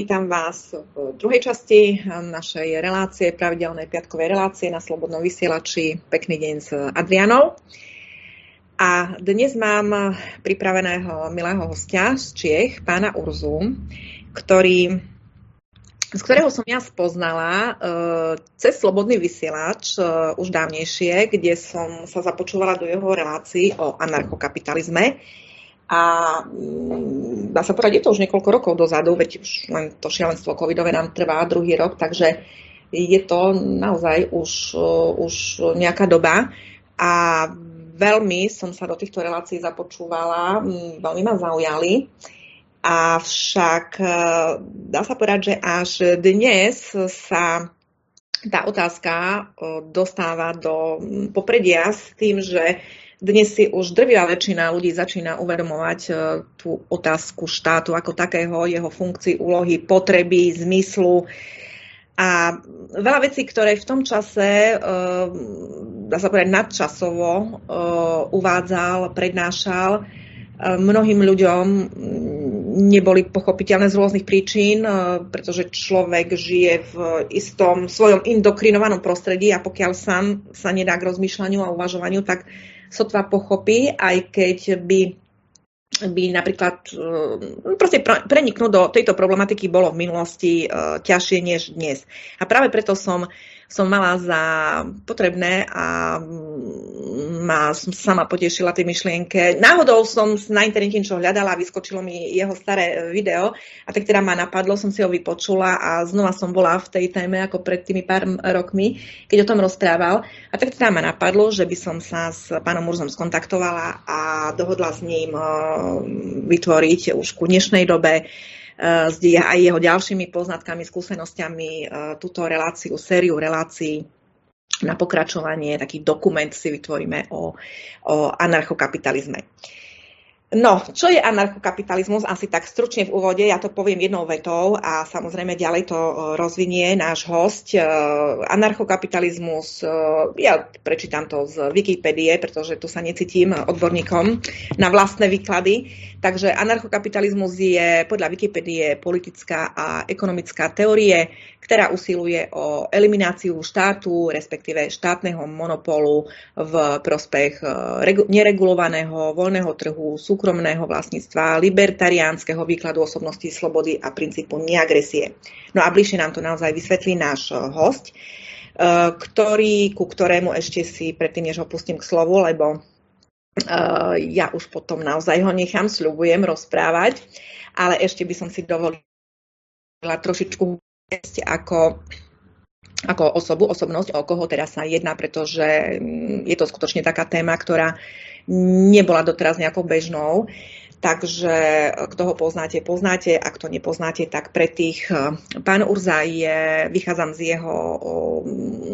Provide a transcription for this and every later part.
Vítam vás v druhej časti našej relácie, pravidelnej piatkovej relácie na Slobodnom vysielači. Pekný deň s Adrianou. A dnes mám pripraveného milého hostia z Čiech, pána Urzu, ktorý, z ktorého som ja spoznala uh, cez Slobodný vysielač uh, už dávnejšie, kde som sa započúvala do jeho relácií o anarchokapitalizme. A mm, dá sa povedať, je to už niekoľko rokov dozadu, veď už len to šialenstvo covidové nám trvá druhý rok, takže je to naozaj už, uh, už nejaká doba. A veľmi som sa do týchto relácií započúvala, mm, veľmi ma zaujali. Avšak uh, dá sa povedať, že až dnes sa tá otázka uh, dostáva do mm, popredia s tým, že dnes si už drvivá väčšina ľudí začína uvedomovať e, tú otázku štátu ako takého, jeho funkcii, úlohy, potreby, zmyslu. A veľa vecí, ktoré v tom čase, e, dá sa povedať, nadčasovo e, uvádzal, prednášal, mnohým ľuďom neboli pochopiteľné z rôznych príčin, pretože človek žije v istom svojom indokrinovanom prostredí a pokiaľ sám sa nedá k rozmýšľaniu a uvažovaniu, tak sotva pochopí, aj keď by by napríklad eh, proste preniknúť do tejto problematiky bolo v minulosti uh, ťažšie než dnes. A práve preto som som mala za potrebné a ma som sama potešila tej myšlienke. Náhodou som na internete niečo hľadala a vyskočilo mi jeho staré video a tak teda ma napadlo, som si ho vypočula a znova som bola v tej téme ako pred tými pár rokmi, keď o tom rozprával. A tak teda ma napadlo, že by som sa s pánom Murzom skontaktovala a dohodla s ním vytvoriť už ku dnešnej dobe aj jeho ďalšími poznatkami, skúsenosťami e, túto reláciu, sériu relácií na pokračovanie, taký dokument si vytvoríme o, o anarchokapitalizme. No, čo je anarchokapitalizmus? Asi tak stručne v úvode, ja to poviem jednou vetou a samozrejme ďalej to e, rozvinie náš host. E, anarchokapitalizmus, e, ja prečítam to z Wikipédie, pretože tu sa necítim odborníkom na vlastné výklady. Takže anarchokapitalizmus je podľa Wikipédie politická a ekonomická teórie, ktorá usiluje o elimináciu štátu, respektíve štátneho monopolu v prospech neregulovaného voľného trhu, súkromného vlastníctva, libertariánskeho výkladu osobnosti slobody a princípu neagresie. No a bližšie nám to naozaj vysvetlí náš eh, host, eh, ktorý, ku ktorému ešte si predtým, než ho pustím k slovu, lebo eh, ja už potom naozaj ho nechám, sľubujem rozprávať, ale ešte by som si dovolila trošičku ako ako osobu, osobnosť, o koho teraz sa jedná, pretože mm, je to skutočne taká téma, ktorá nebola doteraz nejakou bežnou. Takže kto ho poznáte, poznáte, ak to nepoznáte, tak pre tých eh, pán Urza je, vychádzam z jeho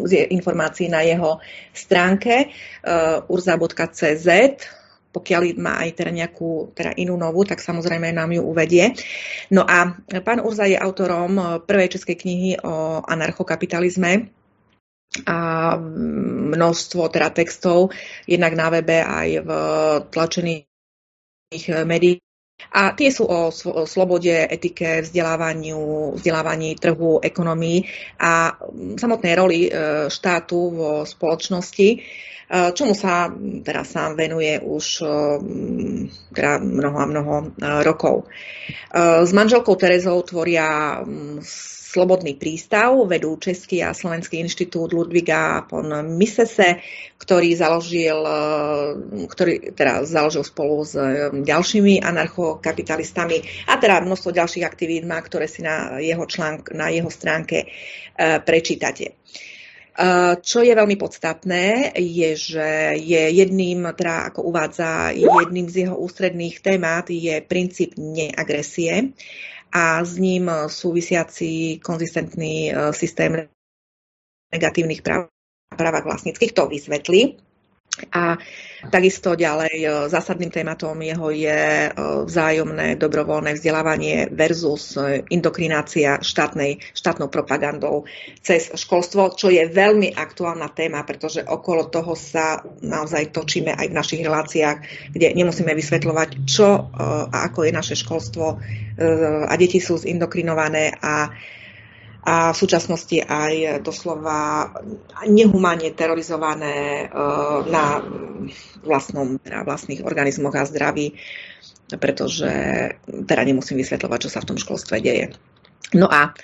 z informácií na jeho stránke uh, urza.cz, pokiaľ má aj teda nejakú teda inú novú, tak samozrejme nám ju uvedie. No a pán Urza je autorom prvej českej knihy o anarchokapitalizme, a množstvo teda textov, jednak na webe aj v tlačených médiách. A tie sú o, slobode, etike, vzdelávaniu, vzdelávaní trhu, ekonomii a samotnej roli e, štátu vo spoločnosti, e, čomu sa teraz sám venuje už e, teda mnoho a mnoho rokov. S manželkou Terezou tvoria Slobodný prístav vedú Český a Slovenský inštitút Ludviga von Misese, ktorý založil, e, ktorý teda založil spolu s e, ďalšími anarchokapitalistami a teda množstvo ďalších aktivít má, ktoré si na jeho, článk, na jeho stránke e, prečítate. Čo je veľmi podstatné, je, že je jedným, teda ako uvádza, jedným z jeho ústredných témat je princíp neagresie a s ním súvisiaci konzistentný e, systém negatívnych práv právach vlastníckých. To vysvetlí. A takisto ďalej e, zásadným tématom jeho je e, vzájomné dobrovoľné vzdelávanie versus e, indokrinácia štátnej, štátnou propagandou cez školstvo, čo je veľmi aktuálna téma, pretože okolo toho sa naozaj točíme aj v našich reláciách, kde nemusíme vysvetľovať, čo a ako je naše školstvo a deti sú zindokrinované a a v súčasnosti aj doslova nehumánne terorizované e, na vlastnom, na vlastných organizmoch a zdraví, pretože teda nemusím vysvetľovať, čo sa v tom školstve deje. No a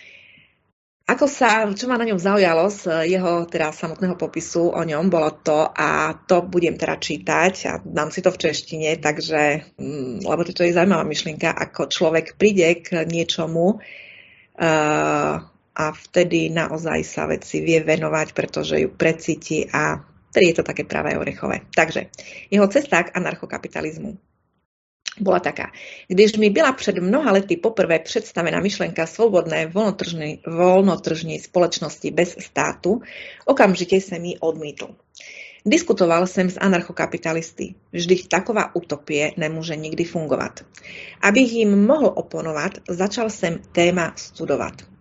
ako sa, čo ma na ňom zaujalo z jeho teda samotného popisu o ňom, bolo to, a to budem teda čítať a dám si to v češtine, takže, mm, lebo to je zaujímavá myšlienka, ako človek príde k niečomu, uh, a vtedy naozaj sa veci vie venovať, pretože ju precíti a vtedy je to také pravé orechové. Takže jeho cesta k anarchokapitalismu bola taká. Když mi byla před mnoha lety poprvé představena myšlenka svobodné volnotržní společnosti bez státu, okamžitě jsem ji odmítl. Diskutoval jsem s anarchokapitalisty. Vždyť taková utopie nemůže nikdy fungovat. Abych jim mohl oponovat, začal jsem téma studovat.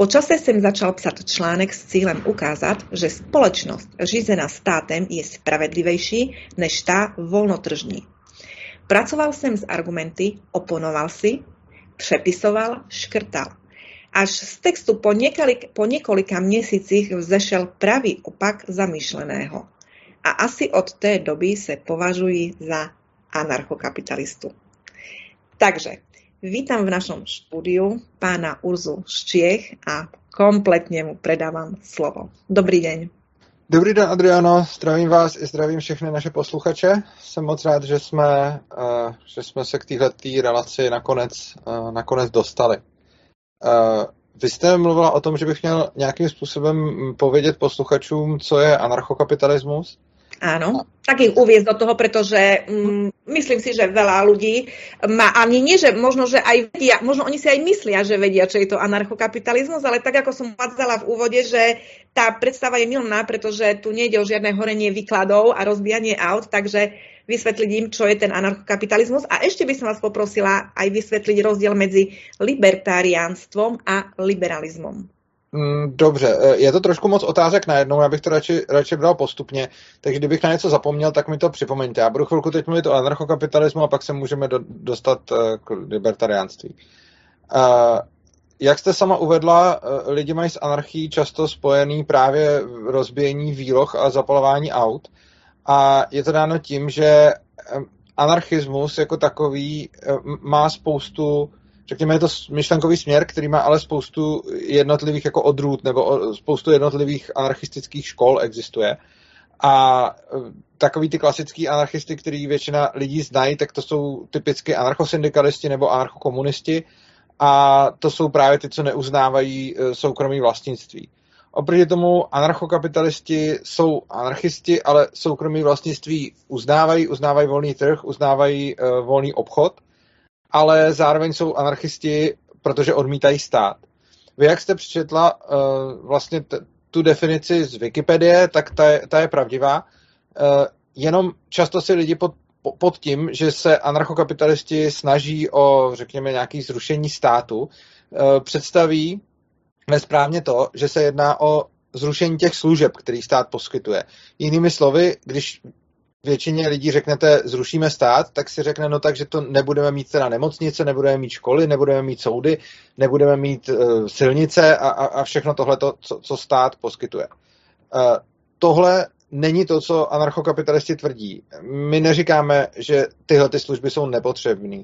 Po čase jsem začal psat článek s cílem ukázat, že společnost řízená státem je spravedlivější než ta volnotržní. Pracoval jsem s argumenty, oponoval si, přepisoval, škrtal. Až z textu po, několik, po několika měsících vzešel pravý opak zamýšleného. A asi od té doby se považuji za anarchokapitalistu. Takže Vítam v našom štúdiu pána Urzu Ščiech a kompletně mu predávám slovo. Dobrý den. Dobrý den, Adriano. Zdravím vás i zdravím všechny naše posluchače. Jsem moc rád, že jsme, uh, že jsme se k této relaci nakonec, uh, nakonec dostali. Uh, vy jste mluvila o tom, že bych měl nějakým způsobem povědět posluchačům, co je anarchokapitalismus. Áno, tak ich uviezť do toho, pretože mm, myslím si, že veľa ľudí má, ani nie, že možno, že aj vedia, možno oni si aj myslia, že vedia, čo je to anarchokapitalizmus, ale tak, ako som uvádzala v úvode, že tá predstava je milná, pretože tu nejde o žiadne horenie výkladov a rozbijanie aut, takže vysvetliť im, čo je ten anarchokapitalizmus. A ešte by som vás poprosila aj vysvetliť rozdiel medzi libertariánstvom a liberalizmom. Mm, dobře, e, je to trošku moc otázek najednou, já bych to radši, radši bral postupně, takže kdybych na něco zapomněl, tak mi to připomeňte. Já budu chvilku teď mluvit o anarchokapitalismu a pak se můžeme do, dostat e, k libertariánství. Uh, jak jste sama uvedla, lidi mají s anarchií často spojený právě rozbíjení výloh a zapalování aut. A je to dáno tím, že anarchismus jako takový má spoustu řekněme, je to myšlenkový směr, který má ale spoustu jednotlivých jako odrůd nebo spoustu jednotlivých anarchistických škol existuje. A e, takový ty klasický anarchisty, který většina lidí znají, tak to jsou typicky anarchosyndikalisti nebo anarchokomunisti a to jsou právě ty, co neuznávají e, soukromí vlastnictví. Oproti tomu anarchokapitalisti jsou anarchisti, ale soukromí vlastnictví uznávají, uznávají volný trh, uznávají uh, volný obchod ale zároveň jsou anarchisti, protože odmítají stát. Vy, jak jste přečetla uh, vlastně t- tu definici z Wikipedie, tak ta je, ta je pravdivá. Uh, jenom často si lidi pod, pod tím, že se anarchokapitalisti snaží o, řekněme, nějaké zrušení státu, uh, představí nesprávně to, že se jedná o zrušení těch služeb, který stát poskytuje. Jinými slovy, když většině lidí řeknete, zrušíme stát, tak si řekne, no tak, že to nebudeme mít teda nemocnice, nebudeme mít školy, nebudeme mít soudy, nebudeme mít uh, silnice a, a, a všechno tohle, co, co stát poskytuje. Uh, tohle není to, co anarchokapitalisti tvrdí. My neříkáme, že tyhle ty služby jsou nepotřebné.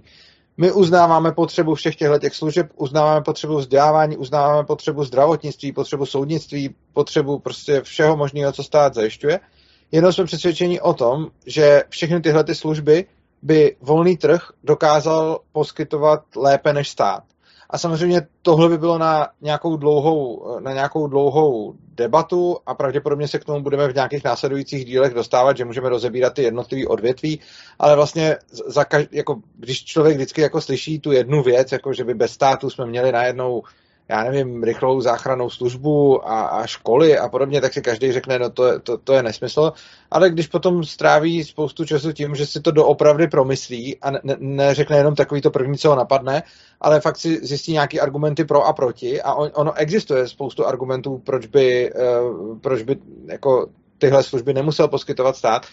My uznáváme potřebu všech těchto těch služeb, uznáváme potřebu vzdělávání, uznáváme potřebu zdravotnictví, potřebu soudnictví, potřebu prostě všeho možného, co stát zajišťuje – Jenom jsme přesvědčeni o tom, že všechny tyhle ty služby by volný trh dokázal poskytovat lépe než stát. A samozřejmě tohle by bylo na nějakou dlouhou, na nějakou dlouhou debatu a pravděpodobně se k tomu budeme v nějakých následujících dílech dostávat, že můžeme rozebírat ty jednotlivé odvětví, ale vlastně za kaž, jako, když člověk vždycky jako slyší tu jednu věc, jako že by bez státu jsme měli najednou já nevím, rychlou záchranou službu a, a školy a podobně, tak si každý řekne, no to, to, to je nesmysl. Ale když potom stráví spoustu času tím, že si to doopravdy promyslí a ne, neřekne jenom takový to první, co ho napadne, ale fakt si zjistí nějaký argumenty pro a proti a on, ono existuje spoustu argumentů, proč by, uh, proč by jako tyhle služby nemusel poskytovat stát,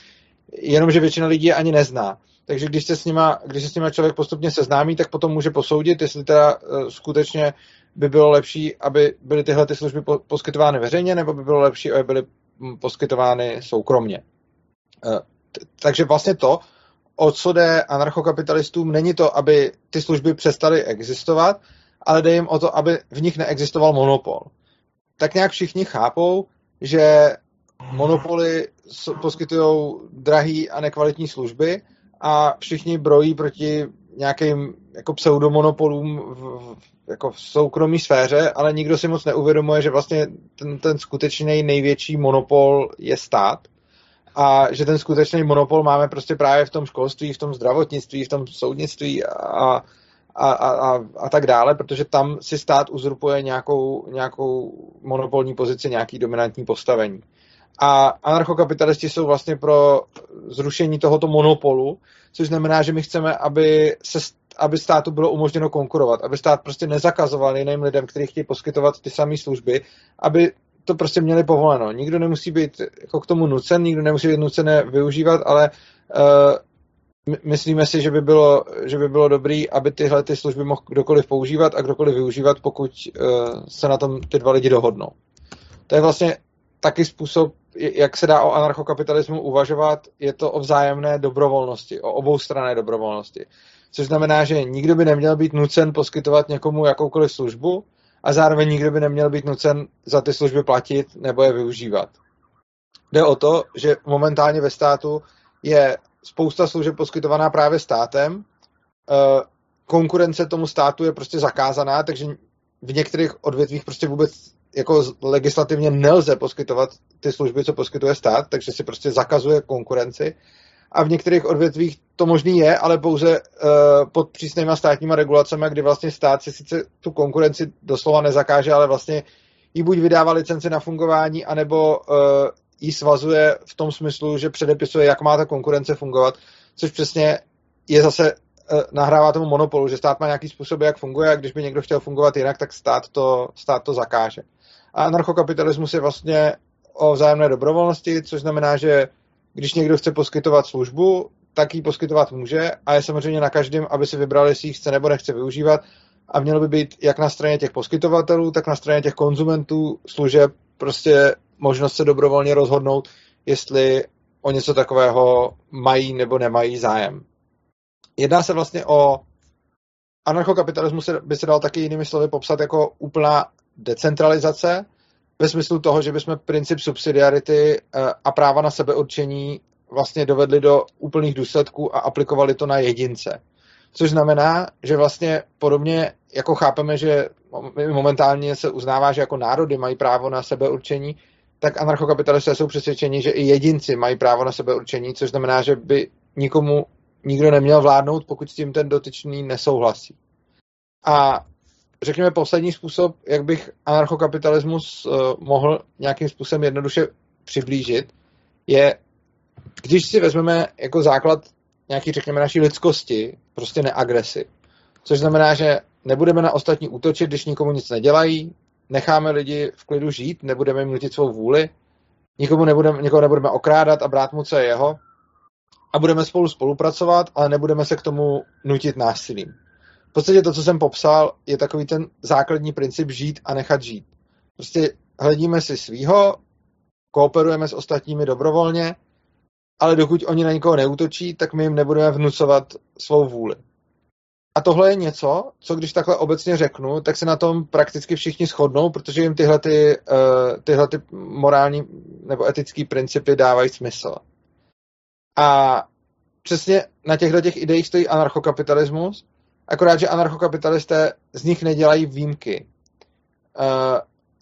jenomže většina lidí je ani nezná. Takže když se s nima, když se s nima člověk postupně seznámí, tak potom může posoudit, jestli teda uh, skutečně by bylo lepší, aby byly tyhle ty služby poskytovány veřejně, nebo by bylo lepší, aby byly hm, poskytovány soukromně. Uh, takže vlastně to, o co jde anarchokapitalistům, není to, aby ty služby přestaly existovat, ale jde jim o to, aby v nich neexistoval monopol. Tak nějak všichni chápou, že monopoly poskytují drahý a nekvalitní služby a všichni brojí proti nějakým jako pseudomonopolům v, jako v soukromé sféře, ale nikdo si moc neuvědomuje, že vlastně ten, ten skutečný největší monopol je stát a že ten skutečný monopol máme prostě právě v tom školství, v tom zdravotnictví, v tom soudnictví a, a, a, a, a tak dále, protože tam si stát uzurpuje nějakou, nějakou monopolní pozici, nějaký dominantní postavení. A anarchokapitalisti jsou vlastně pro zrušení tohoto monopolu, což znamená, že my chceme, aby, se, aby státu bylo umožněno konkurovat, aby stát prostě nezakazoval jiným lidem, kteří chtějí poskytovat ty samé služby, aby to prostě měli povoleno. Nikdo nemusí být jako k tomu nucen, nikdo nemusí být nucené využívat, ale uh, myslíme si, že by bylo, že by bylo dobrý, aby tyhle ty služby mohl kdokoliv používat a kdokoliv využívat, pokud uh, se na tom ty dva lidi dohodnou. To je vlastně taky způsob, jak se dá o anarchokapitalismu uvažovat, je to o vzájemné dobrovolnosti, o obou strané dobrovolnosti. Což znamená, že nikdo by neměl být nucen poskytovat někomu jakoukoliv službu a zároveň nikdo by neměl být nucen za ty služby platit nebo je využívat. Jde o to, že momentálně ve státu je spousta služeb poskytovaná právě státem, eh, konkurence tomu státu je prostě zakázaná, takže v některých odvětvích prostě vůbec jako legislativně nelze poskytovat ty služby, co poskytuje stát, takže si prostě zakazuje konkurenci. A v některých odvětvích to možný je, ale pouze uh, pod přísnýma státníma regulacemi, kdy vlastně stát si sice tu konkurenci doslova nezakáže, ale vlastně jí buď vydává licenci na fungování, anebo uh, jí svazuje v tom smyslu, že předepisuje, jak má ta konkurence fungovat, což přesně je zase uh, nahrává tomu monopolu, že stát má nějaký způsob, jak funguje a když by někdo chtěl fungovat jinak, tak stát to, stát to zakáže. A anarchokapitalismus je vlastně o vzájemné dobrovolnosti, což znamená, že když někdo chce poskytovat službu, tak ji poskytovat může a je samozřejmě na každém, aby si vybral, jestli ji chce nebo nechce využívat a mělo by být jak na straně těch poskytovatelů, tak na straně těch konzumentů služeb prostě možnost se dobrovolně rozhodnout, jestli o něco takového mají nebo nemají zájem. Jedná se vlastně o anarchokapitalismus by se dal taky jinými slovy popsat jako úplná decentralizace ve smyslu toho, že bychom princip subsidiarity eh, a práva na sebeurčení vlastně dovedli do úplných důsledků a aplikovali to na jedince. Což znamená, že vlastně podobně jako chápeme, že momentálně se uznává, že jako národy mají právo na sebeurčení, tak anarchokapitalisté jsou přesvědčeni, že i jedinci mají právo na sebeurčení, což znamená, že by nikomu nikdo neměl vládnout, pokud s tím ten dotyčný nesouhlasí. A řekněme, poslední způsob, jak bych anarchokapitalismus uh, mohl nějakým způsobem jednoduše přiblížit, je, když si vezmeme jako základ nějaký, řekněme, naší lidskosti, prostě neagresi. Což znamená, že nebudeme na ostatní útočit, když nikomu nic nedělají, necháme lidi v klidu žít, nebudeme jim nutit svou vůli, nikomu nebudeme, nikoho nebudeme okrádat a brát mu, co je jeho, a budeme spolu spolupracovat, ale nebudeme se k tomu nutit násilím. V podstatě to, co jsem popsal, je takový ten základní princip žít a nechat žít. Prostě hledíme si svýho, kooperujeme s ostatními dobrovolně, ale dokud oni na nikoho neútočí, tak my jim nebudeme vnucovat svou vůli. A tohle je něco, co když takhle obecně řeknu, tak se na tom prakticky všichni shodnou, protože jim tyhle, ty, uh, tyhle ty morální nebo etické principy dávají smysl. A přesně na těchto těch ideích stojí anarchokapitalismus, Akorát, že anarchokapitalisté z nich nedělají výjimky. Uh,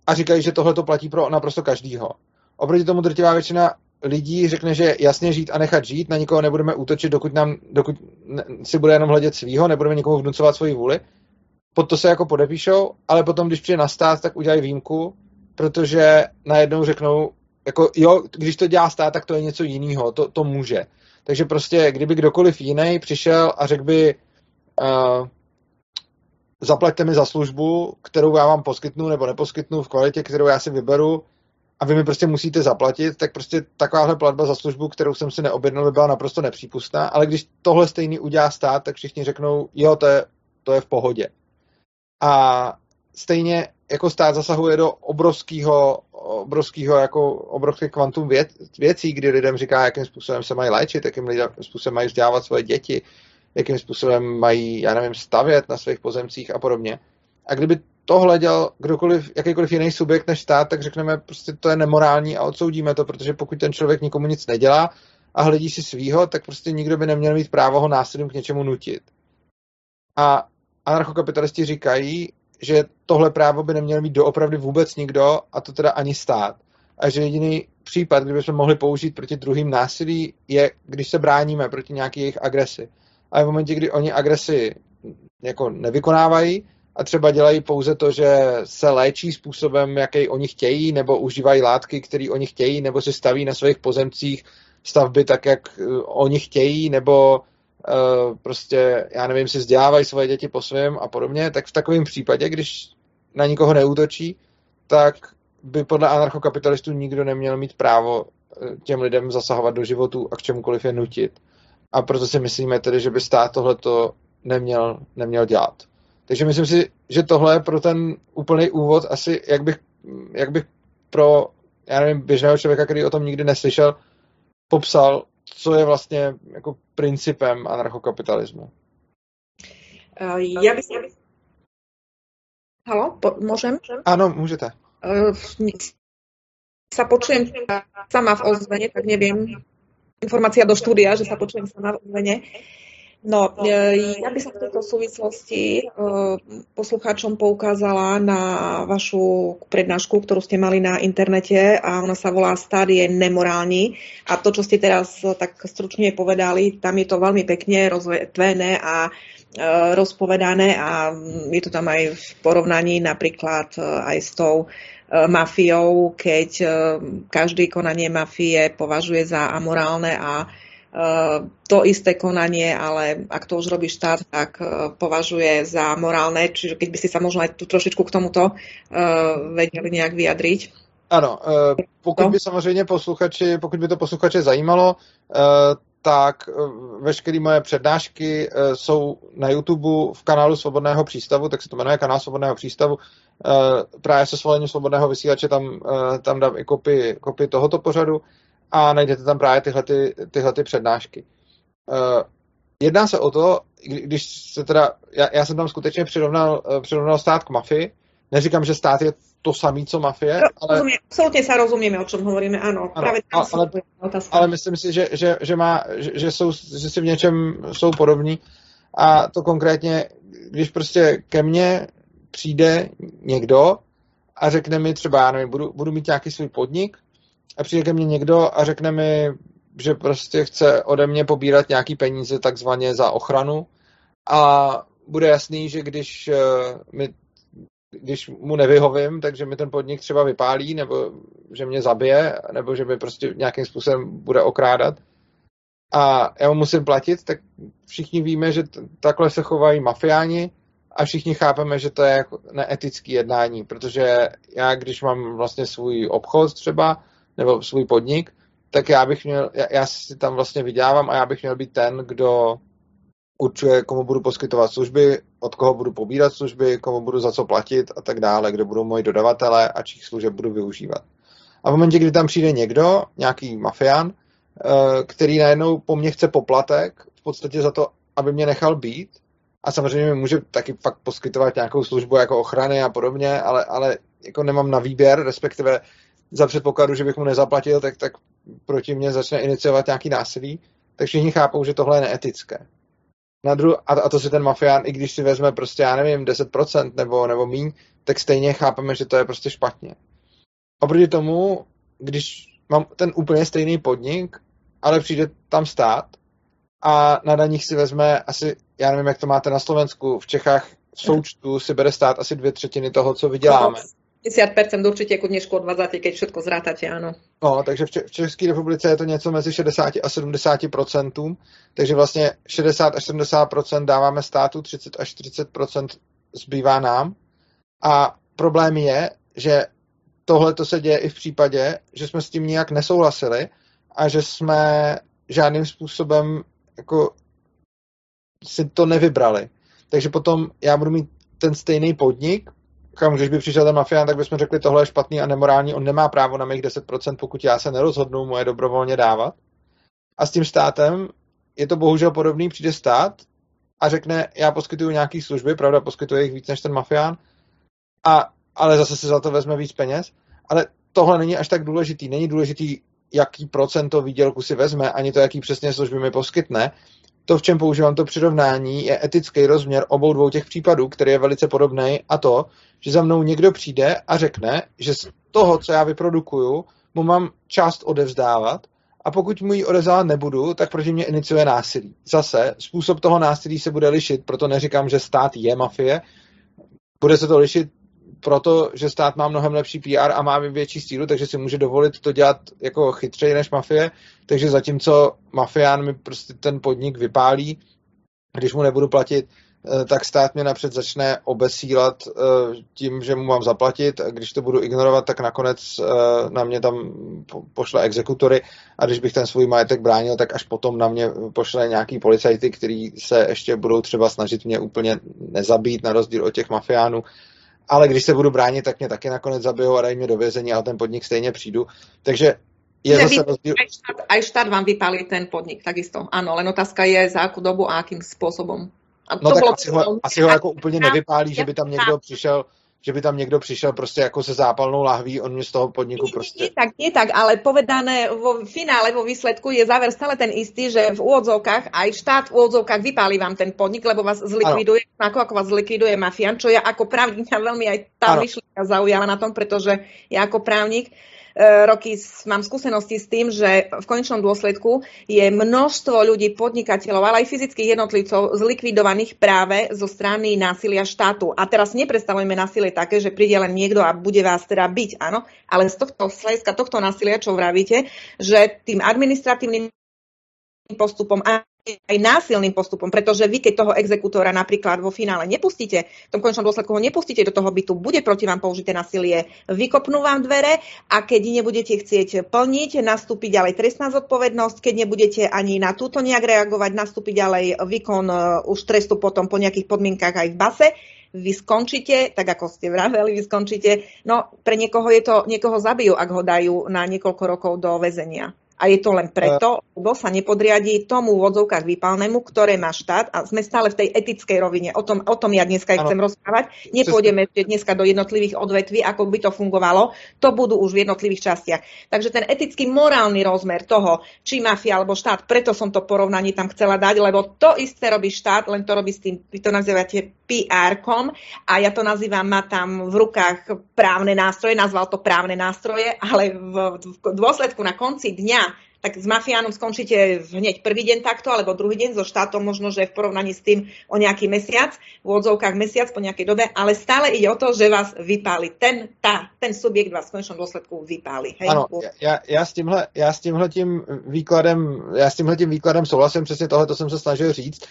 a říkají, že tohle to platí pro naprosto každýho. Oproti tomu drtivá většina lidí řekne, že jasně žít a nechat žít, na nikoho nebudeme útočit, dokud, nám, dokud si bude jenom hledět svýho, nebudeme nikomu vnucovat svoji vůli. pod to se jako podepíšou, ale potom, když přijde na stát, tak udělají výjimku, protože najednou řeknou, jako jo, když to dělá stát, tak to je něco jiného, to, to může. Takže prostě, kdyby kdokoliv jiný přišel a řekl by, uh, zaplaťte mi za službu, kterou já vám poskytnu nebo neposkytnu v kvalitě, kterou já si vyberu a vy mi prostě musíte zaplatit, tak prostě takováhle platba za službu, kterou jsem si neobjednal, by byla naprosto nepřípustná, ale když tohle stejný udělá stát, tak všichni řeknou, jo, to je, to je v pohodě. A stejně jako stát zasahuje do obrovského, obrovského jako obrovské kvantum věc, věcí, kdy lidem říká, jakým způsobem se mají léčit, jakým způsobem mají vzdělávat svoje děti, jakým způsobem mají, já nevím, stavět na svých pozemcích a podobně. A kdyby tohle dělal kdokoliv, jakýkoliv jiný subjekt než stát, tak řekneme, prostě to je nemorální a odsoudíme to, protože pokud ten člověk nikomu nic nedělá a hledí si svýho, tak prostě nikdo by neměl mít právo ho násilím k něčemu nutit. A anarchokapitalisti říkají, že tohle právo by neměl mít doopravdy vůbec nikdo, a to teda ani stát. A že jediný případ, kdybychom mohli použít proti druhým násilí, je, když se bráníme proti nějaké jejich agresi. Ale v momentě, kdy oni agresi jako nevykonávají a třeba dělají pouze to, že se léčí způsobem, jaký oni chtějí, nebo užívají látky, které oni chtějí, nebo si staví na svých pozemcích stavby tak, jak eh, oni chtějí, nebo uh, prostě, já nevím, si vzdělávají svoje děti po svém a podobně, tak v takovém případě, když na nikoho neútočí, tak by podle anarchokapitalistů nikdo neměl mít právo eh, těm lidem zasahovat do životu a k čemukoliv je nutit. A proto si myslíme tedy, že by stát tohleto neměl, neměl dělat. Takže myslím si, že tohle je pro ten úplný úvod asi, jak bych, jak bych pro, já nevím, běžného člověka, který o tom nikdy neslyšel, popsal, co je vlastně jako principem anarchokapitalismu. Uh, já bych... Halo, po, môžem? Ano, můžete. Uh, sa počujem sama v ozvene, tak neviem, informácia do štúdia, že sa počujem sama v. No, e, ja by som v tejto súvislosti e, poslucháčom poukázala na vašu prednášku, ktorú ste mali na internete a ona sa volá Stádie nemorálni a to, čo ste teraz tak stručne povedali, tam je to veľmi pekne rozvetvené a e, rozpovedané a je to tam aj v porovnaní napríklad aj s tou mafiou, keď každý konanie mafie považuje za amorálne a to isté konanie, ale ak to už robí štát, tak považuje za morálne. Čiže keď by si sa možno aj tu trošičku k tomuto vedeli nejak vyjadriť. Ano, pokud by samozřejmě posluchači, pokud by to posluchače zajímalo, tak veškeré moje přednášky jsou na YouTube v kanálu Svobodného přístavu, tak se to jmenuje kanál Svobodného přístavu. Právě se svolením Svobodného vysílače tam, tam dám i kopii, kopii tohoto pořadu a najdete tam právě tyhle, ty, tyhle ty přednášky. Uh, jedná se o to, když se teda, já, já jsem tam skutečně přirovnal, uh, přirovnal stát k mafii, neříkám, že stát je to samý, co mafie, ale... Rozumím, absolutně se rozumíme, o čem hovoríme, ano. ano právě tam ale, ale myslím si, že, že, že, má, že, že, jsou, že si v něčem jsou podobní a to konkrétně, když prostě ke mně přijde někdo a řekne mi třeba, já nevím, budu, budu mít nějaký svůj podnik a přijde ke mně někdo a řekne mi, že prostě chce ode mě pobírat nějaký peníze takzvaně za ochranu. A bude jasný, že když, eh, mi, když mu nevyhovím, takže mi ten podnik třeba vypálí, nebo že mě zabije, nebo že mi prostě nějakým způsobem bude okrádat. A já mu musím platit, tak všichni víme, že t- takhle se chovají mafiáni a všichni chápeme, že to je jako neetický jednání, protože já, když mám vlastně svůj obchod třeba, nebo svůj podnik, tak já bych měl, já, já si tam vlastně vydělávám a já bych měl být ten, kdo určuje, komu budu poskytovat služby, od koho budu pobírat služby, komu budu za co platit a tak dále, kdo budou moji dodavatele a čích služeb budu využívat. A v momentě, kdy tam přijde někdo, nějaký mafián, eh, který najednou po mně chce poplatek, v podstatě za to, aby mě nechal být, a samozřejmě mi může taky fakt poskytovat nějakou službu jako ochrany a podobně, ale, ale jako nemám na výběr, respektive za předpokladu, že bych mu nezaplatil, tak, tak proti mně začne iniciovat nějaký násilí, tak všichni chápou, že tohle je neetické. Na dru- a, a to si ten mafián, i když si vezme prostě, já nevím, 10% nebo, nebo míň, tak stejně chápeme, že to je prostě špatně. Oproti tomu, když mám ten úplně stejný podnik, ale přijde tam stát a na daních si vezme asi, já nevím, jak to máte na Slovensku, v Čechách v součtu si bere stát asi dvě třetiny toho, co vyděláme. 50% určitě jako dnešku odvádzáte, keď všetko zrátate, ano. No, takže v České republice je to něco mezi 60 a 70% takže vlastně 60 až 70% dáváme státu, 30 až 40% zbývá nám. A problém je, že tohle to se děje i v případě, že jsme s tím nijak nesouhlasili a že jsme žádným způsobem jako si to nevybrali. Takže potom já budu mít ten stejný podnik, kam když by přišel ten mafián, tak bychom řekli, tohle je špatný a nemorální, on nemá právo na mých 10%, pokud já se nerozhodnu mu je dobrovolně dávat. A s tím státem je to bohužel podobný, přijde stát a řekne, já poskytuju nějaký služby, pravda, poskytuje jich víc než ten mafián, a, ale zase si za to vezme víc peněz. Ale tohle není až tak důležitý. Není důležitý, jaký procento výdělku si vezme, ani to, jaký přesně služby mi poskytne. To, v čem používám to přirovnání, je etický rozměr obou dvou těch případů, který je velice podobný, a to, že za mnou někdo přijde a řekne, že z toho, co já vyprodukuju, mu mám část odevzdávat a pokud mu ji odevzdávat nebudu, tak proti mě iniciuje násilí. Zase, způsob toho násilí se bude lišit, proto neříkám, že stát je mafie, bude se to lišit proto, že stát má mnohem lepší PR a má větší sílu, takže si může dovolit to dělat jako chytřeji než mafie, takže zatímco mafián mi prostě ten podnik vypálí, když mu nebudu platit, eh, tak stát mě napřed začne obesílat eh, tím, že mu mám zaplatit. A když to budu ignorovat, tak nakonec eh, na mě tam pošle exekutory. A když bych ten svůj majetek bránil, tak až potom na mě pošle nějaký policajty, který se ještě budou třeba snažit mě úplně nezabít, na rozdíl od těch mafiánů ale když se budu bránit, tak mě taky nakonec zabijou a dají mě do vězení a ten podnik stejně přijdu. Takže je že zase rozdíl... Aj štát, aj štát vám vypálí ten podnik, takisto. Ano, len otázka je, za jakou dobu a akým způsobem. A no to tak asi ho, asi ho jako úplně nevypálí, že by tam někdo přišel že by tam někdo přišel prostě jako se zápalnou lahví, on mě z toho podniku prostě... Nie tak, nie tak, ale povedané vo finále, vo výsledku je záver stále ten istý, že v úvodzovkách aj štát v úvodzovkách vypálí vám ten podnik, lebo vás zlikviduje, ano. ako, ako vás zlikviduje mafian, čo ja ako právnik veľmi aj tá myšlienka zaujala na tom, pretože ja ako právnik roky mám skúsenosti s tým, že v konečnom dôsledku je množstvo ľudí, podnikateľov, ale aj fyzických jednotlivcov zlikvidovaných práve zo strany násilia štátu. A teraz nepredstavujeme násilie také, že príde len niekto a bude vás teda byť, áno, ale z tohto hľadiska tohto násilia, čo vravíte, že tým administratívnym postupom a aj násilným postupom, pretože vy, keď toho exekútora napríklad vo finále nepustíte, v tom končnom dôsledku ho nepustíte do toho bytu, bude proti vám použité násilie, vykopnú vám dvere a keď nebudete chcieť plniť, nastúpi ďalej trestná zodpovednosť, keď nebudete ani na túto nejak reagovať, nastúpi ďalej výkon e, už trestu potom po nejakých podmienkách aj v base, vy skončíte, tak ako ste vraveli, vy skončíte, no pre niekoho je to, niekoho zabijú, ak ho dajú na niekoľko rokov do väzenia. A je to len preto, lebo sa nepodriadí tomu v odzovkách výpalnému, ktoré má štát a sme stále v tej etickej rovine. O tom, o tom ja dneska chcem rozprávať. Nepôjdeme ešte dneska do jednotlivých odvetví, ako by to fungovalo. To budú už v jednotlivých častiach. Takže ten etický morálny rozmer toho, či mafia alebo štát, preto som to porovnanie tam chcela dať, lebo to isté robí štát, len to robí s tým, vy to nazývate PR-kom a ja to nazývam, má tam v rukách právne nástroje, nazval to právne nástroje, ale v, v dôsledku na konci dňa tak s mafiánom skončíte hneď prvý deň takto, alebo druhý deň so štátom možno, že v porovnaní s tým o nejaký mesiac, v odzovkách mesiac po nejakej dobe, ale stále ide o to, že vás vypáli. Ten, tá, ten subjekt vás v konečnom dôsledku vypáli. Hej? Ano, já, já, s tímhle, já s tímhle tím výkladem, já s tímhle tím výkladem souhlasím, přesně tohle to jsem se snažil říct.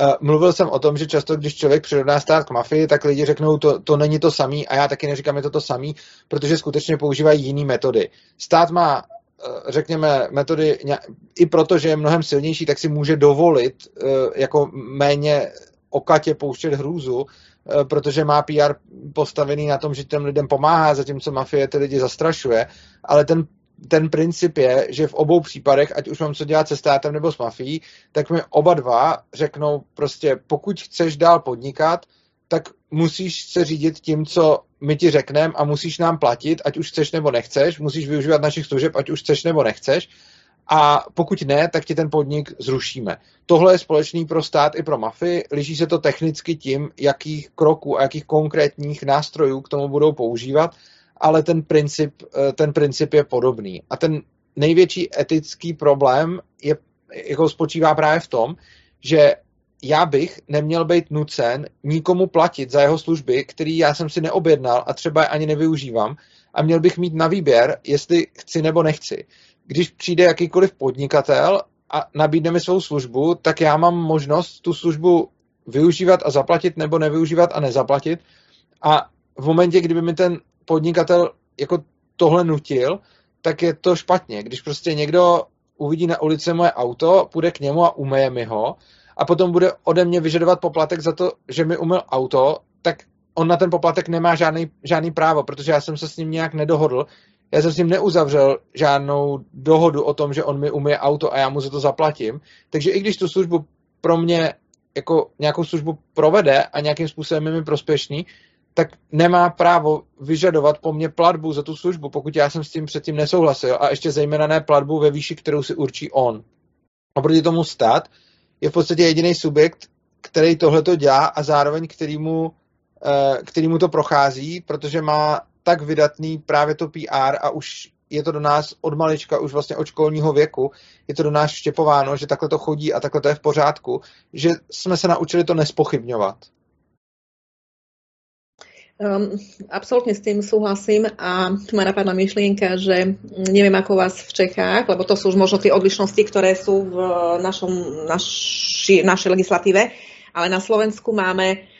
Uh, mluvil jsem o tom, že často, když člověk přirovná stát k mafii, tak lidi řeknou, to, to není to samý a já taky neříkám, je to to samý, protože skutečně používají jiné metody. Stát má Eh, řekněme, metody, i proto, že je mnohem silnější, tak si může dovolit eh, jako méně okatě pouštět hrůzu, eh, protože má PR postavený na tom, že těm lidem pomáhá, zatímco mafie ty lidi zastrašuje, ale ten ten princip je, že v obou případech, ať už mám co dělat se státem nebo s mafií, tak mi oba dva řeknou prostě, pokud chceš dál podnikat, tak musíš se řídit tím, co my ti řekneme a musíš nám platit, ať už chceš nebo nechceš, musíš využívat našich služeb, ať už chceš nebo nechceš. A pokud ne, tak ti ten podnik zrušíme. Tohle je společný pro stát i pro mafii. Liší se to technicky tím, jakých kroků a jakých konkrétních nástrojů k tomu budou používat, ale ten princip, eh, ten princip je podobný. A ten největší etický problém je, jako spočívá právě v tom, že já bych neměl být nucen nikomu platit za jeho služby, který já jsem si neobjednal a třeba ani nevyužívám a měl bych mít na výběr, jestli chci nebo nechci. Když přijde jakýkoliv podnikatel a nabídne mi svou službu, tak já mám možnost tu službu využívat a zaplatit nebo nevyužívat a nezaplatit. A v momentě, kdyby mi ten podnikatel jako tohle nutil, tak je to špatně. Když prostě někdo uvidí na ulici moje auto, půjde k němu a umeje mi ho a potom bude ode mě vyžadovat poplatek za to, že mi umyl auto, tak on na ten poplatek nemá žádný, žádný právo, protože já jsem se s ním nějak nedohodl. Já jsem s ním neuzavřel žádnou dohodu o tom, že on mi umyje auto a já mu za to zaplatím. Takže i když tu službu pro mě jako nějakou službu provede a nějakým způsobem je mi prospěšný, tak nemá právo vyžadovat po mně platbu za tu službu, pokud já jsem s tím předtím nesouhlasil a ještě zejména ne platbu ve výši, kterou si určí on. Oproti tomu stát je v podstatě jediný subjekt, který tohle to dělá a zároveň kterýmu, eh, kterýmu to prochází, protože má tak vydatný právě to PR a už je to do nás od malička, už vlastně od školního věku, je to do nás štěpováno, že takhle to chodí a takhle to je v pořádku, že jsme se naučili to nespochybňovat. Um, absolútne s tým súhlasím a tu ma napadla myšlienka, že neviem ako vás v Čechách, lebo to sú už možno tie odlišnosti, ktoré sú v našom, naši, našej legislatíve, ale na Slovensku máme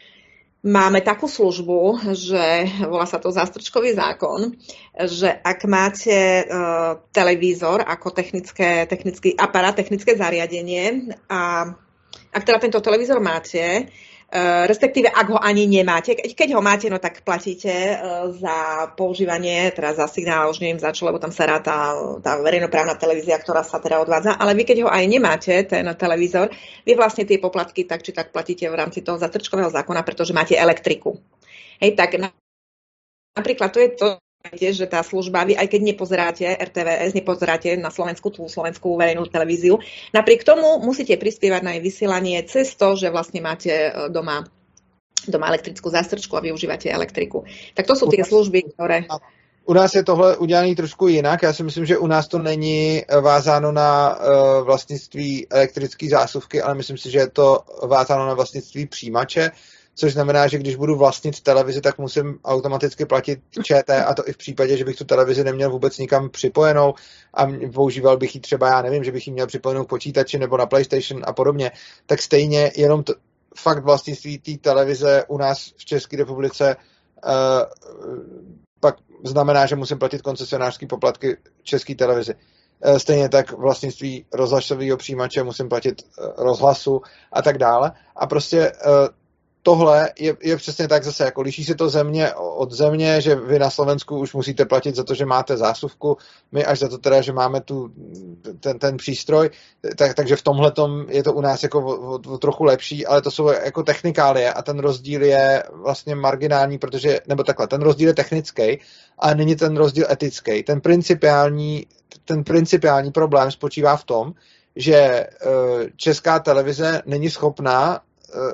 máme takú službu, že volá sa to zástrčkový zákon, že ak máte uh, televízor ako technické, technický aparát, technické zariadenie a ak teda tento televízor máte, Eh, respektíve ak ho ani nemáte. Keď ho máte, no tak platíte eh, za používanie, teda za signál, už neviem za čo, lebo tam sa ráta tá verejnoprávna televízia, ktorá sa teda odvádza, ale vy keď ho aj nemáte, ten televízor, vy vlastne tie poplatky tak či tak platíte v rámci toho zatrčkového zákona, pretože máte elektriku. Hej, tak napríklad to je to, že tá služba, vy aj keď nepozeráte RTVS, nepozeráte na Slovensku tú slovenskú verejnú televíziu, napriek tomu musíte prispievať na jej vysielanie cez to, že vlastne máte e, doma doma elektrickou zástrčku a využíváte elektriku. Tak to jsou ty služby, které... U nás je tohle udělané trošku jinak. Já si myslím, že u nás to není e, vázáno na uh, vlastnictví elektrické zásuvky, ale myslím si, že je to vázáno na vlastnictví přijímače což znamená, že když budu vlastnit televizi, tak musím automaticky platit ČT a to i v případě, že bych tu televizi neměl vůbec nikam připojenou a používal bych ji třeba, já nevím, že bych ji měl připojenou k počítači nebo na PlayStation a podobně, tak stejně jenom to, fakt vlastnictví té televize u nás v České republice uh, pak znamená, že musím platit koncesionářské poplatky české televizi. Uh, stejně tak vlastnictví rozhlasového přijímače musím platit uh, rozhlasu a tak dále. A prostě tohle je, je přesně tak zase, jako liší se to země od země, že vy na Slovensku už musíte platit za to, že máte zásuvku, my až za to teda, že máme tu, ten, ten přístroj, tak, takže v tomhle je to u nás jako o, o, trochu lepší, ale to jsou jako technikálie a ten rozdíl je vlastně marginální, protože, nebo takhle, ten rozdíl je technický, ale není ten rozdíl etický. Ten principiální, ten principiální problém spočívá v tom, že e, česká televize není schopná Eh,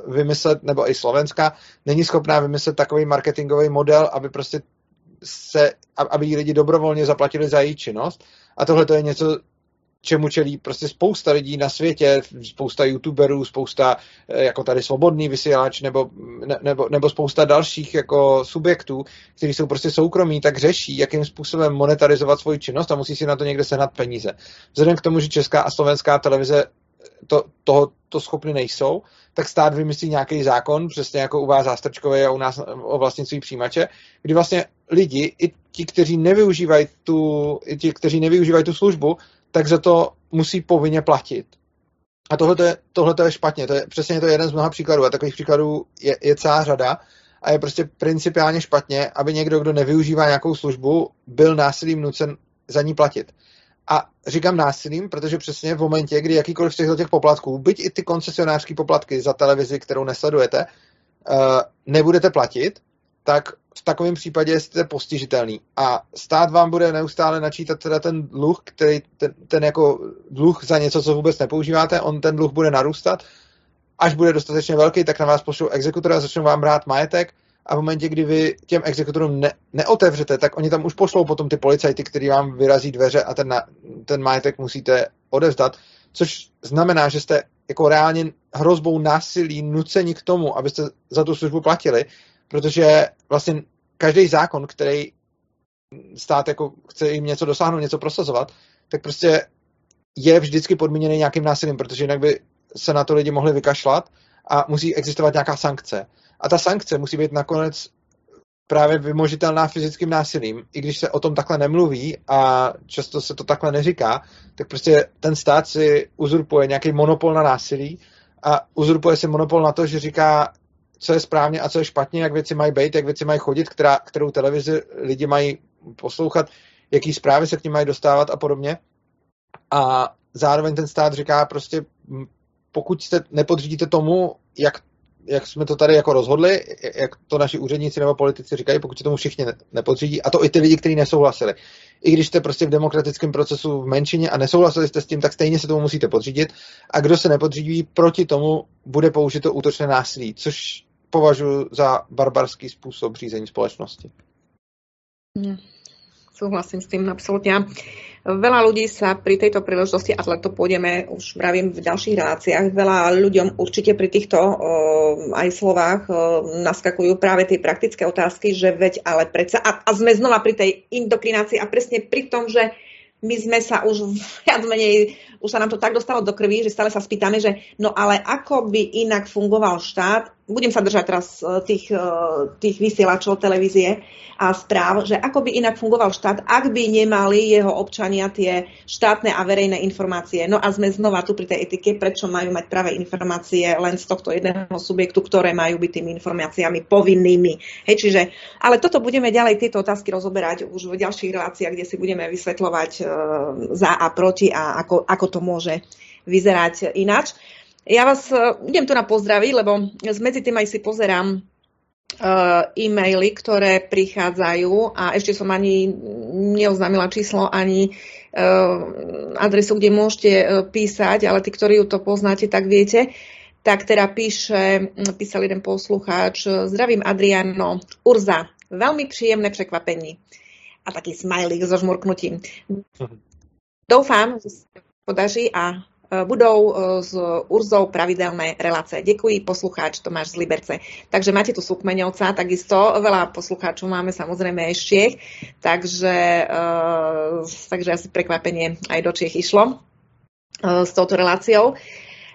vymyslet, nebo i Slovenska, není schopná vymyslet takový marketingový model, aby prostě se, aby lidi dobrovolně zaplatili za její činnost. A tohle to je něco, čemu čelí prostě spousta lidí na světě, spousta youtuberů, spousta eh, jako tady svobodný vysílač nebo, ne, nebo, nebo spousta dalších jako subjektů, kteří jsou prostě soukromí, tak řeší, jakým způsobem monetarizovat svoji činnost a musí si na to někde sehnat peníze. Vzhledem k tomu, že česká a slovenská televize to, toho to schopny nejsou, tak stát vymyslí nějaký zákon, přesně jako u vás zástrčkové a u nás o vlastnictví přijímače, kdy vlastně lidi, i ti, kteří nevyužívají tu, i ti, kteří nevyužívají tu službu, tak za to musí povinně platit. A tohle je, je špatně, to je přesně to je jeden z mnoha příkladů a takových příkladů je, je celá řada a je prostě principiálně špatně, aby někdo, kdo nevyužívá nějakou službu, byl násilím nucen za ní platit. A říkám násilím, protože přesně v momentě, kdy jakýkoliv z těchto těch poplatků, byť i ty koncesionářské poplatky za televizi, kterou nesledujete, uh, nebudete platit, tak v takovém případě jste postižitelný. A stát vám bude neustále načítat teda ten dluh, který ten, ten jako dluh za něco, co vůbec nepoužíváte, on ten dluh bude narůstat. Až bude dostatečně velký, tak na vás pošlou exekutora začnou vám brát majetek a v momentě, kdy vy těm exekutorům ne, neotevřete, tak oni tam už pošlou potom ty policajty, který vám vyrazí dveře a ten, ten majetek musíte odevzdat, což znamená, že jste jako reálně hrozbou násilí nuceni k tomu, abyste za tu službu platili, protože vlastně každý zákon, který stát jako chce jim něco dosáhnout, něco prosazovat, tak prostě je vždycky podmíněný nějakým násilím, protože jinak by se na to lidi mohli vykašlat a musí existovat nějaká sankce. A ta sankce musí být nakonec právě vymožitelná fyzickým násilím, i když se o tom takhle nemluví a často se to takhle neříká, tak prostě ten stát si uzurpuje nějaký monopol na násilí a uzurpuje si monopol na to, že říká, co je správně a co je špatně, jak věci mají být, jak věci mají chodit, která, kterou televizi lidi mají poslouchat, jaký zprávy se k ním mají dostávat a podobně. A zároveň ten stát říká prostě, pokud se nepodřídíte tomu, jak jak jsme to tady jako rozhodli, jak to naši úředníci nebo politici říkají, pokud se tomu všichni nepodřídí, a to i ty lidi, kteří nesouhlasili. I když jste prostě v demokratickém procesu v menšině a nesouhlasili jste s tím, tak stejně se tomu musíte podřídit. A kdo se nepodřídí, proti tomu bude použito útočné násilí, což považuji za barbarský způsob řízení společnosti. Hmm. Súhlasím s tým absolútne. Veľa ľudí sa pri tejto príležitosti, a to pôjdeme už vravím v ďalších reláciách, veľa ľuďom určite pri týchto o, aj slovách o, naskakujú práve tie praktické otázky, že veď ale predsa, a, a sme znova pri tej indokrinácii a presne pri tom, že my sme sa už viac menej, už sa nám to tak dostalo do krvi, že stále sa spýtame, že no ale ako by inak fungoval štát, budem sa držať teraz e, tých, e, tých vysielačov televízie a správ, že ako by inak fungoval štát, ak by nemali jeho občania tie štátne a verejné informácie. No a sme znova tu pri tej etike, prečo majú mať práve informácie len z tohto jedného subjektu, ktoré majú byť tými informáciami povinnými. Hej, čiže, ale toto budeme ďalej tieto otázky rozoberať už v ďalších reláciách, kde si budeme vysvetľovať e, za a proti a ako, ako to môže vyzerať ináč. Ja vás e, idem tu na pozdraviť, lebo medzi tým aj si pozerám e, e-maily, ktoré prichádzajú a ešte som ani neoznámila číslo, ani e, adresu, kde môžete písať, ale tí, ktorí ju to poznáte, tak viete. Tak teda píše, písal jeden poslucháč, zdravím Adriano, Urza, veľmi príjemné překvapení. A taký smajlík so žmurknutím. Mhm. Doufám, že sa podaří a Eh, budou eh, s Urzou pravidelné relácie. Děkuji poslucháč Tomáš z Liberce. Takže máte tu Sukmeňovca, takisto veľa poslucháčov máme samozrejme aj z Čiech, takže, uh, takže asi prekvapenie aj do Čiech išlo s touto reláciou.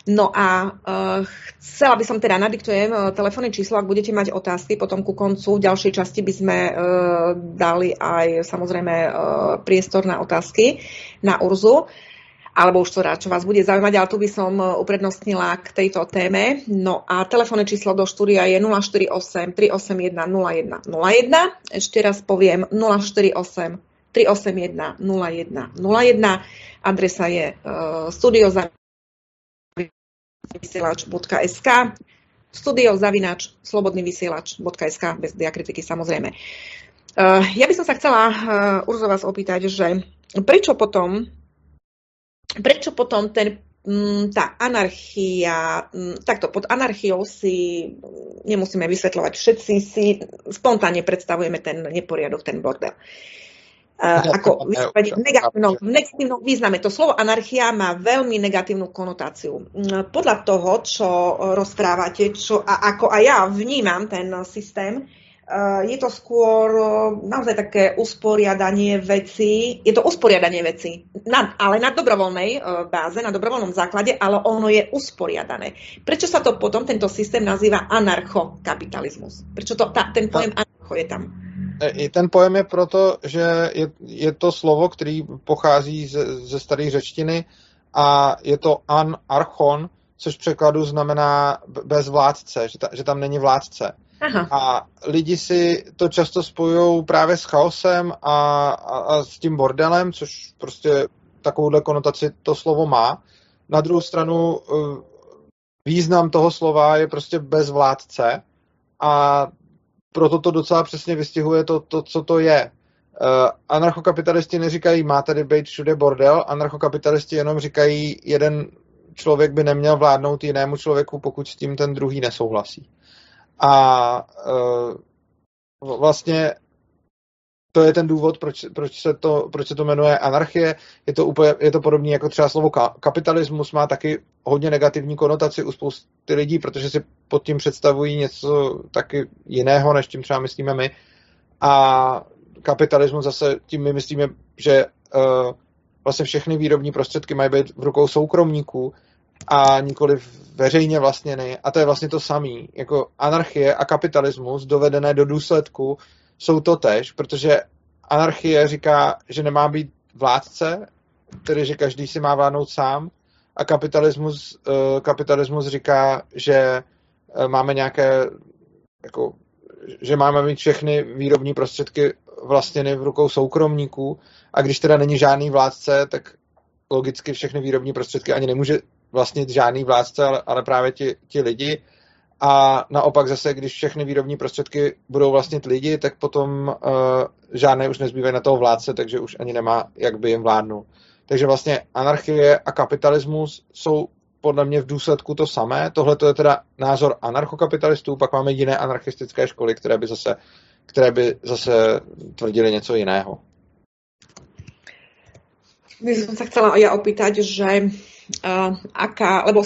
No a uh, chcela by som teda, nadiktujem uh, telefónne číslo, ak budete mať otázky potom ku koncu. V ďalšej časti by sme uh, dali aj samozrejme uh, priestor na otázky na Urzu. Uh, alebo už to rád, čo vás bude zaujímať, ale tu by som e, uprednostnila k tejto téme. No a telefónne číslo do štúdia je 048 381 0101. Ešte raz poviem 048 381 0101. Adresa je uh, studiozavinač.sk studiozavinač slobodnyvysielač.sk bez diakritiky samozrejme. Uh, ja by som sa chcela uh, Urzo vás opýtať, že prečo potom prečo potom ten, mm, tá anarchia, mm, takto pod anarchiou si nemusíme vysvetľovať, všetci si spontánne predstavujeme ten neporiadok, ten bordel. Uh, ako v negatívnom, v negatívnom význame. To slovo anarchia má veľmi negatívnu konotáciu. Mm, podľa toho, čo rozprávate, čo, a ako aj ja vnímam ten systém, je to skôr eh, naozaj také usporiadanie veci, je to usporiadanie veci, na, ale na dobrovoľnej eh, báze, na dobrovoľnom základe, ale ono je usporiadané. Prečo sa to potom, tento systém nazýva anarchokapitalismus? Prečo to, ta, ten pojem anarcho je tam? I ten pojem je proto, že je, je to slovo, který pochází ze, ze staré řečtiny a je to anarchon, což v překladu znamená bez vládce, že, ta, že tam není vládce. Aha. A lidi si to často spojují právě s chaosem a, a, a s tím bordelem, což prostě takovouhle konotaci to slovo má. Na druhou stranu eh, význam toho slova je prostě bez vládce a proto to docela přesně vystihuje to, to co to je. Uh, anarchokapitalisti neříkají, má tady být všude bordel, anarchokapitalisti jenom říkají, jeden člověk by neměl vládnout jinému člověku, pokud s tím ten druhý nesouhlasí. A uh, vlastně to je ten důvod, proč, proč, se to, proč se to jmenuje anarchie. Je to, úplně, je to podobné jako třeba slovo ka, kapitalismus, má taky hodně negativní konotaci u spousty lidí, protože si pod tím představují něco taky jiného, než tím třeba myslíme my. A kapitalismus zase tím my myslíme, že uh, vlastně všechny výrobní prostředky mají být v rukou soukromníků a nikoli veřejně vlastněny. A to je vlastně to samé. Jako anarchie a kapitalismus dovedené do důsledku jsou to tež, protože anarchie říká, že nemá být vládce, tedy že každý si má vládnout sám, a kapitalismus, uh, kapitalismus říká, že uh, máme nějaké, jako, že máme mít všechny výrobní prostředky vlastněny v rukou soukromníků a když teda není žádný vládce, tak logicky všechny výrobní prostředky ani nemůže vlastnit žádný vládce, ale, ale právě ti, ti lidi. A naopak zase, když všechny výrobní prostředky budou vlastnit lidi, tak potom uh, žádné už nezbývají na toho vládce, takže už ani nemá, jak by jim vládnul. Takže vlastně anarchie a kapitalismus jsou podle mě v důsledku to samé. Tohle to je teda názor anarchokapitalistů, pak máme jiné anarchistické školy, které by zase, které by zase tvrdili něco jiného. By som sa chcela ja opýtať, že aká, lebo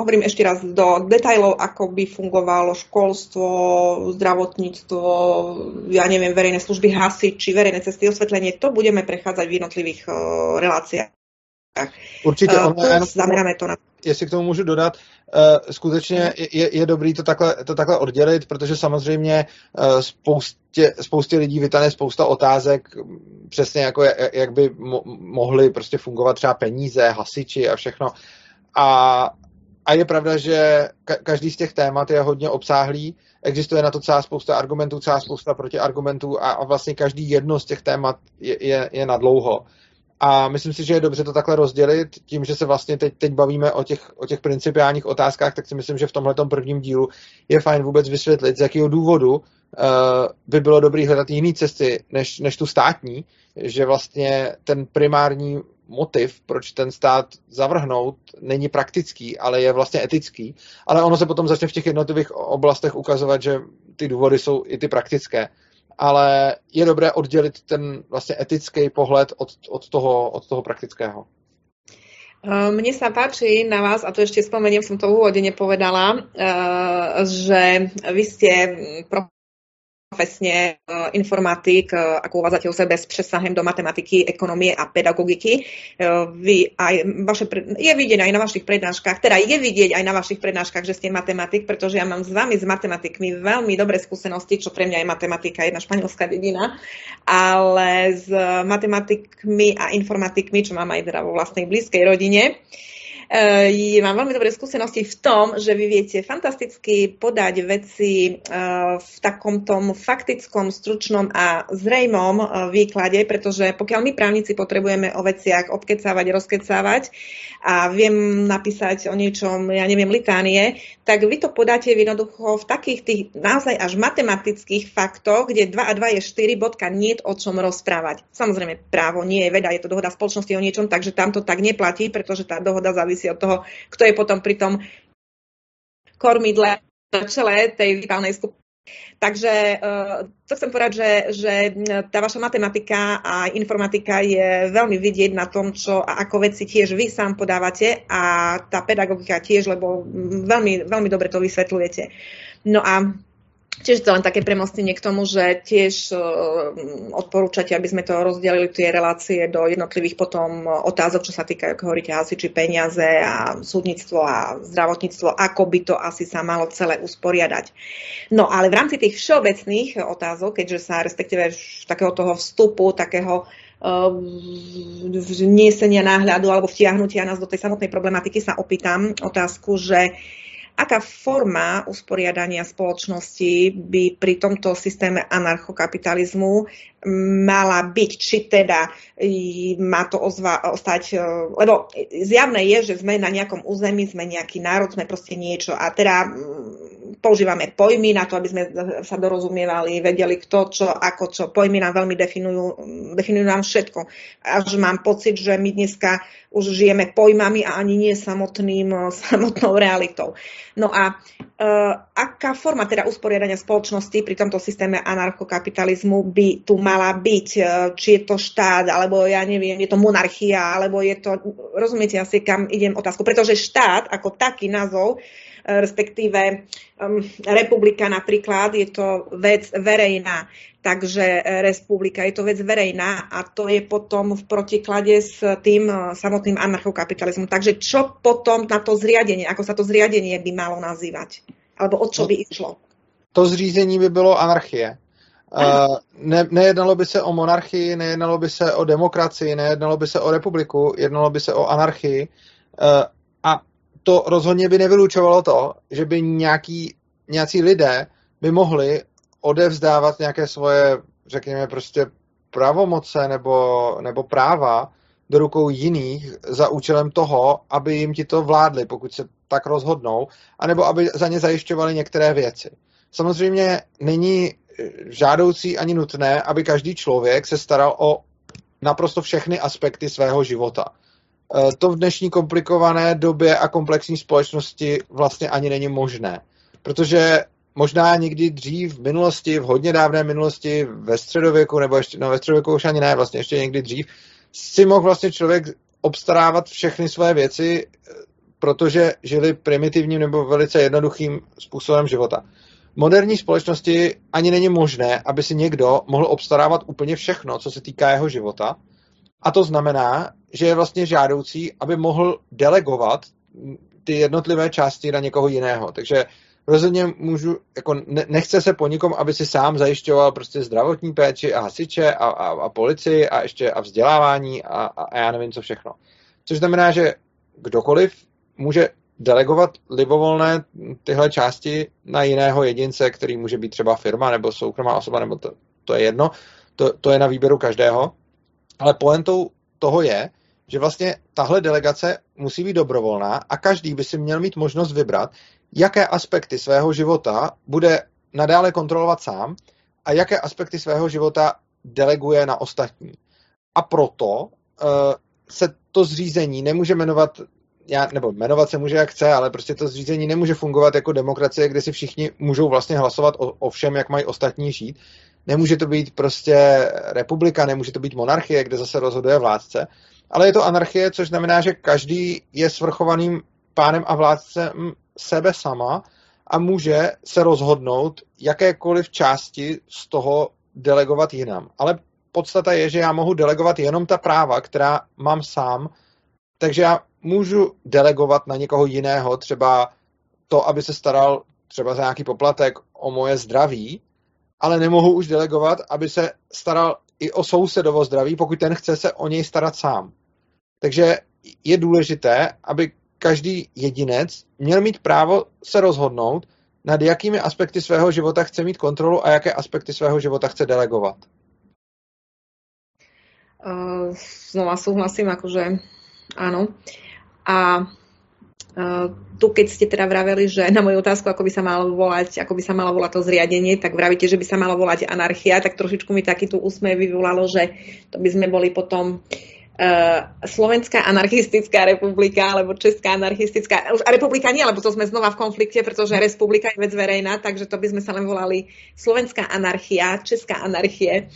hovorím ešte raz do detajlov, ako by fungovalo školstvo, zdravotníctvo, ja neviem, verejné služby, hasiči, verejné cesty, osvetlenie, to budeme prechádzať v jednotlivých uh, reláciách. Určitě, uh, ono, zameráme to na jestli k tomu můžu dodat, uh, skutečně je, je dobrý to takhle, to takhle oddělit, protože samozřejmě uh, spoustě, spoustě lidí vytane spousta otázek, přesně jako jak by mo- mohly prostě fungovat třeba peníze, hasiči a všechno. A, a je pravda, že ka- každý z těch témat je hodně obsáhlý, existuje na to celá spousta argumentů, celá spousta protiargumentů a, a vlastně každý jedno z těch témat je, je, je na dlouho. A myslím si, že je dobře to takhle rozdělit. Tím, že se vlastně teď, teď bavíme o těch, o těch principiálních otázkách, tak si myslím, že v tomhle prvním dílu je fajn vůbec vysvětlit, z jakého důvodu uh, by bylo dobré hledat jiné cesty než, než tu státní, že vlastně ten primární motiv, proč ten stát zavrhnout, není praktický, ale je vlastně etický. Ale ono se potom začne v těch jednotlivých oblastech ukazovat, že ty důvody jsou i ty praktické ale je dobré oddělit ten vlastně etický pohled od, od, toho, od toho praktického. Mne sa páči na vás, a to ešte spomeniem, som to v úvode nepovedala, že vy ste profesne eh, informatik, eh, ako uvádzate o sebe s přesahem do matematiky, ekonomie a pedagogiky. Eh, vy aj vaše, je vidieť aj na vašich prednáškach, teda je vidieť aj na vašich prednáškach, že ste matematik, pretože ja mám s vami, s matematikmi veľmi dobré skúsenosti, čo pre mňa je matematika, jedna španielská dedina, ale s matematikmi a informatikmi, čo mám aj teda vo vlastnej blízkej rodine, Uh, mám veľmi dobré skúsenosti v tom, že vy viete fantasticky podať veci uh, v takom tom faktickom, stručnom a zrejmom uh, výklade, pretože pokiaľ my právnici potrebujeme o veciach obkecávať, rozkecávať a viem napísať o niečom, ja neviem, litánie, tak vy to podáte jednoducho v takých tých naozaj až matematických faktoch, kde 2 a 2 je 4 bodka, nie o čom rozprávať. Samozrejme, právo nie je veda, je to dohoda spoločnosti o niečom, takže tam to tak neplatí, pretože tá dohoda závisí závisí od toho, kto je potom pri tom kormidle na čele tej vitálnej skupiny. Takže uh, to chcem povedať, že, že tá vaša matematika a informatika je veľmi vidieť na tom, čo a ako veci tiež vy sám podávate a tá pedagogika tiež, lebo veľmi, veľmi dobre to vysvetľujete. No a Čiže to len také premostenie k tomu, že tiež uh, odporúčate, aby sme to rozdelili tie relácie do jednotlivých potom otázok, čo sa týka, ako hovoríte, asi či peniaze a súdnictvo a zdravotníctvo, ako by to asi sa malo celé usporiadať. No ale v rámci tých všeobecných otázok, keďže sa respektíve takého toho vstupu, takého vniesenia náhľadu alebo vtiahnutia nás do tej samotnej problematiky sa opýtam otázku, že aká forma usporiadania spoločnosti by pri tomto systéme anarchokapitalizmu mala byť, či teda má to ozva, ostať, e, lebo zjavné je, že sme na nejakom území, sme nejaký národ, sme proste niečo a teda používame pojmy na to, aby sme sa dorozumievali, vedeli kto, čo, ako, čo. Pojmy nám veľmi definujú, definujú nám všetko. Až mám pocit, že my dneska už žijeme pojmami a ani nie samotným, samotnou realitou. No a uh, aká forma teda usporiadania spoločnosti pri tomto systéme anarchokapitalizmu by tu mala byť? Uh, či je to štát, alebo ja neviem, je to monarchia, alebo je to... Rozumiete asi, kam idem otázku? Pretože štát ako taký názov respektíve um, republika napríklad, je to vec verejná, takže republika je to vec verejná a to je potom v protiklade s tým uh, samotným anarchokapitalizmom. Takže čo potom na to zriadenie, ako sa to zriadenie by malo nazývať? Alebo o čo by išlo? To zřízení by bylo anarchie. Uh, ne, nejednalo by se o monarchii, nejednalo by se o demokracii, nejednalo by se o republiku, jednalo by se o anarchii. Uh, to rozhodně by nevylučovalo to, že by nějaký, nějací lidé by mohli odevzdávat nějaké svoje, řekněme, prostě pravomoce nebo, nebo práva do rukou jiných za účelem toho, aby jim ti to vládli, pokud se tak rozhodnou, anebo aby za ně zajišťovali některé věci. Samozřejmě není žádoucí ani nutné, aby každý člověk se staral o naprosto všechny aspekty svého života. Eh, to v dnešní komplikované době a komplexní společnosti vlastně ani není možné. Protože možná někdy dřív v minulosti, v hodně dávné minulosti, ve středověku, nebo ještě, no ve středověku už ani ne, vlastně ještě někdy dřív, si mohl vlastně člověk obstarávat všechny své věci, eh, protože žili primitivním nebo velice jednoduchým způsobem života. V moderní společnosti ani není možné, aby si někdo mohl obstarávat úplně všechno, co se týká jeho života, a to znamená, že je vlastně žádoucí, aby mohl delegovat ty jednotlivé části na někoho jiného. Takže rozhodně můžu, jako ne, nechce se po nikom, aby si sám zajišťoval prostě zdravotní péči a hasiče a, a, a policii a ještě a vzdělávání a, a, a já nevím co všechno. Což znamená, že kdokoliv může delegovat libovolné tyhle části na jiného jedince, který může být třeba firma nebo soukromá osoba, nebo to, to je jedno, to, to je na výběru každého. Ale poentou toho je, že vlastně tahle delegace musí být dobrovolná a každý by si měl mít možnost vybrat, jaké aspekty svého života bude nadále kontrolovat sám a jaké aspekty svého života deleguje na ostatní. A proto uh, se to zřízení nemůže jmenovat, já, nebo jmenovat se může jak chce, ale prostě to zřízení nemůže fungovat jako demokracie, kde si všichni můžou vlastně hlasovat o, o všem, jak mají ostatní žít, Nemůže to být prostě republika, nemůže to být monarchie, kde zase rozhoduje vládce, ale je to anarchie, což znamená, že každý je svrchovaným pánem a vládcem sebe sama a může se rozhodnout jakékoliv části z toho delegovat jinam. Ale podstata je, že já mohu delegovat jenom ta práva, která mám sám, takže já můžu delegovat na někoho jiného, třeba to, aby se staral třeba za nějaký poplatek o moje zdraví, ale nemohu už delegovat, aby se staral i o sousedovo zdraví, pokud ten chce se o něj starat sám. Takže je důležité, aby každý jedinec měl mít právo se rozhodnout, nad jakými aspekty svého života chce mít kontrolu a jaké aspekty svého života chce delegovat. Uh, znova súhlasím, akože áno. A Eh, tu, keď ste teda vraveli, že na moju otázku, ako by sa malo volať, ako by sa malo volať to zriadenie, tak vravíte, že by sa malo volať anarchia, tak trošičku mi taký tu úsmev vyvolalo, že to by sme boli potom uh, Slovenská anarchistická republika alebo Česká anarchistická, už republika nie, lebo to sme znova v konflikte, pretože republika je vec verejná, takže to by sme sa len volali Slovenská anarchia, Česká anarchie.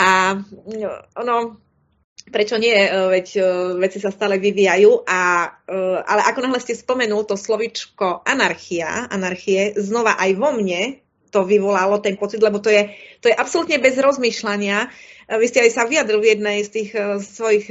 A no, ono, prečo nie, e, veď e, veci sa stále vyvíjajú, a, e, ale ako náhle ste spomenul to slovičko anarchia, anarchie, znova aj vo mne to vyvolalo ten pocit, lebo to je, to je absolútne bez rozmýšľania. Vy ste aj sa vyjadrili v jednej z tých svojich,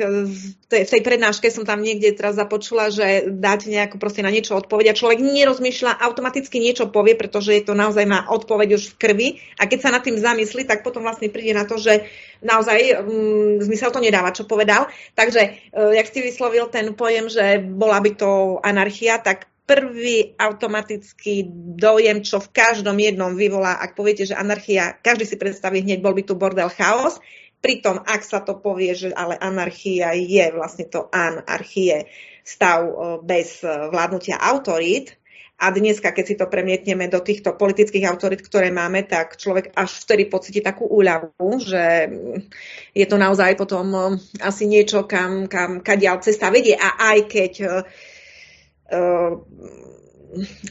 v tej prednáške som tam niekde teraz započula, že dáte nejako proste na niečo odpoveď a človek nerozmýšľa, automaticky niečo povie, pretože je to naozaj má odpoveď už v krvi a keď sa nad tým zamyslí, tak potom vlastne príde na to, že naozaj um, zmysel to nedáva, čo povedal. Takže, uh, jak ste vyslovil ten pojem, že bola by to anarchia, tak prvý automatický dojem, čo v každom jednom vyvolá, ak poviete, že anarchia, každý si predstaví hneď, bol by tu bordel, chaos. Pritom, ak sa to povie, že ale anarchia je vlastne to anarchie, stav uh, bez uh, vládnutia autorít, a dneska, keď si to premietneme do týchto politických autorit, ktoré máme, tak človek až vtedy pocíti takú úľavu, že je to naozaj potom um, asi niečo, kam, kam kadiaľ cesta vedie. A aj keď uh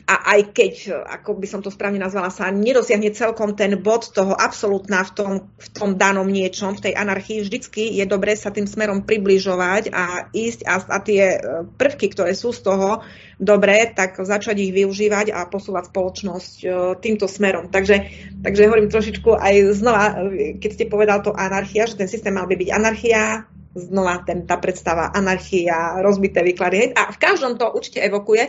a aj keď, ako by som to správne nazvala, sa nedosiahne celkom ten bod toho absolútna v tom, v tom danom niečom, v tej anarchii, vždycky je dobré sa tým smerom približovať a ísť a, a tie e, prvky, ktoré sú z toho dobré, tak začať ich využívať a posúvať spoločnosť e, týmto smerom. Takže, takže hovorím trošičku aj znova, keď ste povedal to anarchia, že ten systém mal by byť anarchia, znova ten, tá predstava anarchia, rozbité výklady. A v každom to určite evokuje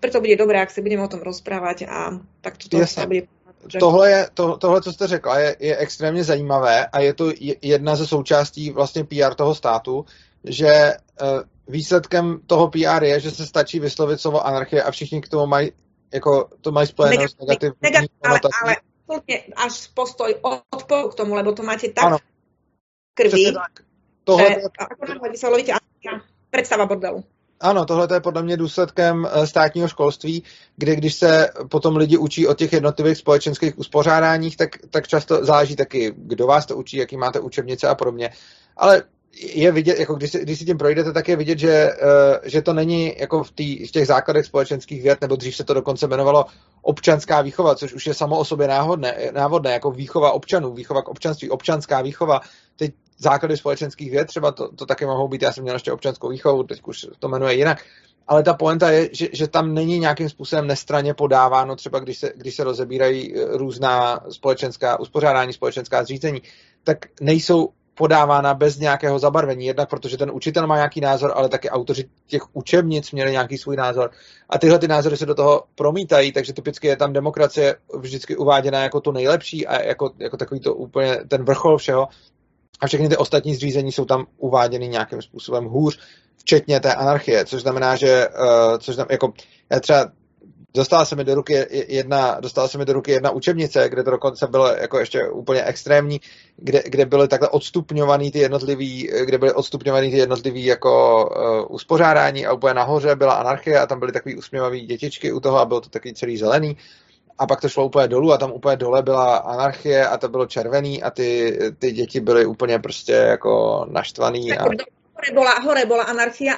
preto bude dobré, ak si budeme o tom rozprávať a tak to Jasně. bude že... Tohle, je, to, tohle, co jste řekla, je, je extrémně zajímavé a je to jedna ze součástí vlastně PR toho státu, že uh, výsledkem toho PR je, že se stačí vyslovit slovo anarchie a všichni k tomu mají, jako, to mají spojeno s negativní negativ, ale, ale až postoj odporu k tomu, lebo to máte tak ano. krví, tak. Tohle že, je... ako náhle vyslovíte predstava bordelu. Ano, tohle je podle mě důsledkem eh, státního školství, kde když se potom lidi učí o těch jednotlivých společenských uspořádáních, tak, tak často záleží taky, kdo vás to učí, jaký máte učebnice a podobně. Ale je vidět, jako když, si, když si tím projdete, tak je vidět, že, uh, že to není jako v, tý, v těch základech společenských věd, nebo dřív se to dokonce jmenovalo občanská výchova, což už je samo o sobě náhodné, návodné, jako výchova občanů, výchova k občanství, občanská výchova. Teď základy společenských věd, třeba to, to taky mohou být, já jsem měl ještě občanskou výchovu, teď už to jmenuje jinak, ale ta poenta je, že, že tam není nějakým způsobem nestraně podáváno, třeba když se, když se rozebírají eh, různá společenská uspořádání, společenská zřízení, tak nejsou podávána bez nějakého zabarvení. Jednak protože ten učitel má nějaký názor, ale taky autoři těch učebnic měli nějaký svůj názor. A tyhle ty názory se do toho promítají, takže typicky je tam demokracie vždycky uváděna jako to nejlepší a jako, jako takový to úplně ten vrchol všeho a všechny ty ostatní zřízení jsou tam uváděny nějakým způsobem hůř, včetně té anarchie, což znamená, že uh, což znamená, jako, já třeba dostala se mi do ruky jedna, dostala se mi do ruky jedna učebnice, kde to dokonce bylo jako ještě úplně extrémní, kde, kde byly takhle odstupňovaný ty jednotlivý, kde byly odstupňovaný ty jednotlivý jako uh, uspořádání a úplně nahoře byla anarchie a tam byly takový usměvavý dětičky u toho a bylo to takový celý zelený a pak to šlo úplně dolů a tam úplně dole byla anarchie a to bylo červený a ty, ty děti byly úplně prostě jako naštvaný. Tak a... hore, bola, hore bola anarchia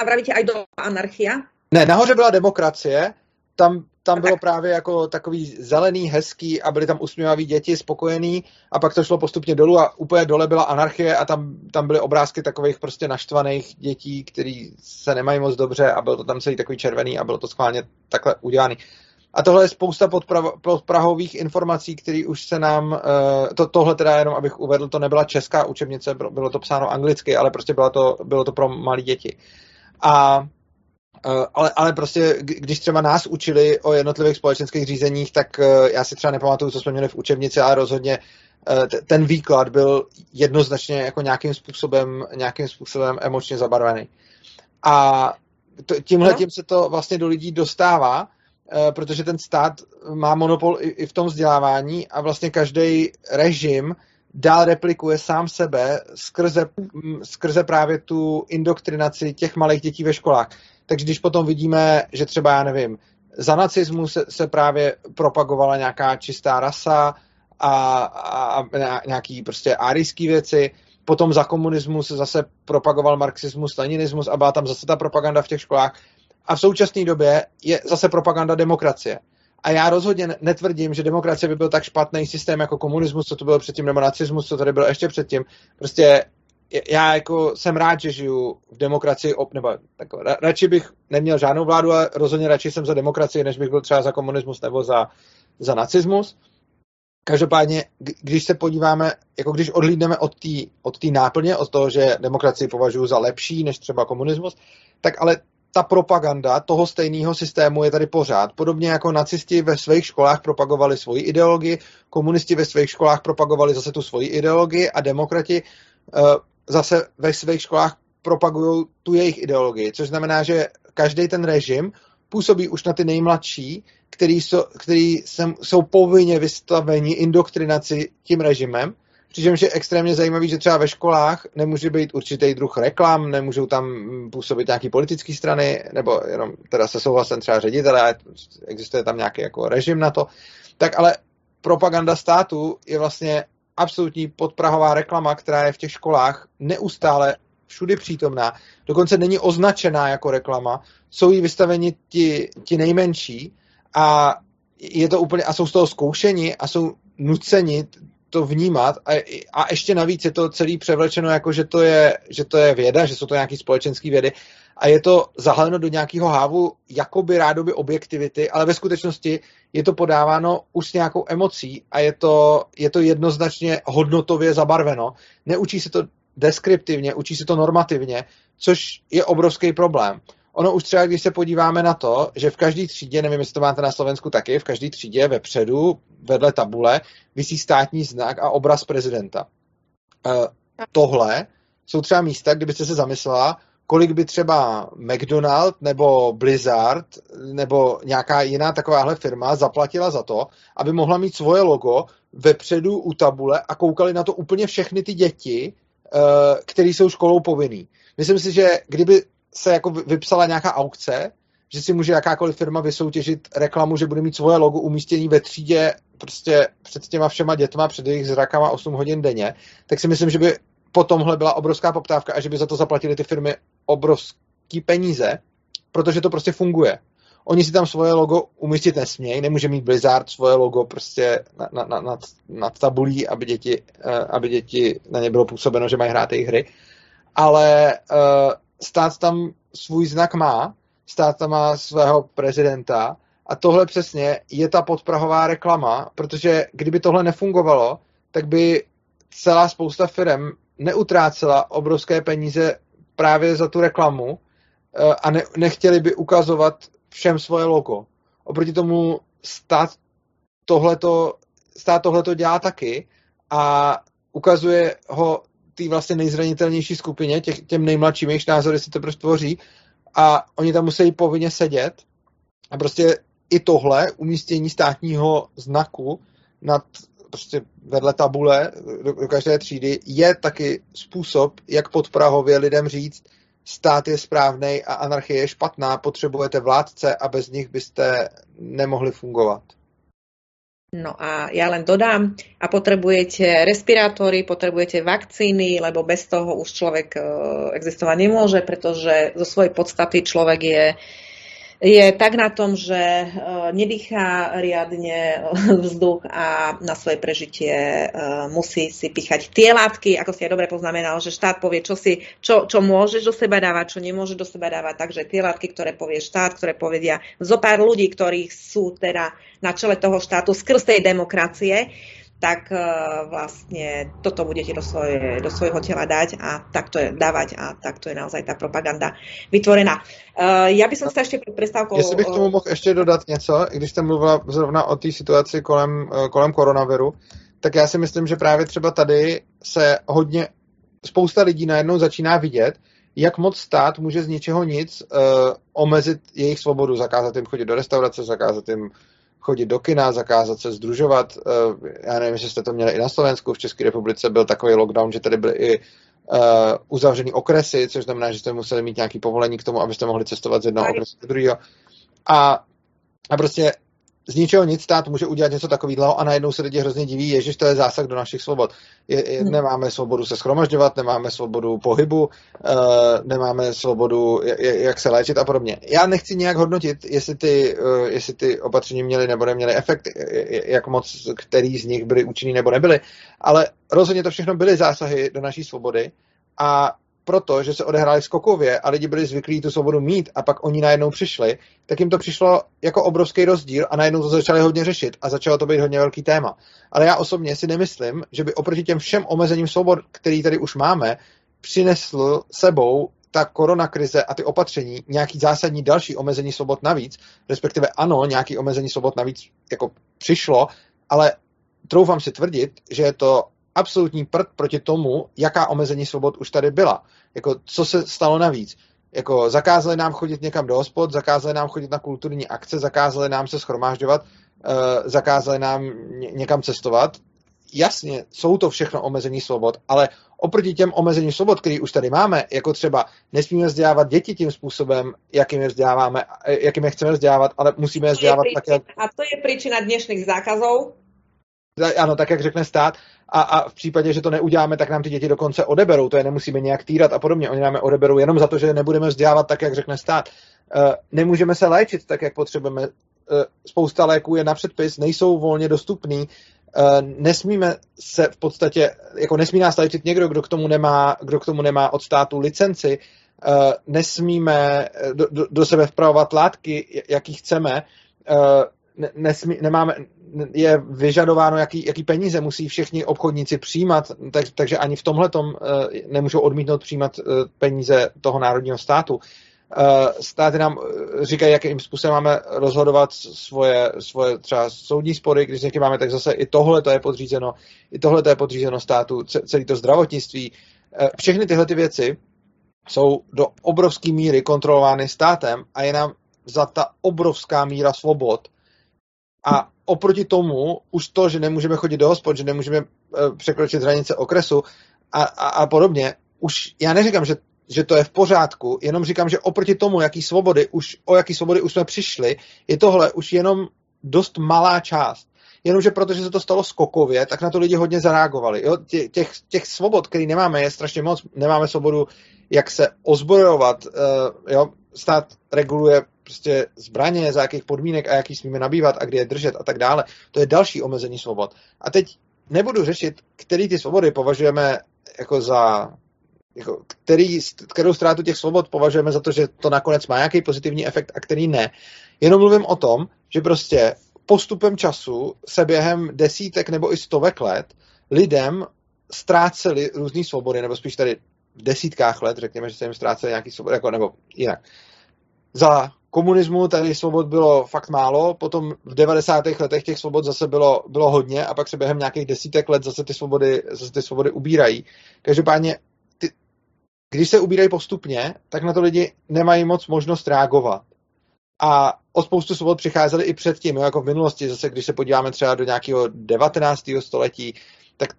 a vravíte aj do anarchia? Ne, nahoře byla demokracie, tam, tam bylo právě jako takový zelený, hezký a byli tam usměvaví děti, spokojení a pak to šlo postupně dolů a úplně dole byla anarchie a tam, tam byly obrázky takových prostě naštvaných dětí, který se nemají moc dobře a byl to tam celý takový červený a bylo to schválně takhle udělaný. A tohle je spousta podprahových informací, které už se nám, eh, to, tohle teda jenom, abych uvedl, to nebyla česká učebnice, bylo to psáno anglicky, ale prostě bylo to, bylo to pro malé děti. A eh, ale, ale prostě, když třeba nás učili o jednotlivých společenských řízeních, tak eh, já si třeba nepamatuju, co jsme měli v učebnici, ale rozhodně ten výklad byl jednoznačně jako nějakým způsobem, nějakým způsobem emočně zabarvený. A tímhle tím se to vlastně do lidí dostává, protože ten stát má monopol i, v tom vzdělávání a vlastně každý režim dál replikuje sám sebe skrze, skrze právě tu indoktrinaci těch malých dětí ve školách. Takže když potom vidíme, že třeba, já nevím, za nacismu se, se právě propagovala nějaká čistá rasa a, a, a nějaký prostě árijský věci, potom za komunismu se zase propagoval marxismus, leninismus a byla tam zase ta propaganda v těch školách, a v současné době je zase propaganda demokracie. A já rozhodně netvrdím, že demokracie by byl tak špatný systém jako komunismus, co to bylo předtím, nebo nacismus, co tady bylo ještě předtím. Prostě já jako jsem rád, že žiju v demokracii, nebo tak, radši bych neměl žádnou vládu, ale rozhodně radši jsem za demokracii, než bych byl třeba za komunismus nebo za, za nacismus. Každopádně, když se podíváme, jako když odhlídneme od té od náplně, od toho, že demokracii považuji za lepší než třeba komunismus, tak ale ta propaganda toho stejného systému je tady pořád. Podobně jako nacisti ve svých školách propagovali svoji ideologii, komunisti ve svých školách propagovali zase tu svoji ideologii a demokrati uh, zase ve svých školách propagují tu jejich ideologii, což znamená, že každý ten režim působí už na ty nejmladší, který, jsou, který jsou povinně vystaveni indoktrinaci tím režimem Přičemž je extrémně zajímavý, že třeba ve školách nemůže být určitý druh reklam, nemůžou tam působit nějaký politické strany, nebo jenom teda se souhlasem třeba ředitele, existuje tam nějaký jako režim na to. Tak ale propaganda státu je vlastně absolutní podprahová reklama, která je v těch školách neustále všudy přítomná, dokonce není označená jako reklama, jsou jí vystaveni ti, ti nejmenší a je to úplně, a jsou z toho zkoušeni a jsou nuceni to vnímat a, a ještě navíc je to celý převlečeno jako, že to je, že to je věda, že jsou to nějaké společenské vědy a je to zahaleno do nějakého hávu jakoby rádoby objektivity, ale ve skutečnosti je to podáváno už s nějakou emocí a je to, je to jednoznačně hodnotově zabarveno. Neučí se to deskriptivně, učí se to normativně, což je obrovský problém. Ono už třeba, když se podíváme na to, že v každé třídě, nevím, jestli to máte na Slovensku taky, v každé třídě vepředu, vedle tabule, visí státní znak a obraz prezidenta. E, tohle jsou třeba místa, kdybyste se zamyslela, kolik by třeba McDonald nebo Blizzard nebo nějaká jiná takováhle firma zaplatila za to, aby mohla mít svoje logo vepředu u tabule a koukali na to úplně všechny ty děti, eh, které jsou školou povinný. Myslím si, že kdyby se jako vypsala nějaká aukce, že si může jakákoliv firma vysoutěžit reklamu, že bude mít svoje logo umístění ve třídě prostě před těma všema dětma, před jejich zrakama 8 hodin denně, tak si myslím, že by po tomhle byla obrovská poptávka a že by za to zaplatili ty firmy obrovský peníze, protože to prostě funguje. Oni si tam svoje logo umístit nesmějí, nemůže mít Blizzard svoje logo prostě na, na, na, nad tabulí, aby děti, uh, aby děti na ně bylo působeno, že mají hrát jejich hry. Ale uh, stát tam svůj znak má, stát tam má svého prezidenta a tohle přesně je ta podprahová reklama, protože kdyby tohle nefungovalo, tak by celá spousta firm neutrácela obrovské peníze právě za tu reklamu eh, a ne, nechtěli by ukazovat všem svoje logo. Oproti tomu stát tohleto, stát tohleto dělá taky a ukazuje ho té vlastně nejzranitelnější skupině, těch, těm nejmladším, jejichž názory to prostě tvoří a oni tam musí povinně sedět a prostě i tohle umístění státního znaku nad prostě vedle tabule do, do každé třídy je taky způsob, jak podprahově lidem říct, stát je správný a anarchie je špatná, potřebujete vládce a bez nich byste nemohli fungovat. No a ja len dodám, a potrebujete respirátory, potrebujete vakcíny, lebo bez toho už človek e, existovať nemôže, pretože zo svojej podstaty človek je je tak na tom, že e, nedýchá riadne vzduch a na svoje prežitie e, musí si píchať tie látky, ako si aj dobre poznamenal, že štát povie, čo, si, čo, čo môžeš do seba dávať, čo nemôžeš do seba dávať, takže tie látky, ktoré povie štát, ktoré povedia zo pár ľudí, ktorí sú teda na čele toho štátu skrz tej demokracie, tak uh, vlastne toto budete do, svoje, do svojho tela dať a takto je dávať a takto je naozaj tá propaganda vytvorená. Uh, já bych se ještě před přestávkou... Jestli bych tomu mohl ještě dodat něco, když jste mluvila zrovna o té situaci kolem, uh, kolem koronaviru, tak já si myslím, že právě třeba tady se hodně, spousta lidí najednou začíná vidět, jak moc stát může z ničeho nic uh, omezit jejich svobodu, zakázat jim chodit do restaurace, zakázat jim chodit do kina, zakázat se združovat. Eh, já nevím, jestli jste to měli i na Slovensku, v České republice byl takový lockdown, že tady byly i uh, uzavřený okresy, což znamená, že jste museli mít nějaký povolení k tomu, abyste mohli cestovat z jednoho okresu do druhého. A, a prostě z ničeho nic stát může udělat něco takového a najednou se lidi hrozně diví, že to je zásah do našich svobod. Je, je, hmm. nemáme svobodu se schromažďovat, nemáme svobodu pohybu, uh, nemáme svobodu, jak se léčit a podobně. Já nechci nějak hodnotit, jestli ty, uh, jestli ty opatření měly nebo neměly efekt, jak moc který z nich byly účinný nebo nebyly, ale rozhodně to všechno byly zásahy do naší svobody a proto, že se odehrály skokově a lidi byli zvyklí tu svobodu mít a pak oni najednou přišli, tak jim to přišlo jako obrovský rozdíl a najednou to začali hodně řešit a začalo to být hodně velký téma. Ale já osobně si nemyslím, že by oproti těm všem omezením svobod, který tady už máme, přinesl sebou ta koronakrize a ty opatření nějaký zásadní další omezení svobod navíc, respektive ano, nějaký omezení svobod navíc jako přišlo, ale troufám si tvrdit, že je to absolutní prd proti tomu, jaká omezení svobod už tady byla. Jako, co se stalo navíc? Jako, zakázali nám chodit někam do hospod, zakázali nám chodit na kulturní akce, zakázali nám se schromážďovat, uh, zakázali nám ně, někam cestovat. Jasně, jsou to všechno omezení svobod, ale oproti těm omezení svobod, který už tady máme, jako třeba nesmíme vzdělávat děti tím způsobem, jakým je vzděláváme, jakým je chceme vzdělávat, ale musíme je vzdělávat tak, jak... A to je příčina dnešních zákazů, ano, tak jak řekne stát, a, a v případě, že to neuděláme, tak nám ty děti dokonce odeberou, to je nemusíme nějak týrat a podobně, oni nám je odeberou jenom za to, že nebudeme vzdělávat tak, jak řekne stát. Uh, nemůžeme se léčit tak, jak potřebujeme. Uh, spousta léků je na předpis, nejsou volně dostupný, uh, nesmíme se v podstatě, jako nesmí nás léčit někdo, kdo k tomu nemá, kdo k tomu nemá od státu licenci, nesmíme do, do, do sebe vpravovat látky, jaký chceme, nesmí, nemáme, je vyžadováno, jaký, jaký peníze musí všichni obchodníci přijímat, tak, takže ani v tomhle uh, nemůžou odmítnout přijímat uh, peníze toho národního státu. Uh, státy nám říkají, jakým způsobem máme rozhodovat svoje, svoje třeba soudní spory, když někdy máme, tak zase i tohle to je podřízeno, i tohle to je podřízeno státu, celý to zdravotnictví. Všechny tyhle ty věci jsou do obrovské míry kontrolovány státem a je nám za ta obrovská míra svobod, a oproti tomu už to, že nemůžeme chodit do hospod, že nemůžeme uh, překročit hranice okresu a, a, a podobně, už já neříkám, že, že to je v pořádku, jenom říkám, že oproti tomu, jaký svobody už, o jaký svobody už jsme přišli, je tohle už jenom dost malá část. Jenomže protože se to stalo skokově, tak na to lidi hodně zareagovali. Jo? Těch, těch svobod, které nemáme, je strašně moc. Nemáme svobodu, jak se ozbrojovat. Uh, jo? Stát reguluje prostě zbraně, za jakých podmínek a jaký smíme nabývat a kde je držet a tak dále. To je další omezení svobod. A teď nebudu řešit, který ty svobody považujeme jako za jako, který, kterou ztrátu těch svobod považujeme za to, že to nakonec má nějaký pozitivní efekt a který ne. Jenom mluvím o tom, že prostě postupem času se během desítek nebo i stovek let lidem ztráceli různé svobody, nebo spíš tady v desítkách let, řekněme, že se jim ztráceli nějaký svobody, jako, nebo jinak. Za komunismu tady svobod bylo fakt málo, potom v 90. letech těch svobod zase bylo, bylo hodně a pak se během nějakých desítek let zase ty svobody, zase ty svobody ubírají. Každopádně, ty, když se ubírají postupně, tak na to lidi nemají moc možnost reagovat. A o spoustu svobod přicházeli i předtím, jako v minulosti, zase když se podíváme třeba do nějakého 19. století, tak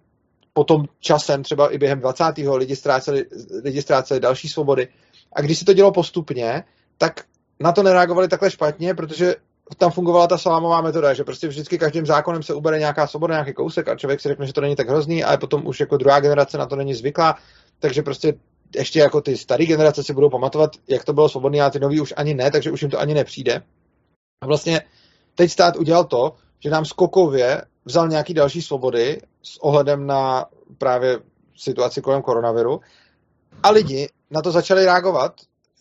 potom časem, třeba i během 20. lidi ztráceli, lidi ztráceli další svobody. A když se to dělo postupně, tak na to nereagovali takhle špatně, protože tam fungovala ta salámová metoda, že prostě vždycky každým zákonem se ubere nějaká svoboda, nějaký kousek a člověk si řekne, že to není tak hrozný, ale potom už jako druhá generace na to není zvyklá, takže prostě ještě jako ty staré generace si budou pamatovat, jak to bylo svobodné, a ty nový už ani ne, takže už jim to ani nepřijde. A vlastně teď stát udělal to, že nám skokově vzal nějaký další svobody s ohledem na právě situaci kolem koronaviru a lidi na to začali reagovat,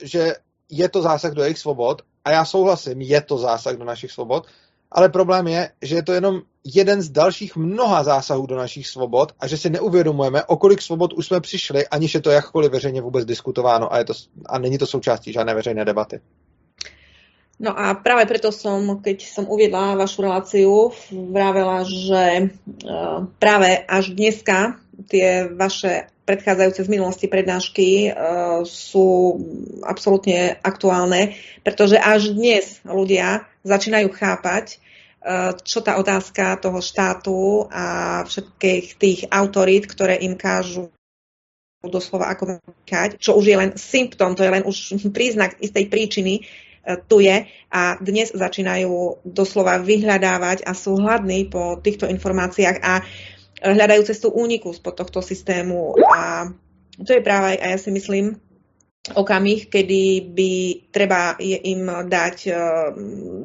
že je to zásah do jejich svobod a já souhlasím, je to zásah do našich svobod, ale problém je, že je to jenom jeden z dalších mnoha zásahů do našich svobod a že si neuvědomujeme, o kolik svobod už jsme přišli, aniž je to jakkoliv veřejně vůbec diskutováno a, je to, a není to součástí žádné veřejné debaty. No a práve preto som, keď som uviedla vašu reláciu, vravela, že uh, práve až dneska tie vaše predchádzajúce z minulosti prednášky uh, sú absolútne aktuálne, pretože až dnes ľudia začínajú chápať, uh, čo tá otázka toho štátu a všetkých tých autorít, ktoré im kážu doslova ako vykať, čo už je len symptom, to je len už príznak istej príčiny, uh, tu je. A dnes začínajú doslova vyhľadávať a sú hladní po týchto informáciách a hľadajú cestu úniku spod tohto systému a to je práve, a ja si myslím, okamih, kedy by treba im dať uh,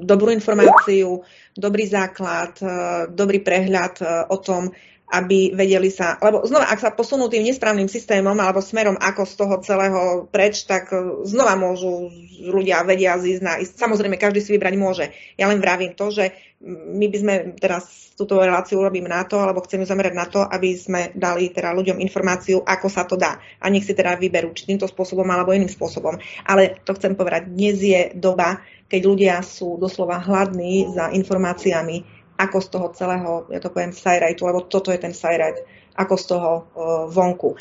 dobrú informáciu, dobrý základ, uh, dobrý prehľad uh, o tom, aby vedeli sa, lebo znova, ak sa posunú tým nesprávnym systémom alebo smerom ako z toho celého preč, tak znova môžu ľudia vedia zísť na Samozrejme, každý si vybrať môže. Ja len vravím to, že my by sme teraz túto reláciu robím na to, alebo chcem ju zamerať na to, aby sme dali teda ľuďom informáciu, ako sa to dá. A nech si teda vyberú, či týmto spôsobom alebo iným spôsobom. Ale to chcem povedať, dnes je doba, keď ľudia sú doslova hladní za informáciami, ako z toho celého, ja to poviem, sajrajtu, lebo toto je ten sajrajt, ako z toho uh, vonku.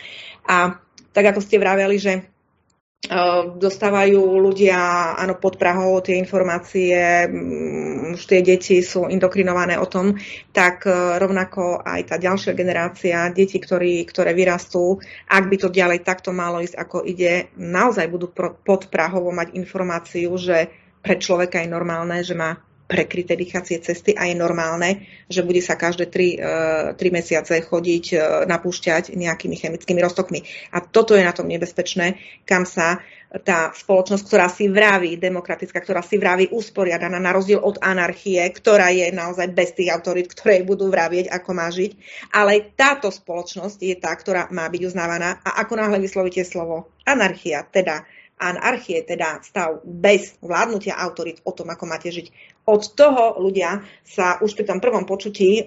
A tak ako ste vraveli, že uh, dostávajú ľudia áno, pod Prahou tie informácie, um, už tie deti sú indokrinované o tom, tak uh, rovnako aj tá ďalšia generácia detí, ktorí, ktoré vyrastú, ak by to ďalej takto malo ísť, ako ide, naozaj budú pod Prahou mať informáciu, že pre človeka je normálne, že má prekryté dýchacie cesty a je normálne, že bude sa každé 3, 3 e, mesiace chodiť, e, napúšťať nejakými chemickými roztokmi. A toto je na tom nebezpečné, kam sa tá spoločnosť, ktorá si vraví demokratická, ktorá si vraví usporiadaná, na rozdiel od anarchie, ktorá je naozaj bez tých autorit, ktoré budú vravieť, ako má žiť. Ale táto spoločnosť je tá, ktorá má byť uznávaná a ako náhle vyslovíte slovo anarchia, teda anarchie, teda stav bez vládnutia autorit o tom, ako máte žiť. Od toho ľudia sa už pri tom prvom počutí e,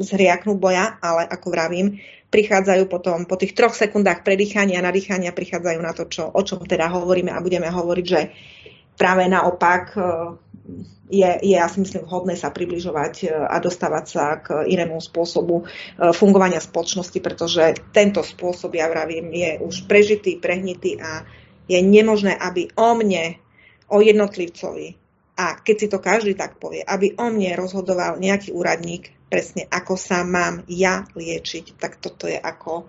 zhriaknú boja, ale ako vravím, prichádzajú potom po tých troch sekundách predýchania a nadýchania prichádzajú na to, čo, o čom teda hovoríme a budeme hovoriť, že práve naopak e, je, je ja si myslím vhodné sa približovať e, a dostávať sa k inému spôsobu e, fungovania spoločnosti, pretože tento spôsob, ja vravím, je už prežitý, prehnitý a je nemožné, aby o mne, o jednotlivcovi, a keď si to každý tak povie, aby o mne rozhodoval nejaký úradník presne, ako sa mám ja liečiť, tak toto je ako...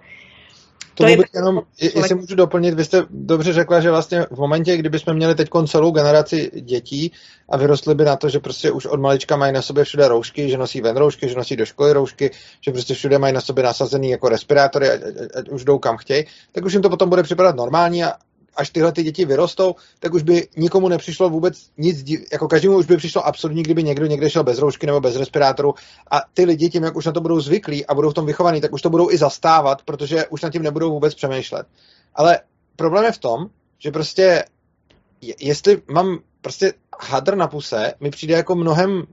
To, to je jenom, jestli můžu doplnit, vy jste dobře řekla, že vlastně v momentě, kdyby jsme měli teď celou generaci dětí a vyrostli by na to, že prostě už od malička mají na sobě všude roušky, že nosí ven roušky, že nosí do školy roušky, že prostě všude mají na sobě nasazený jako respirátory, ať, ať, ať už jdou kam chtějí, tak už jim to potom bude připadat normální a, až tyhle ty děti vyrostou, tak už by nikomu nepřišlo vůbec nic, jako každému už by přišlo absurdní, kdyby někdo někde šel bez roušky nebo bez respirátoru a ty lidi tím, jak už na to budou zvyklí a budou v tom vychovaní, tak už to budou i zastávat, protože už nad tím nebudou vůbec přemýšlet. Ale problém je v tom, že prostě jestli mám prostě hadr na puse, mi přijde jako mnohem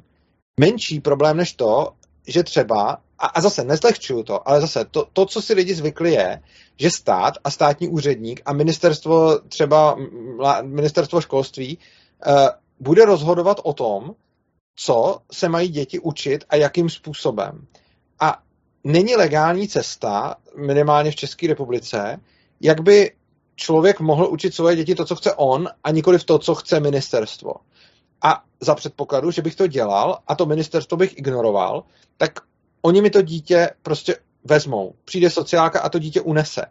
menší problém než to, že třeba a, a zase nezlehčuju to, ale zase to, to, co si lidi zvykli je, že stát a státní úředník a ministerstvo třeba ministerstvo školství uh, bude rozhodovat o tom, co se mají děti učit a jakým způsobem. A není legální cesta, minimálně v České republice, jak by člověk mohl učit svoje děti to, co chce on, a nikoli v to, co chce ministerstvo. A za předpokladu, že bych to dělal a to ministerstvo bych ignoroval, tak oni mi to dítě prostě vezmou. Přijde sociálka a to dítě unese.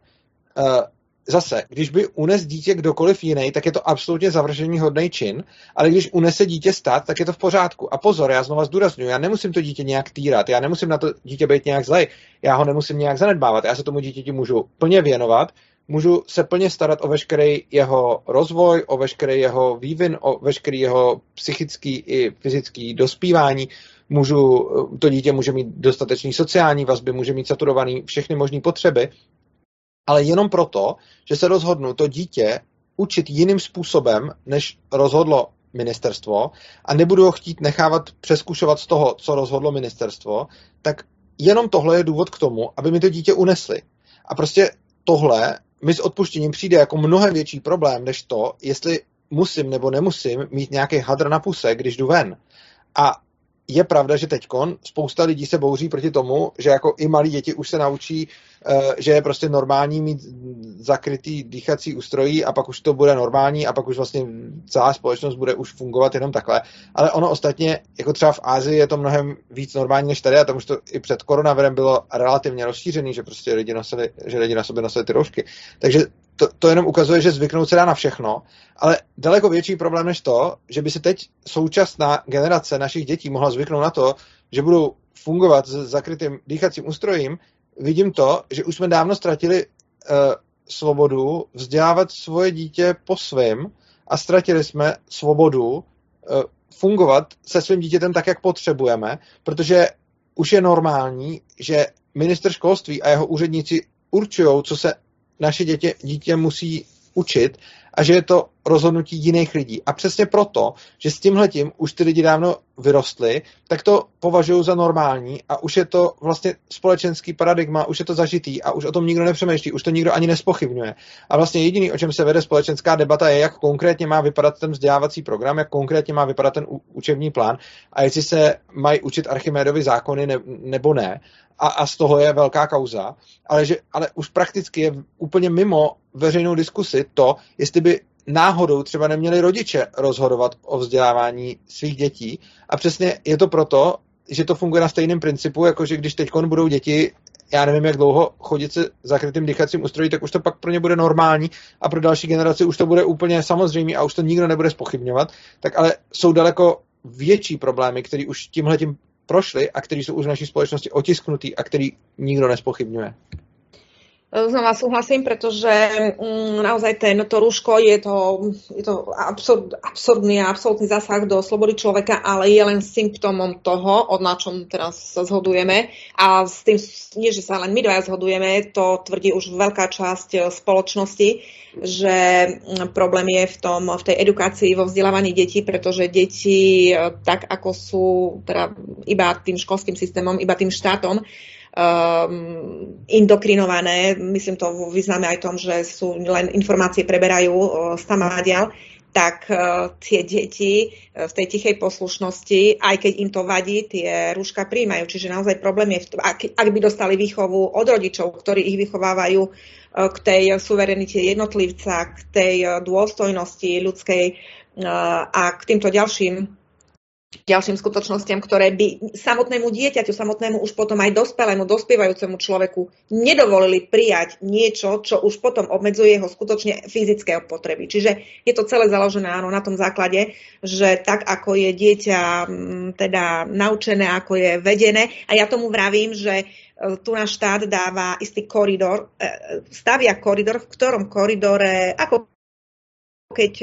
Uh, zase, když by unes dítě kdokoliv jiný, tak je to absolutně zavržení hodný čin, ale když unese dítě stát, tak je to v pořádku. A pozor, já znova zdůraznuju, já nemusím to dítě nějak týrat, já nemusím na to dítě být nějak zlej, já ho nemusím nějak zanedbávat, já se tomu dítěti můžu plně věnovat, můžu se plně starat o veškerý jeho rozvoj, o veškerý jeho vývin, o veškerý jeho psychický i fyzický dospívání, můžu, to dítě může mít dostatečný sociální vazby, může mít saturovaný všechny možné potřeby, ale jenom proto, že se rozhodnu to dítě učit jiným způsobem, než rozhodlo ministerstvo a nebudu ho chtít nechávat přeskušovat z toho, co rozhodlo ministerstvo, tak jenom tohle je důvod k tomu, aby mi to dítě unesli. A prostě tohle mi s odpuštěním přijde jako mnohem větší problém, než to, jestli musím nebo nemusím mít nějaký hadr na puse, když jdu ven. A je pravda, že teď spousta lidí se bouří proti tomu, že jako i malí děti už se naučí, eh, že je prostě normální mít zakrytý dýchací ústrojí a pak už to bude normální a pak už vlastně celá společnost bude už fungovat jenom takhle. Ale ono ostatně, jako třeba v Ázii je to mnohem víc normální než tady a tam už to i před koronavirem bylo relativně rozšířený, že prostě lidi nosili, že lidi na sobě nosili ty roušky. Takže to, to jenom ukazuje, že zvyknout se dá na všechno, ale daleko větší problém než to, že by se teď současná generace našich dětí mohla zvyknout na to, že budou fungovat s zakrytým dýchacím ústrojím, vidím to, že už jsme dávno ztratili uh, svobodu vzdělávat svoje dítě po svém a ztratili jsme svobodu uh, fungovat se svým dítětem tak, jak potřebujeme, protože už je normální, že minister školství a jeho úředníci určují, co se naše dítě, dítě musí učit a že je to rozhodnutí jiných lidí. A přesně proto, že s tímhletím už ty lidi dávno vyrostli, tak to považují za normální a už je to vlastně společenský paradigma, už je to zažitý a už o tom nikdo nepřemýšlí, už to nikdo ani nespochybňuje. A vlastně jediný, o čem se vede společenská debata, je, jak konkrétně má vypadat ten vzdělávací program, jak konkrétně má vypadat ten učební plán a jestli se mají učit Archimédovi zákony ne, nebo ne a, a z toho je velká kauza, ale, že, ale už prakticky je úplně mimo veřejnou diskusi to, jestli by náhodou třeba neměli rodiče rozhodovat o vzdělávání svých dětí. A přesně je to proto, že to funguje na stejném principu, jako že když teď budou děti, já nevím, jak dlouho chodit se zakrytým dýchacím ústrojí, tak už to pak pro ně bude normální a pro další generaci už to bude úplně samozřejmé a už to nikdo nebude spochybňovat. Tak ale jsou daleko větší problémy, které už tímhle tím prošly a které jsou už v naší společnosti otisknutý a který nikdo nespochybňuje. Znova súhlasím, pretože mm, naozaj ten, to rúško je to, je to absurd, absurdný a absolútny zásah do slobody človeka, ale je len symptómom toho, od na čom teraz sa zhodujeme. A s tým, nie že sa len my dvaja zhodujeme, to tvrdí už veľká časť spoločnosti, že mm, problém je v, tom, v tej edukácii, vo vzdelávaní detí, pretože deti, tak ako sú teda iba tým školským systémom, iba tým štátom, um, indokrinované, myslím to v význame aj tom, že sú len informácie preberajú uh, stamadial, tak uh, tie deti uh, v tej tichej poslušnosti, aj keď im to vadí, tie rúška príjmajú. Čiže naozaj problém je, v tom, ak, ak by dostali výchovu od rodičov, ktorí ich vychovávajú uh, k tej suverenite jednotlivca, k tej uh, dôstojnosti ľudskej uh, a k týmto ďalším ďalším skutočnostiam, ktoré by samotnému dieťaťu, samotnému už potom aj dospelému, dospievajúcemu človeku nedovolili prijať niečo, čo už potom obmedzuje jeho skutočne fyzické potreby. Čiže je to celé založené áno, na tom základe, že tak ako je dieťa mm, teda naučené, ako je vedené, a ja tomu vravím, že e, tu náš štát dáva istý koridor, e, stavia koridor, v ktorom koridore, ako keď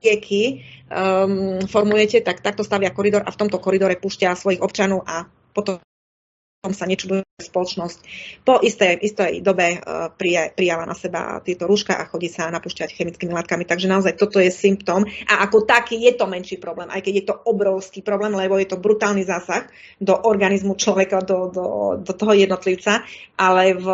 rieky e, um, formujete, tak takto stavia koridor a v tomto koridore púšťa svojich občanov a potom sa nečuduje spoločnosť. Po istej, istej dobe uh, prijala na seba tieto rúška a chodí sa napúšťať chemickými látkami. Takže naozaj toto je symptóm a ako taký je to menší problém, aj keď je to obrovský problém, lebo je to brutálny zásah do organizmu človeka, do, do, do toho jednotlivca, ale v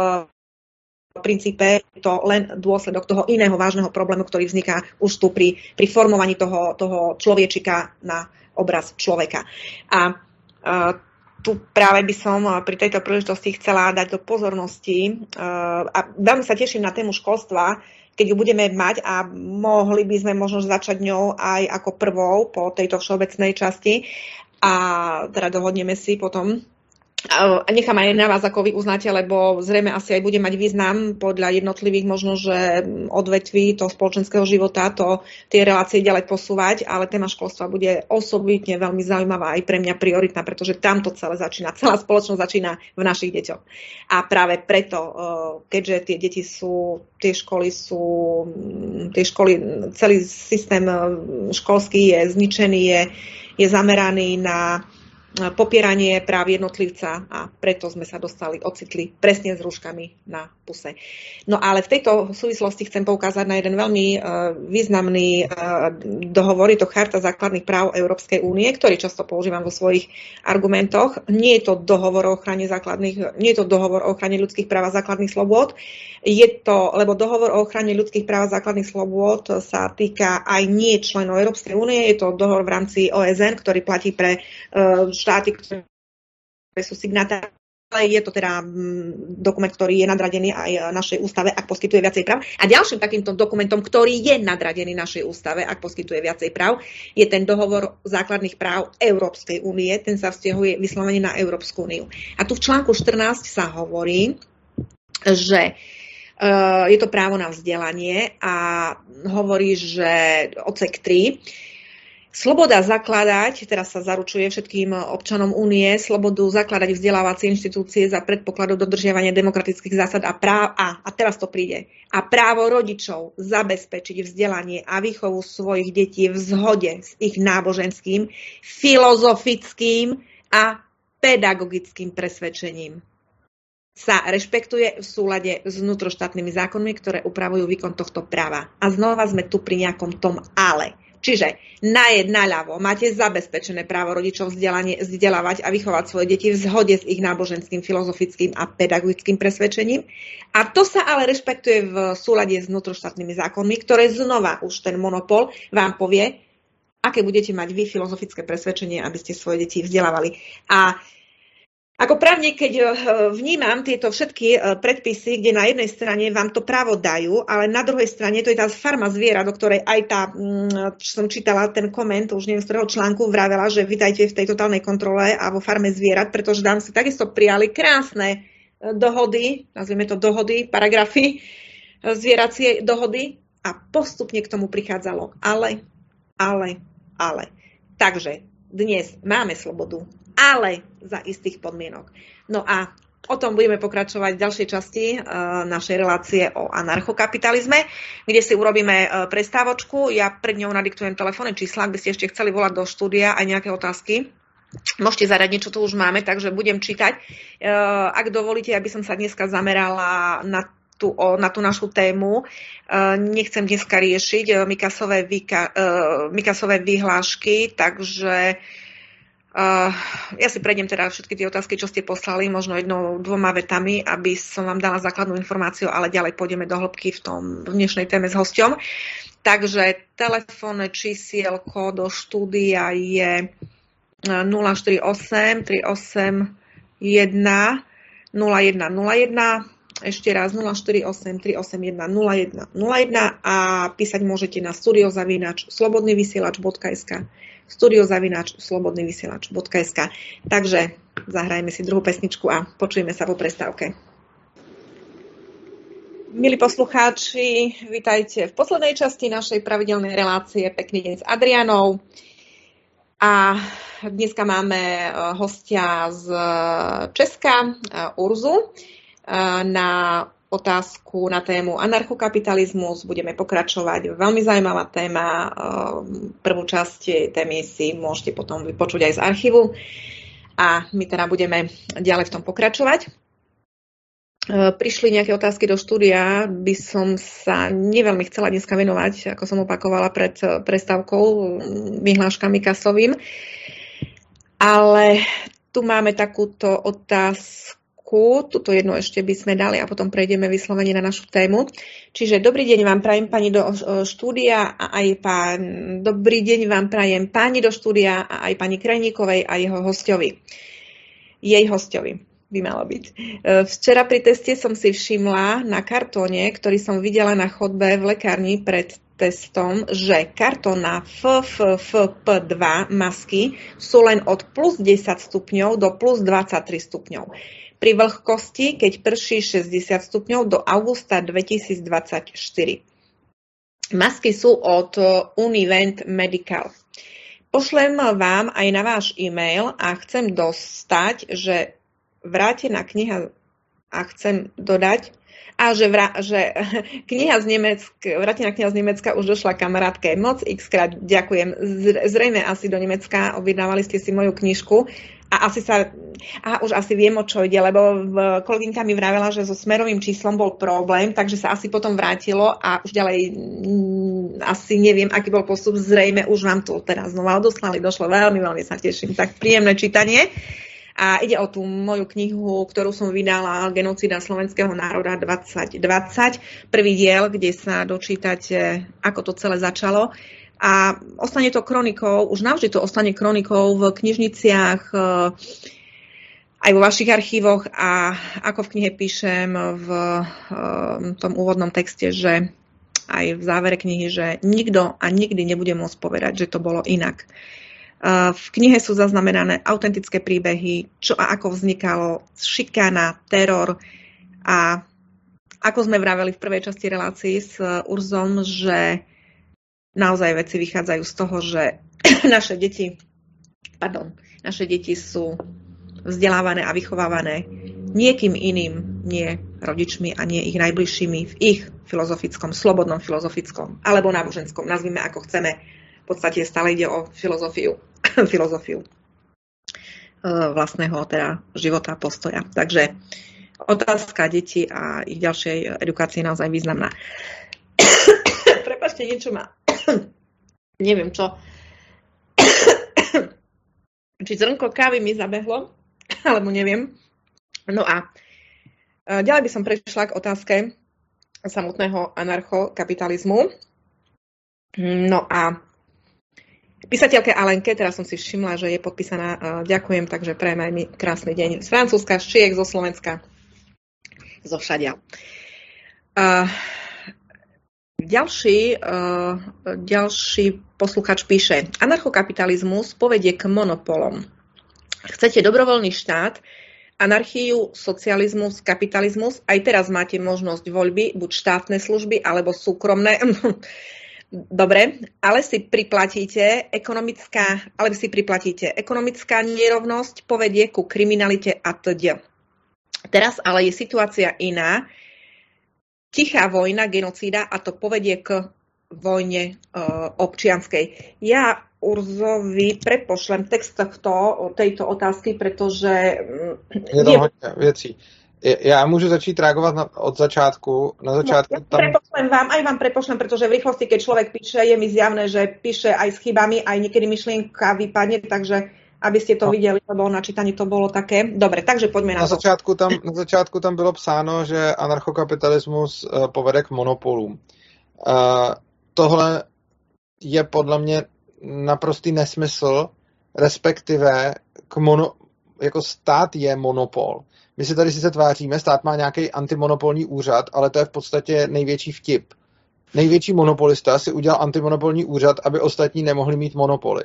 v princípe je to len dôsledok toho iného vážneho problému, ktorý vzniká už tu pri, pri formovaní toho, toho človečika na obraz človeka. A, a tu práve by som pri tejto príležitosti chcela dať do pozornosti a veľmi sa teším na tému školstva, keď ju budeme mať a mohli by sme možno začať ňou aj ako prvou po tejto všeobecnej časti a teda dohodneme si potom a nechám aj na vás, ako vy uznáte, lebo zrejme asi aj bude mať význam podľa jednotlivých možno, že odvetví toho spoločenského života to tie relácie ďalej posúvať, ale téma školstva bude osobitne veľmi zaujímavá aj pre mňa prioritná, pretože tam to celé začína. Celá spoločnosť začína v našich deťoch. A práve preto, e, keďže tie deti sú, tie školy sú, tie školy, celý systém e, školský je zničený, je, je zameraný na popieranie práv jednotlivca a preto sme sa dostali, ocitli presne s rúškami na puse. No ale v tejto súvislosti chcem poukázať na jeden veľmi uh, významný uh, dohovor, je to Charta základných práv Európskej únie, ktorý často používam vo svojich argumentoch. Nie je to dohovor o ochrane základných, nie je to dohovor o ochrane ľudských práv a základných slobôd, je to, lebo dohovor o ochrane ľudských práv a základných slobôd sa týka aj nie členov Európskej únie, je to dohovor v rámci OSN, ktorý platí pre uh, štáty, ktoré sú signatári ale je to teda mm, dokument, ktorý je nadradený aj našej ústave, ak poskytuje viacej práv. A ďalším takýmto dokumentom, ktorý je nadradený našej ústave, ak poskytuje viacej práv, je ten dohovor základných práv Európskej únie. Ten sa vzťahuje vyslovene na Európsku úniu. A tu v článku 14 sa hovorí, že eh, je to právo na vzdelanie a hovorí, že odsek 3 Sloboda zakladať, teraz sa zaručuje všetkým občanom únie, slobodu zakladať vzdelávacie inštitúcie za predpokladov dodržiavania demokratických zásad a práv, a, a teraz to príde, a právo rodičov zabezpečiť vzdelanie a výchovu svojich detí v zhode s ich náboženským, filozofickým a pedagogickým presvedčením sa rešpektuje v súlade s vnútroštátnymi zákonmi, ktoré upravujú výkon tohto práva. A znova sme tu pri nejakom tom ale. Čiže na jedna ľavo máte zabezpečené právo rodičov vzdelávať a vychovať svoje deti v zhode s ich náboženským, filozofickým a pedagogickým presvedčením. A to sa ale rešpektuje v súlade s vnútroštátnymi zákonmi, ktoré znova už ten monopol vám povie, aké budete mať vy filozofické presvedčenie, aby ste svoje deti vzdelávali. A ako právnik, keď eh, vnímam tieto všetky eh, predpisy, kde na jednej strane vám to právo dajú, ale na druhej strane to je tá farma zviera, do ktorej aj tá, mm, čo som čítala ten koment, už neviem z ktorého článku, vravela, že vítajte v tej totálnej kontrole a vo farme zvierat, pretože tam si takisto prijali krásne eh, dohody, nazvime to dohody, paragrafy, zvieracie dohody a postupne k tomu prichádzalo. Ale, ale, ale. Takže dnes máme slobodu, ale za istých podmienok. No a O tom budeme pokračovať v ďalšej časti uh, našej relácie o anarchokapitalizme, kde si urobíme uh, prestávočku. Ja pred ňou nadiktujem telefónne čísla, ak by ste ešte chceli volať do štúdia aj nejaké otázky. Môžete zaradiť, niečo tu už máme, takže budem čítať. Uh, ak dovolíte, aby som sa dneska zamerala na tú, na tú našu tému. Nechcem dneska riešiť Mikasové, výka, Mikasové vyhlášky, takže Uh, ja si prejdem teda všetky tie otázky, čo ste poslali, možno jednou, dvoma vetami, aby som vám dala základnú informáciu, ale ďalej pôjdeme do hĺbky v tom v dnešnej téme s hosťom. Takže telefónne čísielko do štúdia je 048 381 0101 ešte raz 048 381 0101 a písať môžete na studiozavinač slobodnyvysielač.sk studiozavináč slobodnyvysielač.sk. Takže zahrajme si druhú pesničku a počujeme sa po prestávke. Milí poslucháči, vítajte v poslednej časti našej pravidelnej relácie Pekný deň s Adrianou. A dneska máme eh, hostia z Česka, eh, Urzu, eh, na otázku na tému anarchokapitalizmus. Budeme pokračovať. Veľmi zaujímavá téma. Ehm, prvú časť témy si môžete potom vypočuť aj z archívu. A my teda budeme ďalej v tom pokračovať. Ehm, prišli nejaké otázky do štúdia, by som sa neveľmi chcela dneska venovať, ako som opakovala pred prestávkou vyhláškami kasovým. Ale tu máme takúto otázku otázku, tuto jednu ešte by sme dali a potom prejdeme vyslovene na našu tému. Čiže dobrý deň vám prajem pani do štúdia a aj pán, dobrý deň vám prajem páni do štúdia a aj pani Krajníkovej a jeho hostovi. Jej hostovi by malo byť. E, včera pri teste som si všimla na kartóne, ktorý som videla na chodbe v lekárni pred testom, že kartón na FFFP2 masky sú len od plus 10 stupňov do plus 23 stupňov pri vlhkosti, keď prší 60 stupňov do augusta 2024. Masky sú od Univent Medical. Pošlem vám aj na váš e-mail a chcem dostať, že vrátená kniha a chcem dodať, a že, vra, že kniha z Nemecka, vrátená kniha z Nemecka už došla kamarátke. Moc x krát ďakujem. Zrejme asi do Nemecka objednávali ste si moju knižku a asi sa, a už asi viem, o čo ide, lebo kolegynka mi vravela, že so smerovým číslom bol problém, takže sa asi potom vrátilo a už ďalej mm, asi neviem, aký bol postup, zrejme už vám to teraz znova odoslali, došlo veľmi, veľmi sa teším, tak príjemné čítanie. A ide o tú moju knihu, ktorú som vydala Genocida slovenského národa 2020. Prvý diel, kde sa dočítate, ako to celé začalo a ostane to kronikou, už navždy to ostane kronikou v knižniciach, e, aj vo vašich archívoch a ako v knihe píšem v e, tom úvodnom texte, že aj v závere knihy, že nikto a nikdy nebude môcť povedať, že to bolo inak. E, v knihe sú zaznamenané autentické príbehy, čo a ako vznikalo, šikana, teror a ako sme vraveli v prvej časti relácii s Urzom, že naozaj veci vychádzajú z toho, že naše deti, pardon, naše deti sú vzdelávané a vychovávané niekým iným, nie rodičmi a nie ich najbližšími v ich filozofickom, slobodnom filozofickom alebo náboženskom, nazvime ako chceme. V podstate stále ide o filozofiu, filozofiu eh, vlastného teda života, postoja. Takže otázka detí a ich ďalšej edukácie je naozaj významná. Prepačte, niečo ma neviem čo. Či zrnko kávy mi zabehlo, alebo neviem. No a e, ďalej by som prešla k otázke samotného anarchokapitalizmu. No a písateľke Alenke, teraz som si všimla, že je podpísaná, e, ďakujem, takže prajem aj mi krásny deň z Francúzska, z Čiek, zo Slovenska, zo všadia. Uh, ďalší, uh, ďalší posluchač píše, anarchokapitalizmus povedie k monopolom. Chcete dobrovoľný štát, anarchiu, socializmus, kapitalizmus, aj teraz máte možnosť voľby, buď štátne služby, alebo súkromné. Dobre, ale si priplatíte ekonomická, ale si priplatíte ekonomická nerovnosť povedie ku kriminalite a td. Teraz ale je situácia iná. Tichá vojna, genocída a to povedie k vojne uh, občianskej. Ja Urzovi prepošlem text tohto, tejto otázky, pretože... Mm, je tam hodně věcí. Já můžu začít reagovat na, od začátku. Na začátku no, tam... Prepošlem vám, aj vám prepošlem, protože v rychlosti, keď člověk píše, je mi zjavné, že píše aj s chybami, aj někdy myšlienka vypadne, takže aby ste to no. viděli, lebo na čítaní to bylo také. Dobre, takže pojďme na, na to. Začátku tam, na začátku tam bylo psáno, že anarchokapitalismus uh, povede k monopolům. Uh, tohle je podle mě naprostý nesmysl, respektive k mono, jako stát je monopol. My si tady sice tváříme, stát má nějaký antimonopolní úřad, ale to je v podstatě největší vtip. Největší monopolista si udělal antimonopolní úřad, aby ostatní nemohli mít monopoly.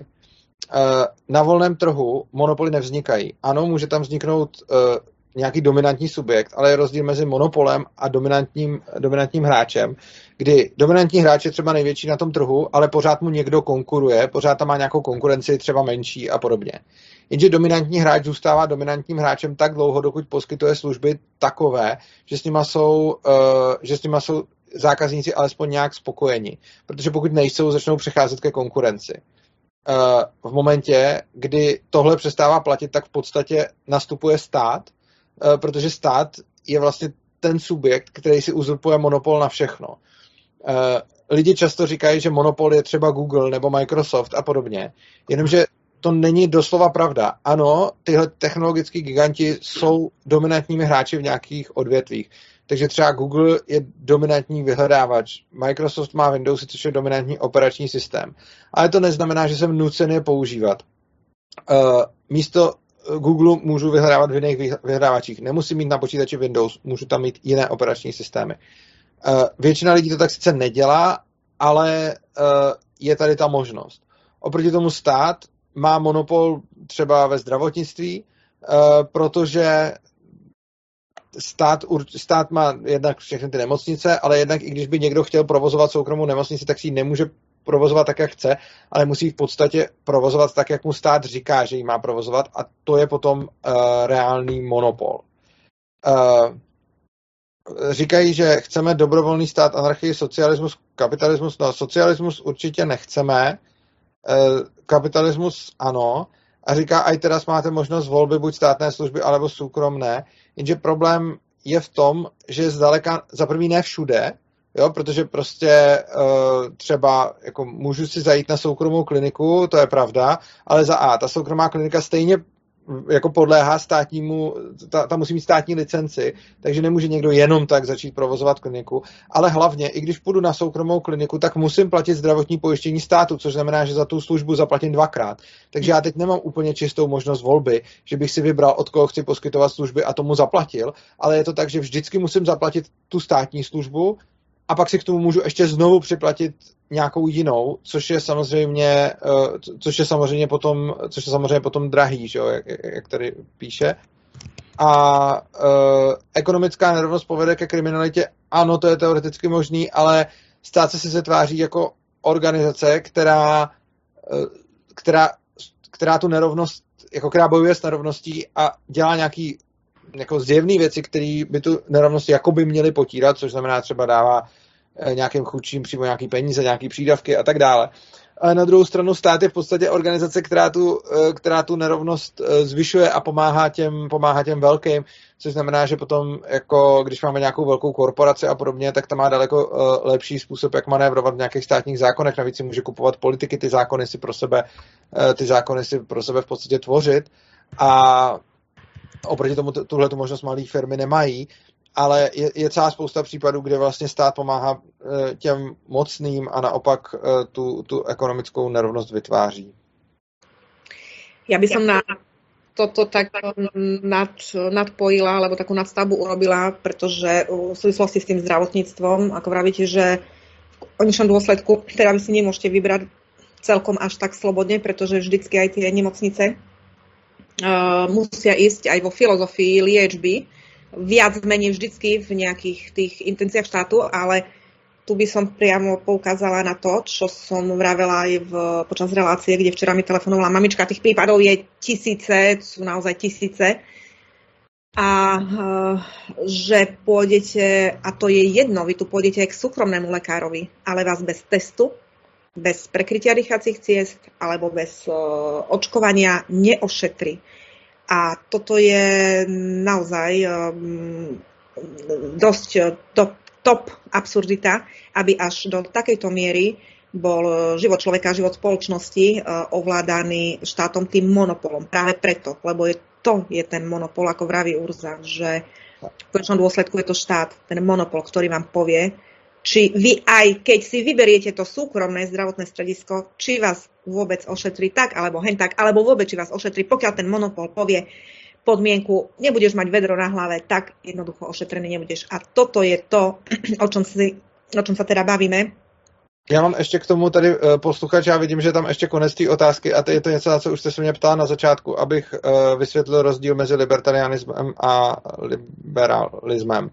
Eh, na volném trhu monopoly nevznikají. Ano, může tam vzniknout eh, nějaký dominantní subjekt, ale je rozdíl mezi monopolem a dominantním, dominantním hráčem, kdy dominantní hráč je třeba největší na tom trhu, ale pořád mu někdo konkuruje, pořád tam má nějakou konkurenci, třeba menší a podobně. Jenže dominantní hráč zůstává dominantním hráčem tak dlouho, dokud poskytuje služby takové, že s nima jsou, uh, že s nima jsou zákazníci alespoň nějak spokojeni. Protože pokud nejsou, začnou přecházet ke konkurenci. Uh, v momentě, kdy tohle přestává platit, tak v podstatě nastupuje stát, uh, protože stát je vlastně ten subjekt, který si uzurpuje monopol na všechno. Uh, lidi často říkají, že monopol je třeba Google nebo Microsoft a podobně, jenomže to není doslova pravda. Ano, tyhle technologické giganti jsou dominantními hráči v nějakých odvětvích. Takže třeba Google je dominantní vyhledávač, Microsoft má Windows, což je dominantní operační systém. Ale to neznamená, že jsem nucen je používat. Uh, místo Google můžu vyhledávat v jiných vyhledávačích. Nemusím mít na počítači Windows, můžu tam mít jiné operační systémy. Uh, většina lidí to tak sice nedělá, ale uh, je tady ta možnost. Oproti tomu stát má monopol třeba ve zdravotnictví, protože stát, stát má jednak všechny ty nemocnice, ale jednak i když by někdo chtěl provozovat soukromou nemocnici, tak si ji nemůže provozovat tak, jak chce, ale musí v podstatě provozovat tak, jak mu stát říká, že ji má provozovat a to je potom uh, reálný monopol. Uh, říkají, že chceme dobrovolný stát, anarchii, socialismus, kapitalismus. No, socialismus určitě nechceme, uh, kapitalismus ano, a říká, aj teraz máte možnost volby buď státné služby, alebo soukromné, jenže problém je v tom, že zdaleka, za první ne všude, jo, protože prostě uh, třeba jako můžu si zajít na soukromou kliniku, to je pravda, ale za A, ta soukromá klinika stejně jako podléhá státnímu, ta, ta musí mít státní licenci, takže nemůže někdo jenom tak začít provozovat kliniku, ale hlavně, i když půjdu na soukromou kliniku, tak musím platit zdravotní pojištění státu, což znamená, že za tu službu zaplatím dvakrát. Takže já teď nemám úplně čistou možnost volby, že bych si vybral, od koho chci poskytovat služby a tomu zaplatil, ale je to tak, že vždycky musím zaplatit tu státní službu, a pak si k tomu můžu ještě znovu připlatit nějakou jinou, což je samozřejmě, eh, což je samozřejmě potom, což je samozřejmě potom drahý, že jo, jak, jak tady píše. A uh, ekonomická nerovnost povede ke kriminalitě, ano, to je teoreticky možný, ale stát se si tváří jako organizace, která, uh, která, která tu nerovnost, jako která bojuje s nerovností a dělá nějaký jako zjevné věci, které by tu nerovnost jakoby měly potírat, což znamená třeba dává eh, nějakým chudším přímo nějaký peníze, nějaký přídavky a tak dále. Ale na druhou stranu stát je v podstatě organizace, která tu, eh, která tu nerovnost eh, zvyšuje a pomáhá těm, pomáhá těm velkým, což znamená, že potom, jako když máme nějakou velkou korporaci a podobně, tak ta má daleko lepší způsob, jak manévrovat v nějakých státních zákonech. Navíc si může kupovat politiky, ty zákony si pro sebe, ty zákony si pro sebe v podstatě tvořit. A Oproti tomu tuhle tu možnost malé firmy nemají, ale je, je celá spousta případů, kde vlastně stát pomáhá e, těm mocným a naopak e, tu, tu ekonomickou nerovnost vytváří. Já bych na toto tak nad, nadpojila, alebo takú nadstavbu urobila, pretože v súvislosti s tým zdravotníctvom, ako vravíte, že v konečnom dôsledku teda vy si nemôžete vybrať celkom až tak slobodne, pretože vždycky aj tie nemocnice uh, musia ísť aj vo filozofii liečby, viac menej vždycky v nejakých tých intenciách štátu, ale tu by som priamo poukázala na to, čo som vravela aj v, počas relácie, kde včera mi telefonovala mamička. Tých prípadov je tisíce, sú naozaj tisíce. A uh, že pôjdete, a to je jedno, vy tu pôjdete aj k súkromnému lekárovi, ale vás bez testu, bez prekrytia dýchacích ciest alebo bez uh, očkovania neošetri. A toto je naozaj um, dosť top, top absurdita, aby až do takejto miery bol život človeka, život spoločnosti ovládaný štátom tým monopolom. Práve preto, lebo je, to je ten monopol, ako vraví Urza, že v konečnom dôsledku je to štát, ten monopol, ktorý vám povie, či vy aj keď si vyberiete to súkromné zdravotné stredisko, či vás vôbec ošetrí tak, alebo hen tak, alebo vôbec či vás ošetrí, pokiaľ ten monopol povie podmienku, nebudeš mať vedro na hlave, tak jednoducho ošetrený nebudeš. A toto je to, o čom, si, o čom sa teda bavíme. Já mám ještě k tomu tady uh, posluchač, já vidím, že tam ještě konec té otázky a to je to něco, na co už jste se mě ptala na začátku, abych uh, vysvětlil rozdíl mezi libertarianismem a liberalismem.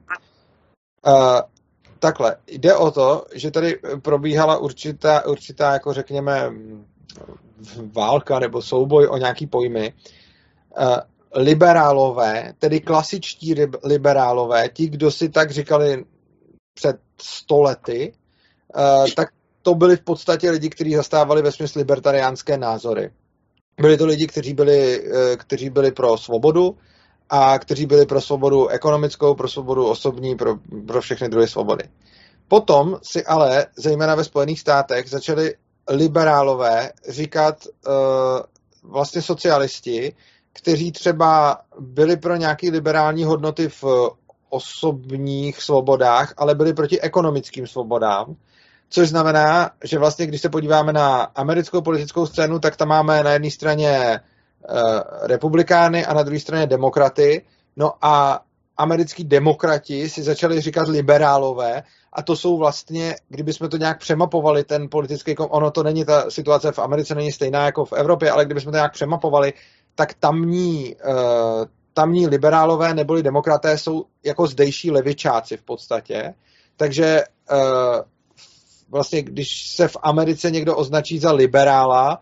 Takhle, jde o to, že tady probíhala určitá, určitá jako řekněme, válka nebo souboj o nějaký pojmy. Uh, liberálové, tedy klasičtí liberálové, ti, kdo si tak říkali před stolety, uh, tak to byli v podstatě lidi, kteří zastávali ve smyslu libertariánské názory. Byli to lidi, kteří byli, kteří byli pro svobodu, a kteří byli pro svobodu ekonomickou, pro svobodu osobní, pro, pro všechny druhy svobody. Potom si ale, zejména ve Spojených státech, začali liberálové říkat uh, vlastně socialisti, kteří třeba byli pro nějaké liberální hodnoty v osobních svobodách, ale byli proti ekonomickým svobodám. Což znamená, že vlastně, když se podíváme na americkou politickou scénu, tak tam máme na jedné straně republikány a na druhé straně demokraty. No a americký demokrati si začali říkat liberálové a to jsou vlastně, kdybychom to nějak přemapovali, ten politický, ono to není, ta situace v Americe není stejná jako v Evropě, ale kdybychom to nějak přemapovali, tak tamní, uh, tamní liberálové neboli demokraté jsou jako zdejší levičáci v podstatě. Takže uh, vlastně, když se v Americe někdo označí za liberála,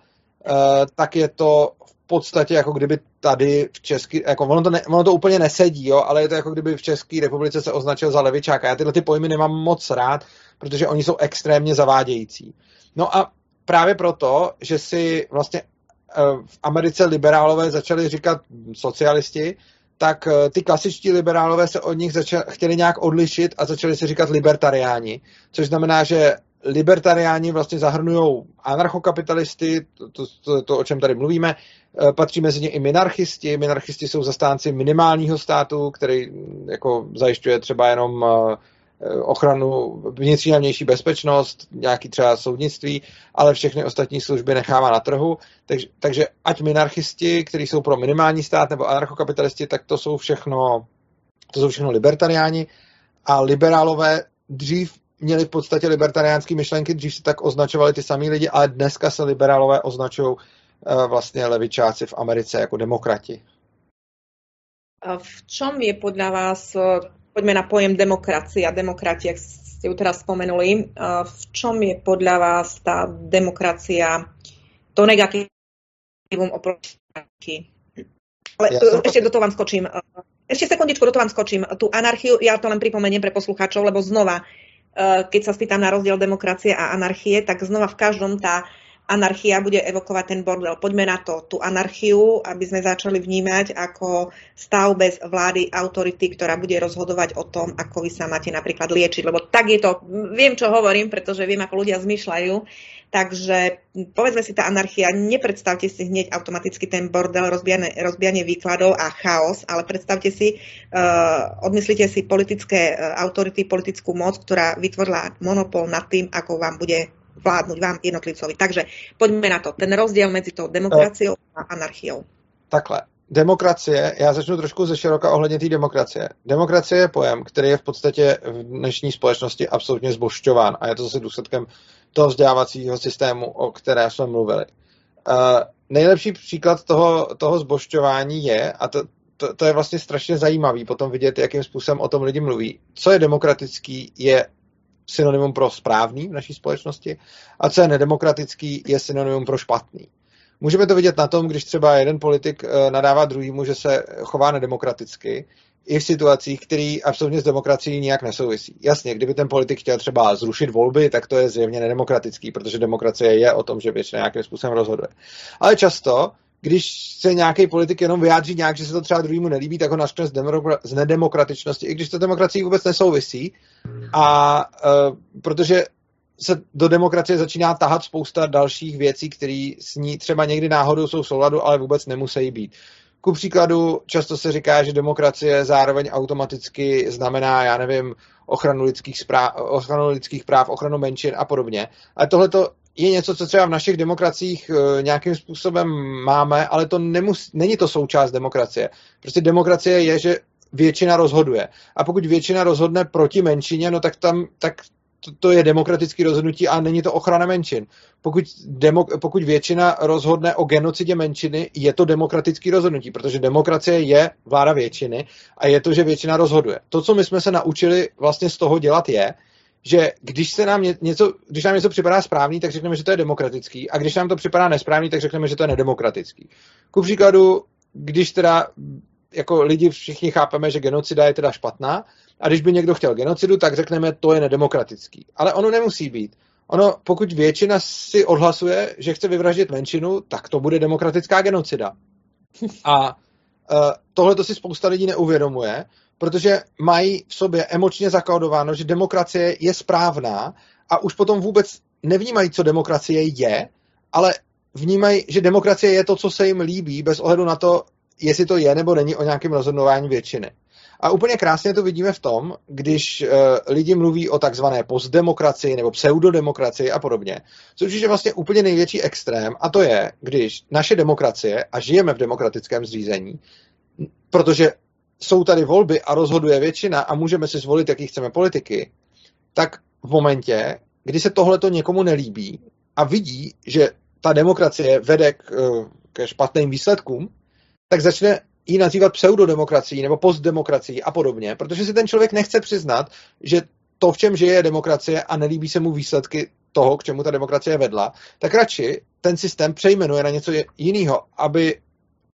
tak je to podstatě jako kdyby tady v České, jako ono to, ne, ono to úplně nesedí, jo, ale je to jako kdyby v České republice se označil za levičáka. Já tyhle ty pojmy nemám moc rád, protože oni jsou extrémně zavádějící. No a právě proto, že si vlastně eh, v Americe liberálové začali říkat socialisti, tak eh, ty klasičtí liberálové se od nich začali, chtěli nějak odlišit a začali si říkat libertariáni, což znamená, že libertariáni vlastně zahrnují anarchokapitalisty, to, to, to, o čem tady mluvíme, patří mezi ně i minarchisti. Minarchisti jsou zastánci minimálního státu, který mm, jako zajišťuje třeba jenom eh, ochranu vnitřní a vnější bezpečnost, nějaký třeba soudnictví, ale všechny ostatní služby nechává na trhu. Takže, takže ať minarchisti, kteří jsou pro minimální stát, nebo anarchokapitalisti, tak to jsou všechno, to jsou všechno libertariáni a liberálové dřív měli v podstatě libertariánské myšlenky, dřív se tak označovali ty samý lidi, ale dneska se liberálové označují Eh, vlastně levičáci v Americe jako demokrati. V čom je podľa vás, eh, poďme na pojem demokracie a demokrati, jak ste ju teraz spomenuli, eh, v čom je podľa vás tá demokracia to negatívum oproti ale ja ešte do toho vám skočím. Ešte sekundičku, do toho vám skočím. Tu anarchiu, ja to len pripomeniem pre poslucháčov, lebo znova, keď sa spýtam na rozdiel demokracie a anarchie, tak znova v každom tá anarchia bude evokovať ten bordel. Poďme na to, tú anarchiu, aby sme začali vnímať ako stav bez vlády, autority, ktorá bude rozhodovať o tom, ako vy sa máte napríklad liečiť. Lebo tak je to, viem, čo hovorím, pretože viem, ako ľudia zmyšľajú. Takže povedzme si, tá anarchia, nepredstavte si hneď automaticky ten bordel, rozbijanie, rozbijanie výkladov a chaos, ale predstavte si, uh, odmyslite si politické uh, autority, politickú moc, ktorá vytvorila monopol nad tým, ako vám bude vládnuť vám jednotlivcovi. Takže poďme na to. Ten rozdíl mezi tou demokraciou a anarchiou. Takhle. Demokracie, já začnu trošku ze široka ohledně té demokracie. Demokracie je pojem, který je v podstatě v dnešní společnosti absolutně zbošťován a je to zase důsledkem toho vzdělávacího systému, o které jsme mluvili. Uh, nejlepší příklad toho, toho zbošťování je, a to, to, to je vlastně strašně zajímavý potom vidět, jakým způsobem o tom lidi mluví. Co je demokratický, je synonymum pro správný v naší společnosti a co je nedemokratický, je synonymum pro špatný. Můžeme to vidět na tom, když třeba jeden politik eh, nadává druhýmu, že se chová nedemokraticky, i v situacích, které absolutně s demokracií nijak nesouvisí. Jasně, kdyby ten politik chtěl třeba zrušit volby, tak to je zjevně nedemokratický, protože demokracie je o tom, že většina nějakým způsobem rozhoduje. Ale často, když se nějaký politik jenom vyjádří nějak, že se to třeba druhému nelíbí, tak ho naškne z, demokra- z nedemokratičnosti, i když to demokracií vůbec nesouvisí. A uh, protože se do demokracie začíná tahat spousta dalších věcí, které s ní třeba někdy náhodou jsou v souladu, ale vůbec nemusí být. Ku příkladu, často se říká, že demokracie zároveň automaticky znamená, já nevím, ochranu lidských, ochranu lidských práv, ochranu menšin a podobně. Ale tohle je něco, co třeba v našich demokraciích e, nějakým způsobem máme, ale to nemus, není to součást demokracie. Prostě demokracie je, že většina rozhoduje. A pokud většina rozhodne proti menšině, no tak tam tak to, to je demokratické rozhodnutí a není to ochrana menšin. Pokud, demo, pokud většina rozhodne o genocidě menšiny, je to demokratické rozhodnutí, protože demokracie je vláda většiny a je to, že většina rozhoduje. To, co my jsme se naučili vlastně z toho dělat, je, že když se nám něco, když nám něco připadá správný, tak řekneme, že to je demokratický, a když nám to připadá nesprávný, tak řekneme, že to je nedemokratický. Ku příkladu, když teda jako lidi všichni chápeme, že genocida je teda špatná, a když by někdo chtěl genocidu, tak řekneme, to je nedemokratický. Ale ono nemusí být. Ono, pokud většina si odhlasuje, že chce vyvraždit menšinu, tak to bude demokratická genocida. A uh, tohle to si spousta lidí neuvědomuje, protože mají v sobě emočně zakódováno, že demokracie je správná a už potom vůbec nevnímají, co demokracie je, ale vnímají, že demokracie je to, co se jim líbí, bez ohledu na to, jestli to je nebo není o nějakém rozhodování většiny. A úplně krásně to vidíme v tom, když uh, lidi mluví o takzvané postdemokracii nebo pseudodemokracii a podobně, což je vlastně úplně největší extrém, a to je, když naše demokracie, a žijeme v demokratickém zřízení, protože jsou tady volby a rozhoduje většina a můžeme si zvolit, jaký chceme politiky, tak v momentě, kdy se tohle to někomu nelíbí a vidí, že ta demokracie vede k, eh, ke špatným výsledkům, tak začne ji nazývat pseudodemokracií nebo postdemokracií a podobně, protože si ten člověk nechce přiznat, že to, v čem žije, je demokracie a nelíbí se mu výsledky toho, k čemu ta demokracie vedla, tak radši ten systém přejmenuje na něco jiného, aby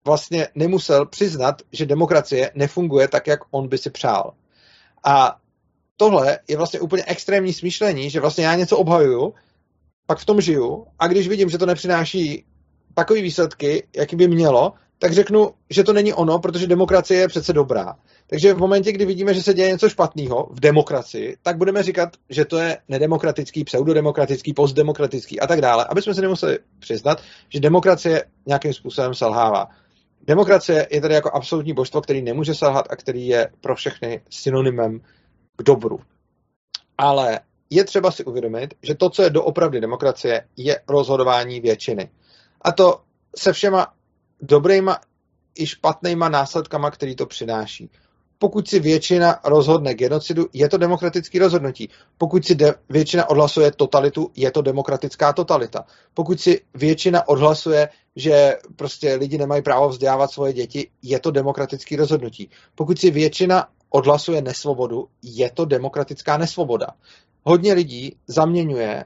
vlastně nemusel přiznat, že demokracie nefunguje tak, jak on by si přál. A tohle je vlastně úplně extrémní smýšlení, že vlastně já něco obhajuju, pak v tom žiju a když vidím, že to nepřináší takové výsledky, jaký by mělo, tak řeknu, že to není ono, protože demokracie je přece dobrá. Takže v momentě, kdy vidíme, že se děje něco špatného v demokracii, tak budeme říkat, že to je nedemokratický, pseudodemokratický, postdemokratický a tak dále, aby jsme si nemuseli přiznat, že demokracie nějakým způsobem selhává. Demokracie je tedy jako absolutní božstvo, který nemůže selhat a který je pro všechny synonymem k dobru. Ale je třeba si uvědomit, že to, co je doopravdy demokracie, je rozhodování většiny. A to se všema dobrýma i špatnýma následkama, který to přináší. Pokud si většina rozhodne genocidu, je to demokratický rozhodnutí. Pokud si de- většina odhlasuje totalitu, je to demokratická totalita. Pokud si většina odhlasuje, že prostě lidi nemají právo vzdělávat svoje děti, je to demokratický rozhodnutí. Pokud si většina odhlasuje nesvobodu, je to demokratická nesvoboda. Hodně lidí zaměňuje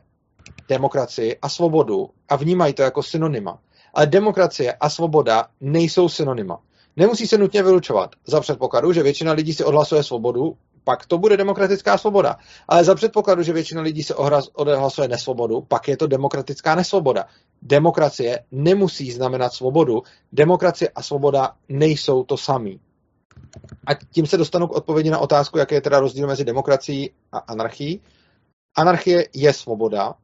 demokracii a svobodu a vnímají to jako synonyma. Ale demokracie a svoboda nejsou synonyma. Nemusí se nutně vylučovat. Za předpokladu, že většina lidí si odhlasuje svobodu, pak to bude demokratická svoboda. Ale za předpokladu, že většina lidí se odhlasuje nesvobodu, pak je to demokratická nesvoboda. Demokracie nemusí znamenat svobodu. Demokracie a svoboda nejsou to samý. A tím se dostanu k odpovědi na otázku, jaký je teda rozdíl mezi demokracií a anarchií. Anarchie je svoboda.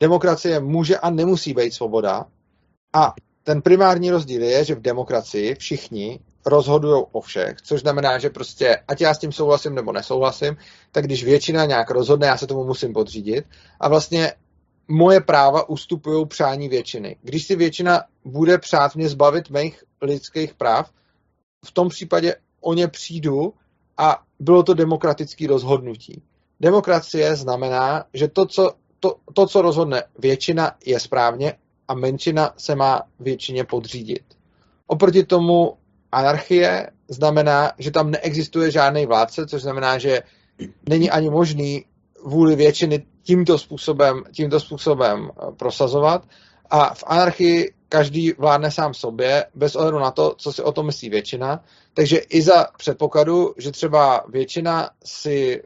Demokracie může a nemusí být svoboda. A ten primární rozdíl je, že v demokracii všichni rozhodují o všech, což znamená, že prostě, ať já s tím souhlasím nebo nesouhlasím, tak když většina nějak rozhodne, já se tomu musím podřídit. A vlastně moje práva ustupují přání většiny. Když si většina bude přát mě zbavit mých lidských práv, v tom případě o ně přijdu a bylo to demokratické rozhodnutí. Demokracie znamená, že to co, to, to, co rozhodne většina, je správně a menšina se má většině podřídit. Oproti tomu anarchie znamená, že tam neexistuje žádný vládce, což znamená, že není ani možný vůli většiny tímto způsobem, tímto způsobem prosazovat a v anarchii každý vládne sám sobě, bez ohledu na to, co si o tom myslí většina. Takže i za předpokladu, že třeba většina si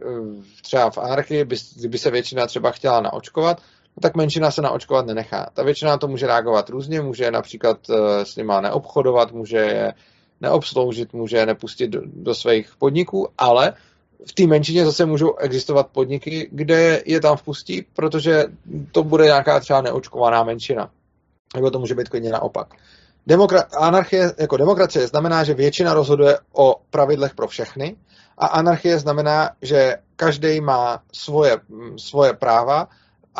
třeba v anarchii, kdyby se většina třeba chtěla naočkovat, tak menšina se naočkovat nenechá. Ta většina to může reagovat různě, může například s nima neobchodovat, může je neobsloužit, může je nepustit do, do svých podniků, ale v té menšině zase můžou existovat podniky, kde je tam vpustí, protože to bude nějaká třeba neočkovaná menšina. Nebo to může být klidně naopak. Demokra- anarchie jako demokracie znamená, že většina rozhoduje o pravidlech pro všechny a anarchie znamená, že každý má svoje, svoje práva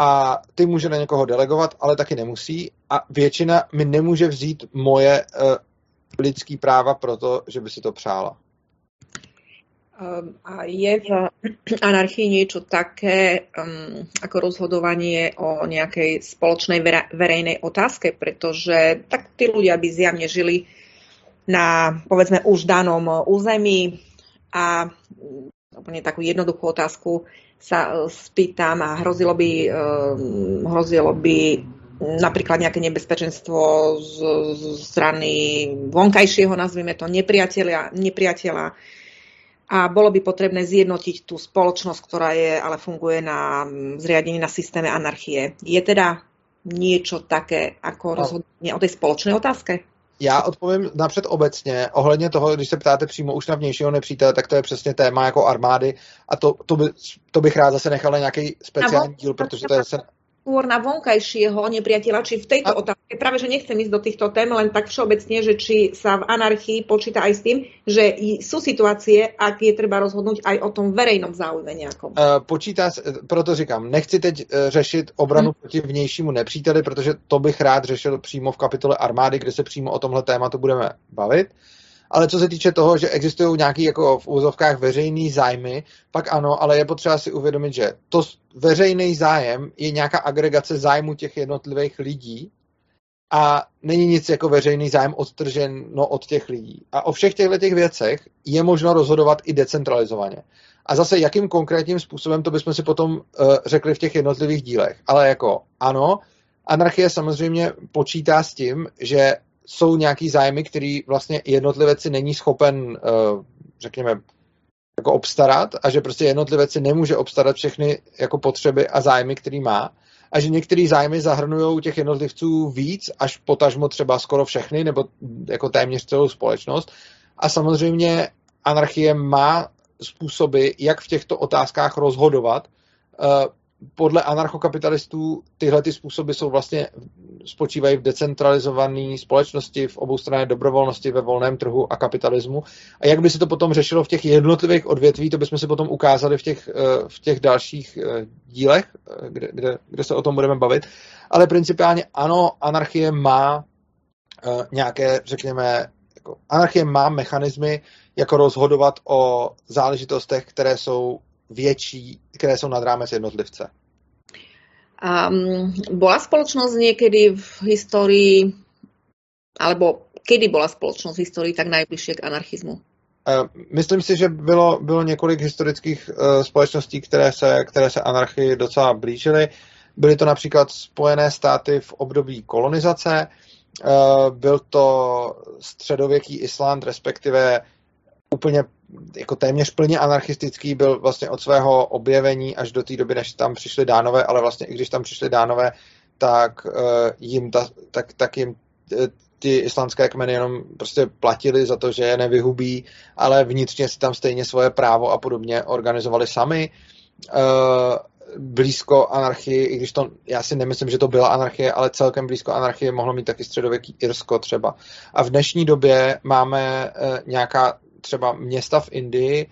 a ty může na někoho delegovat, ale taky nemusí a většina mi nemůže vzít moje uh, lidský práva proto, že by si to přála. Ehm, a je v anarchii niečo také um, ako rozhodovanie o nejakej spoločnej verejnej otázke, pretože tak tí ľudia by zjavne žili na, povedzme, už danom území a úplne takú jednoduchú otázku sa spýtam a hrozilo by, um, hrozilo by napríklad nejaké nebezpečenstvo z, z strany vonkajšieho, nazvime to, nepriateľa, nepriateľa a bolo by potrebné zjednotiť tú spoločnosť, ktorá je, ale funguje na zriadení na systéme anarchie. Je teda niečo také ako no. rozhodnutí o tej spoločnej otázke? Já odpovím napřed obecně. Ohledně toho, když se ptáte přímo už na vnějšího nepřítele, tak to je přesně téma jako armády a to, to, by, to bych rád zase nechal na nějaký speciální díl, protože to je zase skôr na vonkajšieho nepriateľa, či v tejto a... otázke, práve že nechcem ísť do týchto tém, len tak všeobecne, že či sa v anarchii počíta aj s tým, že sú situácie, ak je treba rozhodnúť aj o tom verejnom záujme nejakom. Uh, počítá, proto říkám, nechci teď uh, řešit obranu hmm. proti vnějšímu nepříteli, protože to bych rád řešil přímo v kapitole armády, kde se přímo o tomhle tématu budeme bavit. Ale co se týče toho, že existují nějaké jako v úzovkách veřejný zájmy, pak ano, ale je potřeba si uvědomit, že to veřejný zájem je nějaká agregace zájmu těch jednotlivých lidí a není nic jako veřejný zájem odtržen od těch lidí. A o všech těchto těch věcech je možno rozhodovat i decentralizovaně. A zase jakým konkrétním způsobem, to bychom si potom uh, řekli v těch jednotlivých dílech. Ale jako ano, anarchie samozřejmě počítá s tím, že jsou nějaký zájmy, který vlastně jednotlivec si není schopen, uh, řekněme, jako obstarat a že prostě jednotlivec si nemůže obstarat všechny jako potřeby a zájmy, který má a že některé zájmy zahrnují těch jednotlivců víc, až potažmo třeba skoro všechny, nebo jako téměř celou společnost. A samozřejmě anarchie má způsoby, jak v těchto otázkách rozhodovat, eh, podle anarchokapitalistů tyhle ty způsoby jsou vlastně, spočívají v decentralizované společnosti, v oboustranné dobrovolnosti, ve volném trhu a kapitalismu. A jak by se to potom řešilo v těch jednotlivých odvětví, to bychom si potom ukázali v těch, eh, v těch dalších eh, dílech, eh, kde, kde, kde se o tom budeme bavit. Ale principiálně ano, anarchie má nějaké, řekněme, jako, anarchie má mechanismy, jako rozhodovat o záležitostech, které jsou větší, které jsou nad rámec jednotlivce. Um, bola spoločnosť niekedy v histórii, alebo kedy bola spoločnosť v histórii tak najbližšie k anarchizmu? Uh, myslím si, že bylo, bylo několik historických uh, společností, které se, které se anarchii docela blížily. Byly to například Spojené státy v období kolonizace, uh, byl to středověký Island, respektive úplně jako téměř plně anarchistický byl vlastně od svého objevení až do té doby, než tam přišli dánové, ale vlastně i když tam přišli dánové, tak uh, jim, ta, tak, tak jim uh, ty islandské kmeny jenom prostě platili za to, že je nevyhubí, ale vnitřně si tam stejně svoje právo a podobně organizovali sami. Uh, blízko anarchii, i když to, já si nemyslím, že to byla anarchie, ale celkem blízko anarchie mohlo mít taky středověký Irsko třeba. A v dnešní době máme nějaká třeba města v Indii,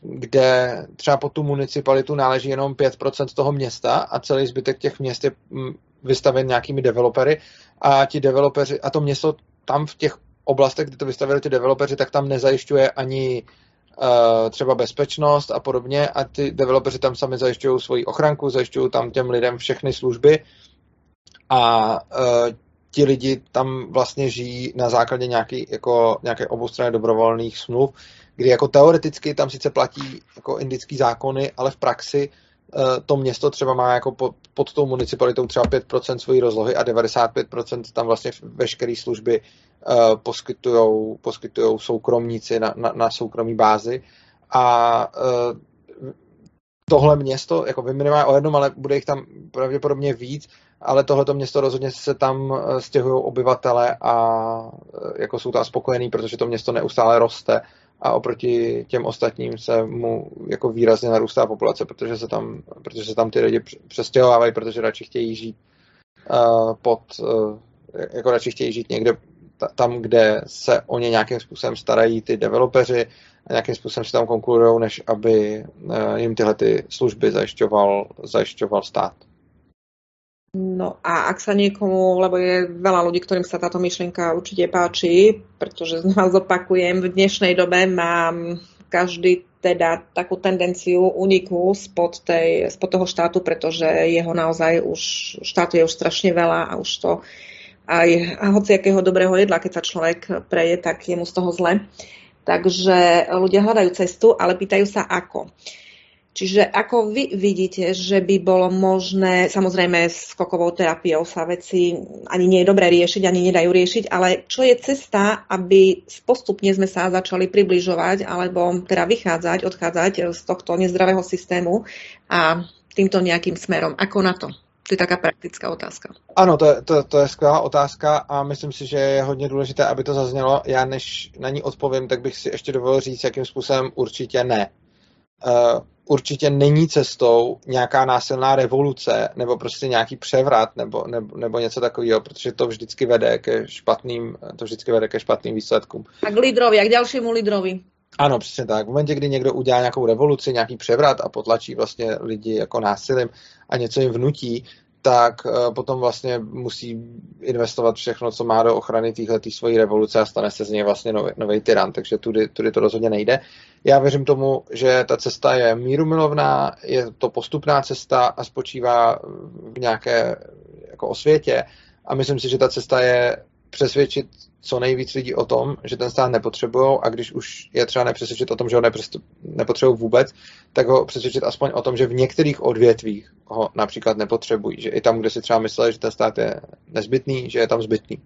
kde třeba po tu municipalitu náleží jenom 5% toho města a celý zbytek těch měst je mm, vystaven nějakými developery a ti developeři, a to město tam v těch oblastech, kde to vystavili ty developeři, tak tam nezajišťuje ani uh, třeba bezpečnost a podobně a ty developeři tam sami zajišťují svoji ochranku, zajišťují tam těm lidem všechny služby a uh, ti lidi tam vlastně žijí na základě nějaký, jako, nějaké oboustranné dobrovolných smluv, kdy jako teoreticky tam sice platí jako indický zákony, ale v praxi to město třeba má jako pod, pod tou municipalitou třeba 5% svojí rozlohy a 95% tam vlastně veškeré služby uh, poskytujou, poskytujou soukromníci na, na, na soukromí bázi. A uh, tohle město, jako vy minimálně o jednom, ale bude jich tam pravděpodobně víc, ale tohleto město rozhodně se tam eh, stěhují obyvatele a eh, jako jsou tam spokojení, protože to město neustále roste a oproti těm ostatním se mu jako výrazně narůstá populace, protože se tam, protože se tam ty lidi přestěhovávají, protože radši chtějí žít uh, pod, jako radši chtějí žít někde tam, kde se o ně nějakým způsobem starají ty developeři a nějakým způsobem si tam konkurují, než aby jim tyhle ty služby zajišťoval, zajišťoval stát. No a ak sa niekomu, lebo je veľa ľudí, ktorým sa táto myšlienka určite páči, pretože znova zopakujem, v dnešnej dobe mám každý teda takú tendenciu uniku spod, tej, spod toho štátu, pretože jeho naozaj už, štátu je už strašne veľa a už to aj a akého dobrého jedla, keď sa človek preje, tak je mu z toho zle. Takže ľudia hľadajú cestu, ale pýtajú sa ako. Uh, Čiže ako vy vidíte, že by bolo možné, samozrejme s kokovou terapiou sa veci ani nie je dobré riešiť, ani nedajú riešiť, ale čo je cesta, aby postupne sme sa začali približovať alebo teda vychádzať, odchádzať z tohto nezdravého systému a týmto nejakým smerom. Ako na to? To je taká praktická otázka. Ano, to je, to, to je skvělá otázka a myslím si, že je hodně důležité, aby to zaznělo. Já než na ní odpovím, tak bych si ještě dovolil říct, jakým způsobem určitě ne. Uh, určitě není cestou nějaká násilná revoluce nebo prostě nějaký převrat nebo, nebo, nebo něco takového, protože to vždycky vede ke špatným, to vždycky vede ke špatným výsledkům. A k lídrovi, jak dalšímu lídrovi. Ano, přesně tak. V momentě, kdy někdo udělá nějakou revoluci, nějaký převrat a potlačí vlastně lidi jako násilím a něco jim vnutí, tak eh, potom vlastně musí investovat všechno, co má do ochrany téhle svojí revoluce a stane se z něj vlastně nový, nový tyran, takže tudy, tudy to rozhodně nejde. Já věřím tomu, že ta cesta je mírumilovná, je to postupná cesta a spočívá v nějaké jako osvětě a myslím si, že ta cesta je přesvědčit co nejvíc lidí o tom, že ten stát nepotřebují a když už je třeba nepřesvědčit o tom, že ho nepotřebují vůbec, tak ho přesvědčit aspoň o tom, že v některých odvětvích ho například nepotřebují, že i tam, kde si třeba mysleli, že ten stát je nezbytný, že je tam zbytný.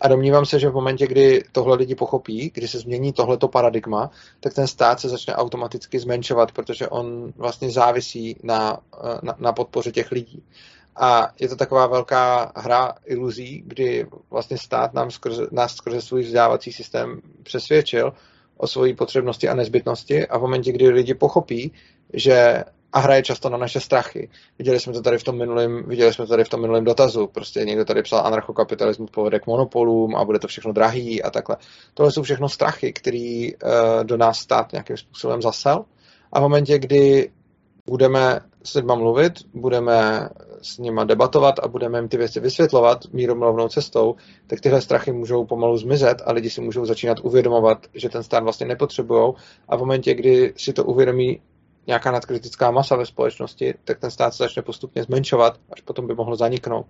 A domnívám se, že v momentě, kdy tohle lidi pochopí, kdy se změní tohleto paradigma, tak ten stát se začne automaticky zmenšovat, protože on vlastně závisí na, na, na podpoře těch lidí. A je to taková velká hra iluzí, kdy vlastně stát nám skrze, nás skrze svůj vzdělávací systém přesvědčil o svojí potřebnosti a nezbytnosti a v momentě, kdy lidi pochopí, že a hraje často na naše strachy. Viděli jsme to tady v tom minulém, viděli jsme to tady v tom minulém dotazu. Prostě někdo tady psal anarchokapitalismus povede k monopolům a bude to všechno drahý a takhle. Tohle jsou všechno strachy, který uh, do nás stát nějakým způsobem zasel. A v momentě, kdy budeme s lidma mluvit, budeme s nima debatovat a budeme jim ty věci vysvětlovat míromlovnou cestou, tak tyhle strachy můžou pomalu zmizet a lidi si můžou začínat uvědomovat, že ten stát vlastně nepotřebují a v momentě, kdy si to uvědomí nějaká nadkritická masa ve společnosti, tak ten stát se začne postupně zmenšovat, až potom by mohl zaniknout.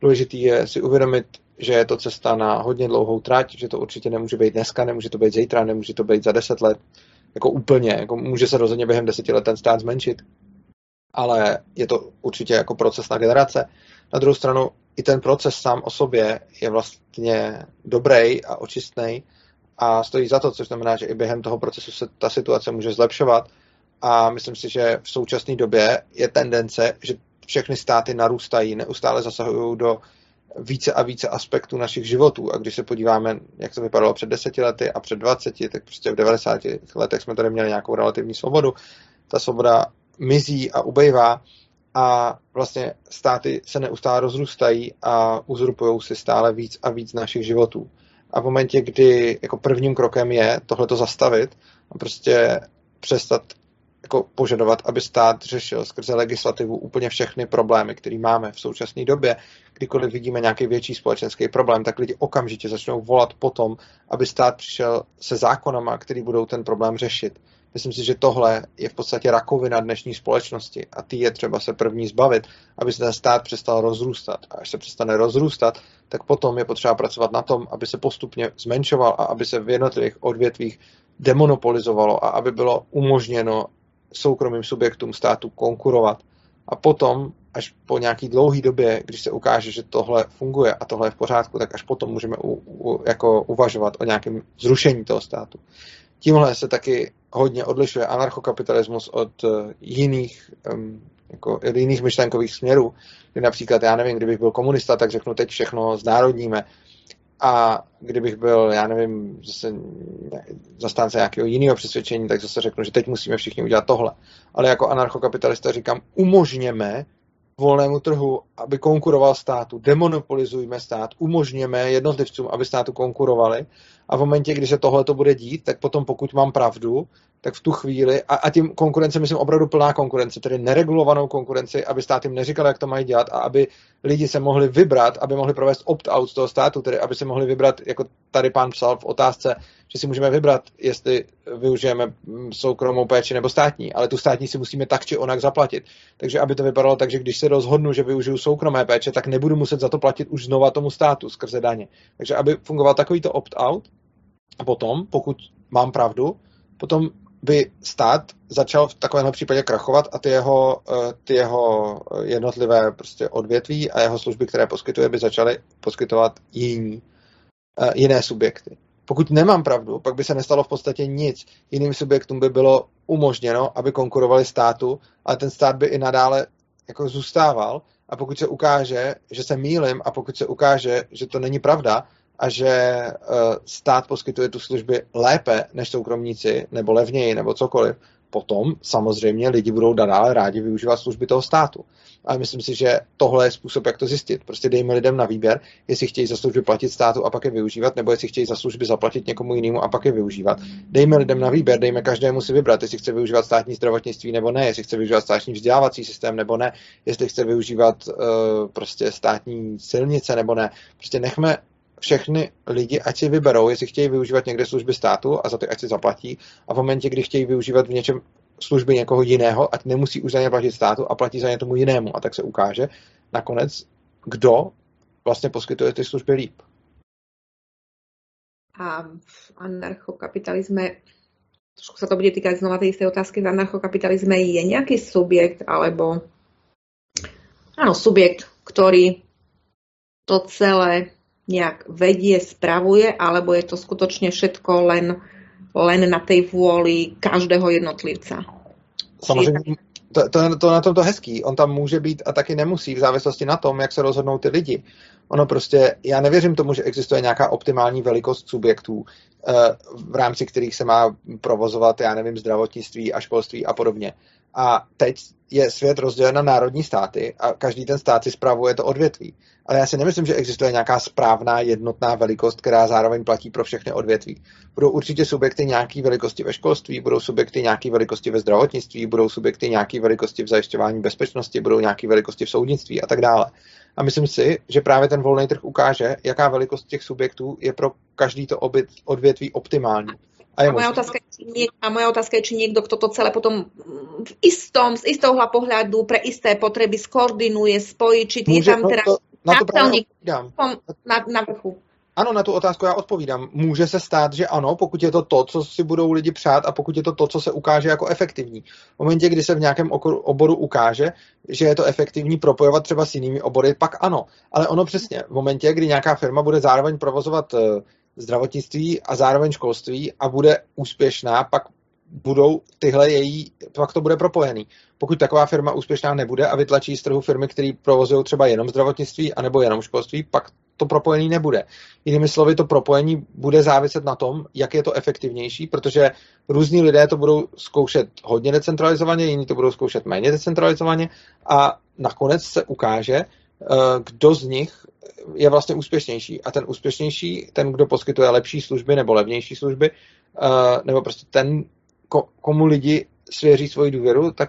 Důležitý je si uvědomit, že je to cesta na hodně dlouhou trať, že to určitě nemůže být dneska, nemůže to být zítra, nemůže to být za deset let, jako úplně, jako může se rozhodně během deseti let ten stát zmenšit, ale je to určitě jako proces na generace. Na druhou stranu i ten proces sám o sobě je vlastně dobrý a očistný a stojí za to, což znamená, že i během toho procesu se ta situace může zlepšovat a myslím si, že v současné době je tendence, že všechny státy narůstají, neustále zasahují do více a více aspektů našich životů. A když se podíváme, jak to vypadalo před deseti lety a před 20, tak prostě v 90 letech jsme tady měli nějakou relativní svobodu. Ta svoboda mizí a ubejvá a vlastně státy se neustále rozrůstají a uzurpují si stále víc a víc našich životů. A v momentě, kdy jako prvním krokem je tohleto zastavit a prostě přestat jako požadovat, aby stát řešil skrze legislativu úplně všechny problémy, které máme v současné době. Kdykoliv vidíme nějaký větší společenský problém, tak lidi okamžitě začnou volat potom, aby stát přišel se zákonama, který budou ten problém řešit. Myslím si, že tohle je v podstatě rakovina dnešní společnosti a ty je třeba se první zbavit, aby se ten stát přestal rozrůstat. A až se přestane rozrůstat, tak potom je potřeba pracovat na tom, aby se postupně zmenšoval a aby se v jednotlivých odvětvích demonopolizovalo a aby bylo umožněno soukromým subjektům státu konkurovat. A potom, až po nějaký dlouhý době, když se ukáže, že tohle funguje a tohle je v pořádku, tak až potom můžeme u, u, jako uvažovat o nějakém zrušení toho státu. Tímhle se taky hodně odlišuje anarchokapitalismus od eh, jiných, jako jiných myšlenkových směrů. Kdy například, já nevím, kdybych byl komunista, tak řeknu, teď všechno znárodníme. A kdybych byl, já nevím, zase zastánce nějakého jiného přesvědčení, tak zase řeknu, že teď musíme všichni udělat tohle. Ale jako anarchokapitalista říkám, umožněme volnému trhu, aby konkuroval státu, demonopolizujme stát, umožněme jednotlivcům, aby státu konkurovali a v momentě, kdy se tohle to bude dít, tak potom pokud mám pravdu, tak v tu chvíli, a, a tím konkurence myslím opravdu plná konkurence, tedy neregulovanou konkurenci, aby stát jim neříkal, jak to mají dělat a aby lidi se mohli vybrat, aby mohli provést opt-out z toho státu, tedy aby se mohli vybrat, jako tady pán psal v otázce, že si můžeme vybrat, jestli využijeme mm, soukromou péči nebo státní, ale tu státní si musíme tak či onak zaplatit. Takže aby to vypadalo tak, že když se rozhodnu, že využiju soukromé péče, tak nebudu muset za to platit už znova tomu státu skrze daně. Takže aby fungoval takovýto opt-out, a potom, pokud mám pravdu, potom by stát začal v takovém případě krachovat a ty jeho, eh, ty jeho jednotlivé prostě odvětví a jeho služby, které poskytuje, by začaly poskytovat jiní, eh, jiné subjekty. Pokud nemám pravdu, pak by se nestalo v podstatě nic. Jiným subjektům by bylo umožněno, aby konkurovali státu, ale ten stát by i nadále jako zůstával. A pokud se ukáže, že se mýlim a pokud se ukáže, že to není pravda, a že eh, stát poskytuje tu služby lépe než soukromníci, nebo levněji, nebo cokoliv, potom samozřejmě lidi budou nadále rádi využívat služby toho státu. Ale myslím si, že tohle je způsob, jak to zjistit. Prostě dejme lidem na výběr, jestli chtějí za služby platit státu a pak je využívat, nebo jestli chtějí za služby zaplatit někomu jinému a pak je využívat. Dejme lidem na výběr, dejme každému si vybrat, jestli chce využívat státní zdravotnictví nebo ne, jestli chce využívat státní vzdělávací systém nebo ne, jestli chce využívat uh, prostě státní silnice nebo ne. Prostě nechme všechny lidi, ať si vyberou, jestli chtějí využívat někde služby státu a za ty ať si zaplatí a v momentě, kdy chtějí využívat v něčem služby někoho jiného, ať nemusí už za ně platit státu a platí za ně tomu jinému. A tak se ukáže nakonec, kdo vlastně poskytuje ty služby líp. A v anarchokapitalizme, trošku sa to bude týkať znova tej istej otázky, v anarchokapitalizme je nejaký subjekt alebo áno, subjekt, ktorý to celé nejak vedie, spravuje, alebo je to skutočne všetko len, len na tej vôli každého jednotlivca? Samozřejmě, to, to, to na tom to hezký. On tam může být a taky nemusí v závislosti na tom, jak se rozhodnou ty lidi. Ono prostě, já nevěřím tomu, že existuje nějaká optimální velikost subjektů, eh, v rámci kterých se má provozovat, já nevím, zdravotnictví a školství a podobně. A teď je svět rozdělen na národní státy a každý ten stát si zpravuje to odvětví. Ale já si nemyslím, že existuje nějaká správná jednotná velikost, která zároveň platí pro všechny odvětví. Budou určitě subjekty nějaké velikosti ve školství, budou subjekty nějaké velikosti ve zdravotnictví, budou subjekty nějaké velikosti v zajišťování bezpečnosti, budou nějaké velikosti v soudnictví a tak dále. A myslím si, že právě ten volný trh ukáže, jaká velikost těch subjektů je pro každý to odvětví optimální. A, a, moja otázka je, či niek- a moja otázka je, či niekto, kto to celé potom v istom, z istého pohľadu pre isté potreby skoordinuje, spojí, či je tam no teda to, na, to na, na vrchu. Ano, na tu otázku já odpovídám. Může se stát, že ano, pokud je to to, co si budou lidi přát a pokud je to to, co se ukáže jako efektivní. V momentě, kdy se v nějakém oboru ukáže, že je to efektivní propojovat třeba s jinými obory, pak ano. Ale ono přesně, v momentě, kdy nějaká firma bude zároveň provozovat eh, zdravotnictví a zároveň školství a bude úspěšná, pak budou tyhle její, pak to bude propojený. Pokud taková firma úspěšná nebude a vytlačí z trhu firmy, které provozují třeba jenom zdravotnictví anebo jenom školství, pak to propojený nebude. Jinými slovy, to propojení bude záviset na tom, jak je to efektivnější, protože různí lidé to budou zkoušet hodně decentralizovaně, jiní to budou zkoušet méně decentralizovaně a nakonec se ukáže, kdo z nich je vlastně úspěšnější. A ten úspěšnější, ten, kdo poskytuje lepší služby nebo levnější služby, eh, nebo prostě ten, komu lidi svěří svoji důvěru, tak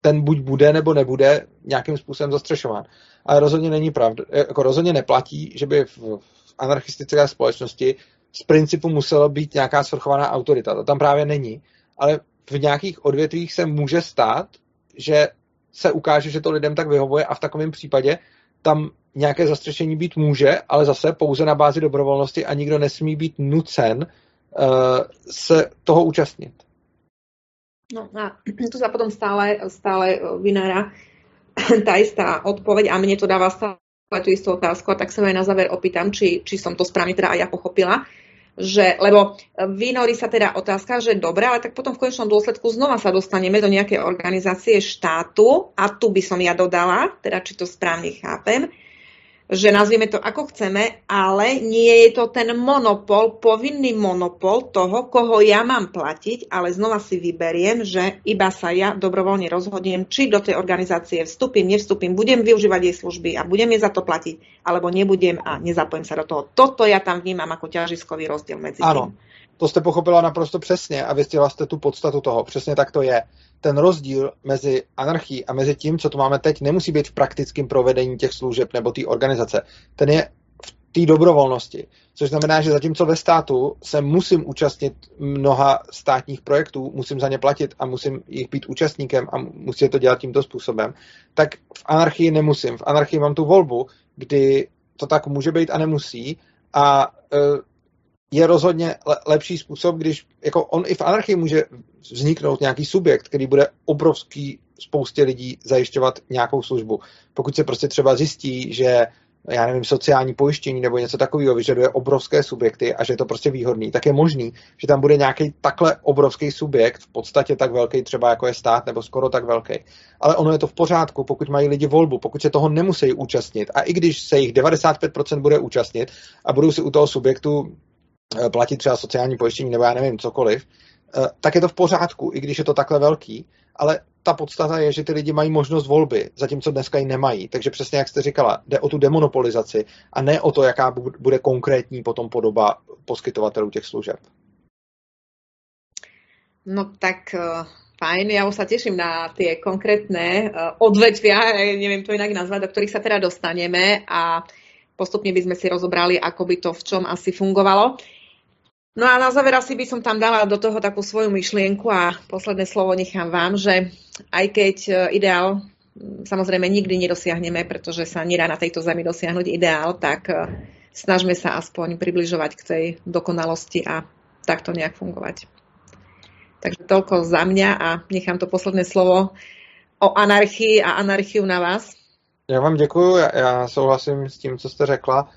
ten buď bude nebo nebude nějakým způsobem zastřešován. Ale rozhodně není pravda, jako rozhodně neplatí, že by v, v anarchistické společnosti z principu musela být nějaká svrchovaná autorita. To tam právě není. Ale v nějakých odvětvích se může stát, že se ukáže, že to lidem tak vyhovuje a v takovém případě tam nějaké zastřešení být může, ale zase pouze na bázi dobrovolnosti a nikdo nesmí být nucen uh, se toho účastnit. No a tu sa potom stále, stále vynára tá istá odpoveď a mne to dáva stále tú istú otázku a tak sa aj na záver opýtam, či, či som to správne teda aj ja pochopila že, lebo vynorí sa teda otázka, že dobre, ale tak potom v konečnom dôsledku znova sa dostaneme do nejakej organizácie štátu. A tu by som ja dodala, teda či to správne chápem, že nazvieme to ako chceme, ale nie je to ten monopol, povinný monopol toho, koho ja mám platiť, ale znova si vyberiem, že iba sa ja dobrovoľne rozhodnem, či do tej organizácie vstúpim, nevstúpim, budem využívať jej služby a budem jej za to platiť, alebo nebudem a nezapojím sa do toho. Toto ja tam vnímam ako ťažiskový rozdiel medzi ano. tým. To jste pochopila naprosto přesně a vystihla jste tu podstatu toho. Přesně tak to je. Ten rozdíl mezi anarchií a mezi tím, co tu máme teď, nemusí být v praktickém provedení těch služeb nebo té organizace. Ten je v té dobrovolnosti. Což znamená, že zatímco ve státu se musím účastnit mnoha státních projektů, musím za ně platit a musím jich být účastníkem a musím to dělat tímto způsobem, tak v anarchii nemusím. V anarchii mám tu volbu, kdy to tak může být a nemusí a e, je rozhodně lepší způsob, když jako on i v anarchii může vzniknout nějaký subjekt, který bude obrovský spoustě lidí zajišťovat nějakou službu. Pokud se prostě třeba zjistí, že já nevím, sociální pojištění nebo něco takového vyžaduje obrovské subjekty a že je to prostě výhodný, tak je možný, že tam bude nějaký takhle obrovský subjekt, v podstatě tak velký třeba jako je stát, nebo skoro tak velký. Ale ono je to v pořádku, pokud mají lidi volbu, pokud se toho nemusí účastnit. A i když se jich 95% bude účastnit a budou si u toho subjektu platit třeba sociální pojištění nebo já nevím, cokoliv, eh, tak je to v pořádku, i když je to takhle velký, ale ta podstata je, že ty lidi mají možnost volby, zatímco dneska ji nemají. Takže přesně jak jste říkala, jde o tu demonopolizaci a ne o to, jaká bude konkrétní potom podoba poskytovatelů těch služeb. No tak uh, fajn, ja už sa teším na tie konkrétne odvetvia, neviem to inak nazvať, do ktorých sa teda dostaneme a postupne by sme si rozobrali, ako by to v čom asi fungovalo. No a na záver asi by som tam dala do toho takú svoju myšlienku a posledné slovo nechám vám, že aj keď e, ideál samozrejme nikdy nedosiahneme, pretože sa nedá na tejto zemi dosiahnuť ideál, tak e, snažme sa aspoň približovať k tej dokonalosti a takto nejak fungovať. Takže toľko za mňa a nechám to posledné slovo o anarchii a anarchiu na vás. Já vám děkuji, já souhlasím s tím, co jste řekla.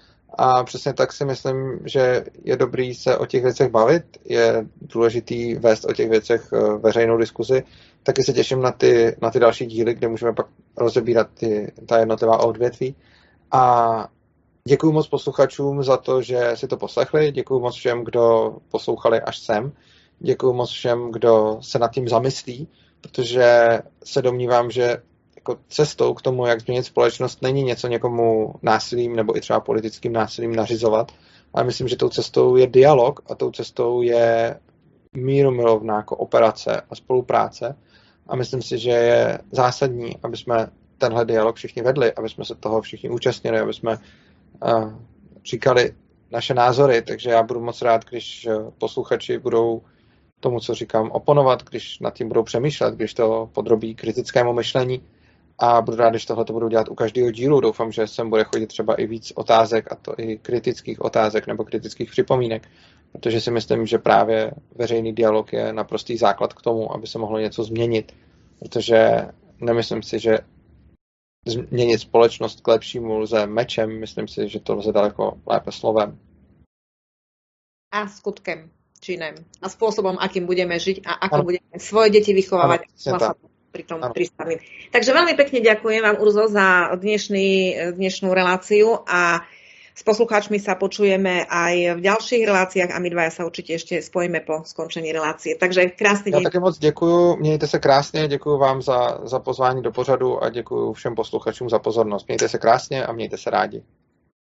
A přesně tak si myslím, že je dobrý se o těch věcech bavit, je důležitý vést o těch věcech eh, veřejnou diskuzi. Taky se těším na ty, na ty další díly, kde můžeme pak rozebírat ty, ta jednotlivá odvětví. A děkuji moc posluchačům za to, že si to poslechli. Děkuji moc všem, kdo poslouchali až sem. Děkuji moc všem, kdo se nad tím zamyslí, protože se domnívám, že jako cestou k tomu, jak změnit společnost, není něco někomu násilím nebo i třeba politickým násilím nařizovat, ale myslím, že tou cestou je dialog a tou cestou je mírumilovná kooperace a spolupráce. A myslím si, že je zásadní, aby jsme tenhle dialog všichni vedli, aby jsme se toho všichni účastnili, aby jsme uh, říkali naše názory. Takže já budu moc rád, když posluchači budou tomu, co říkám, oponovat, když nad tím budou přemýšlet, když to podrobí kritickému myšlení a budu rád, když tohle to budu dělat u každého dílu. Doufám, že sem bude chodit třeba i víc otázek, a to i kritických otázek nebo kritických připomínek, protože si myslím, že právě veřejný dialog je naprostý základ k tomu, aby se mohlo něco změnit, protože nemyslím si, že změnit společnost k lepšímu lze mečem, myslím si, že to lze daleko lépe slovem. A skutkem, činem. A spôsobom, akým budeme žiť a ako ano. budeme svoje deti vychovávať. Ano, pri tom pristavím. Takže veľmi pekne ďakujem vám, Urzo, za dnešný, dnešnú reláciu a s poslucháčmi sa počujeme aj v ďalších reláciách a my dvaja sa určite ešte spojíme po skončení relácie. Takže krásny deň. Já také moc děkuji, mějte se krásně, děkuji vám za, za pozvání do pořadu a děkuji všem posluchačům za pozornost. Mějte se krásně a mějte se rádi.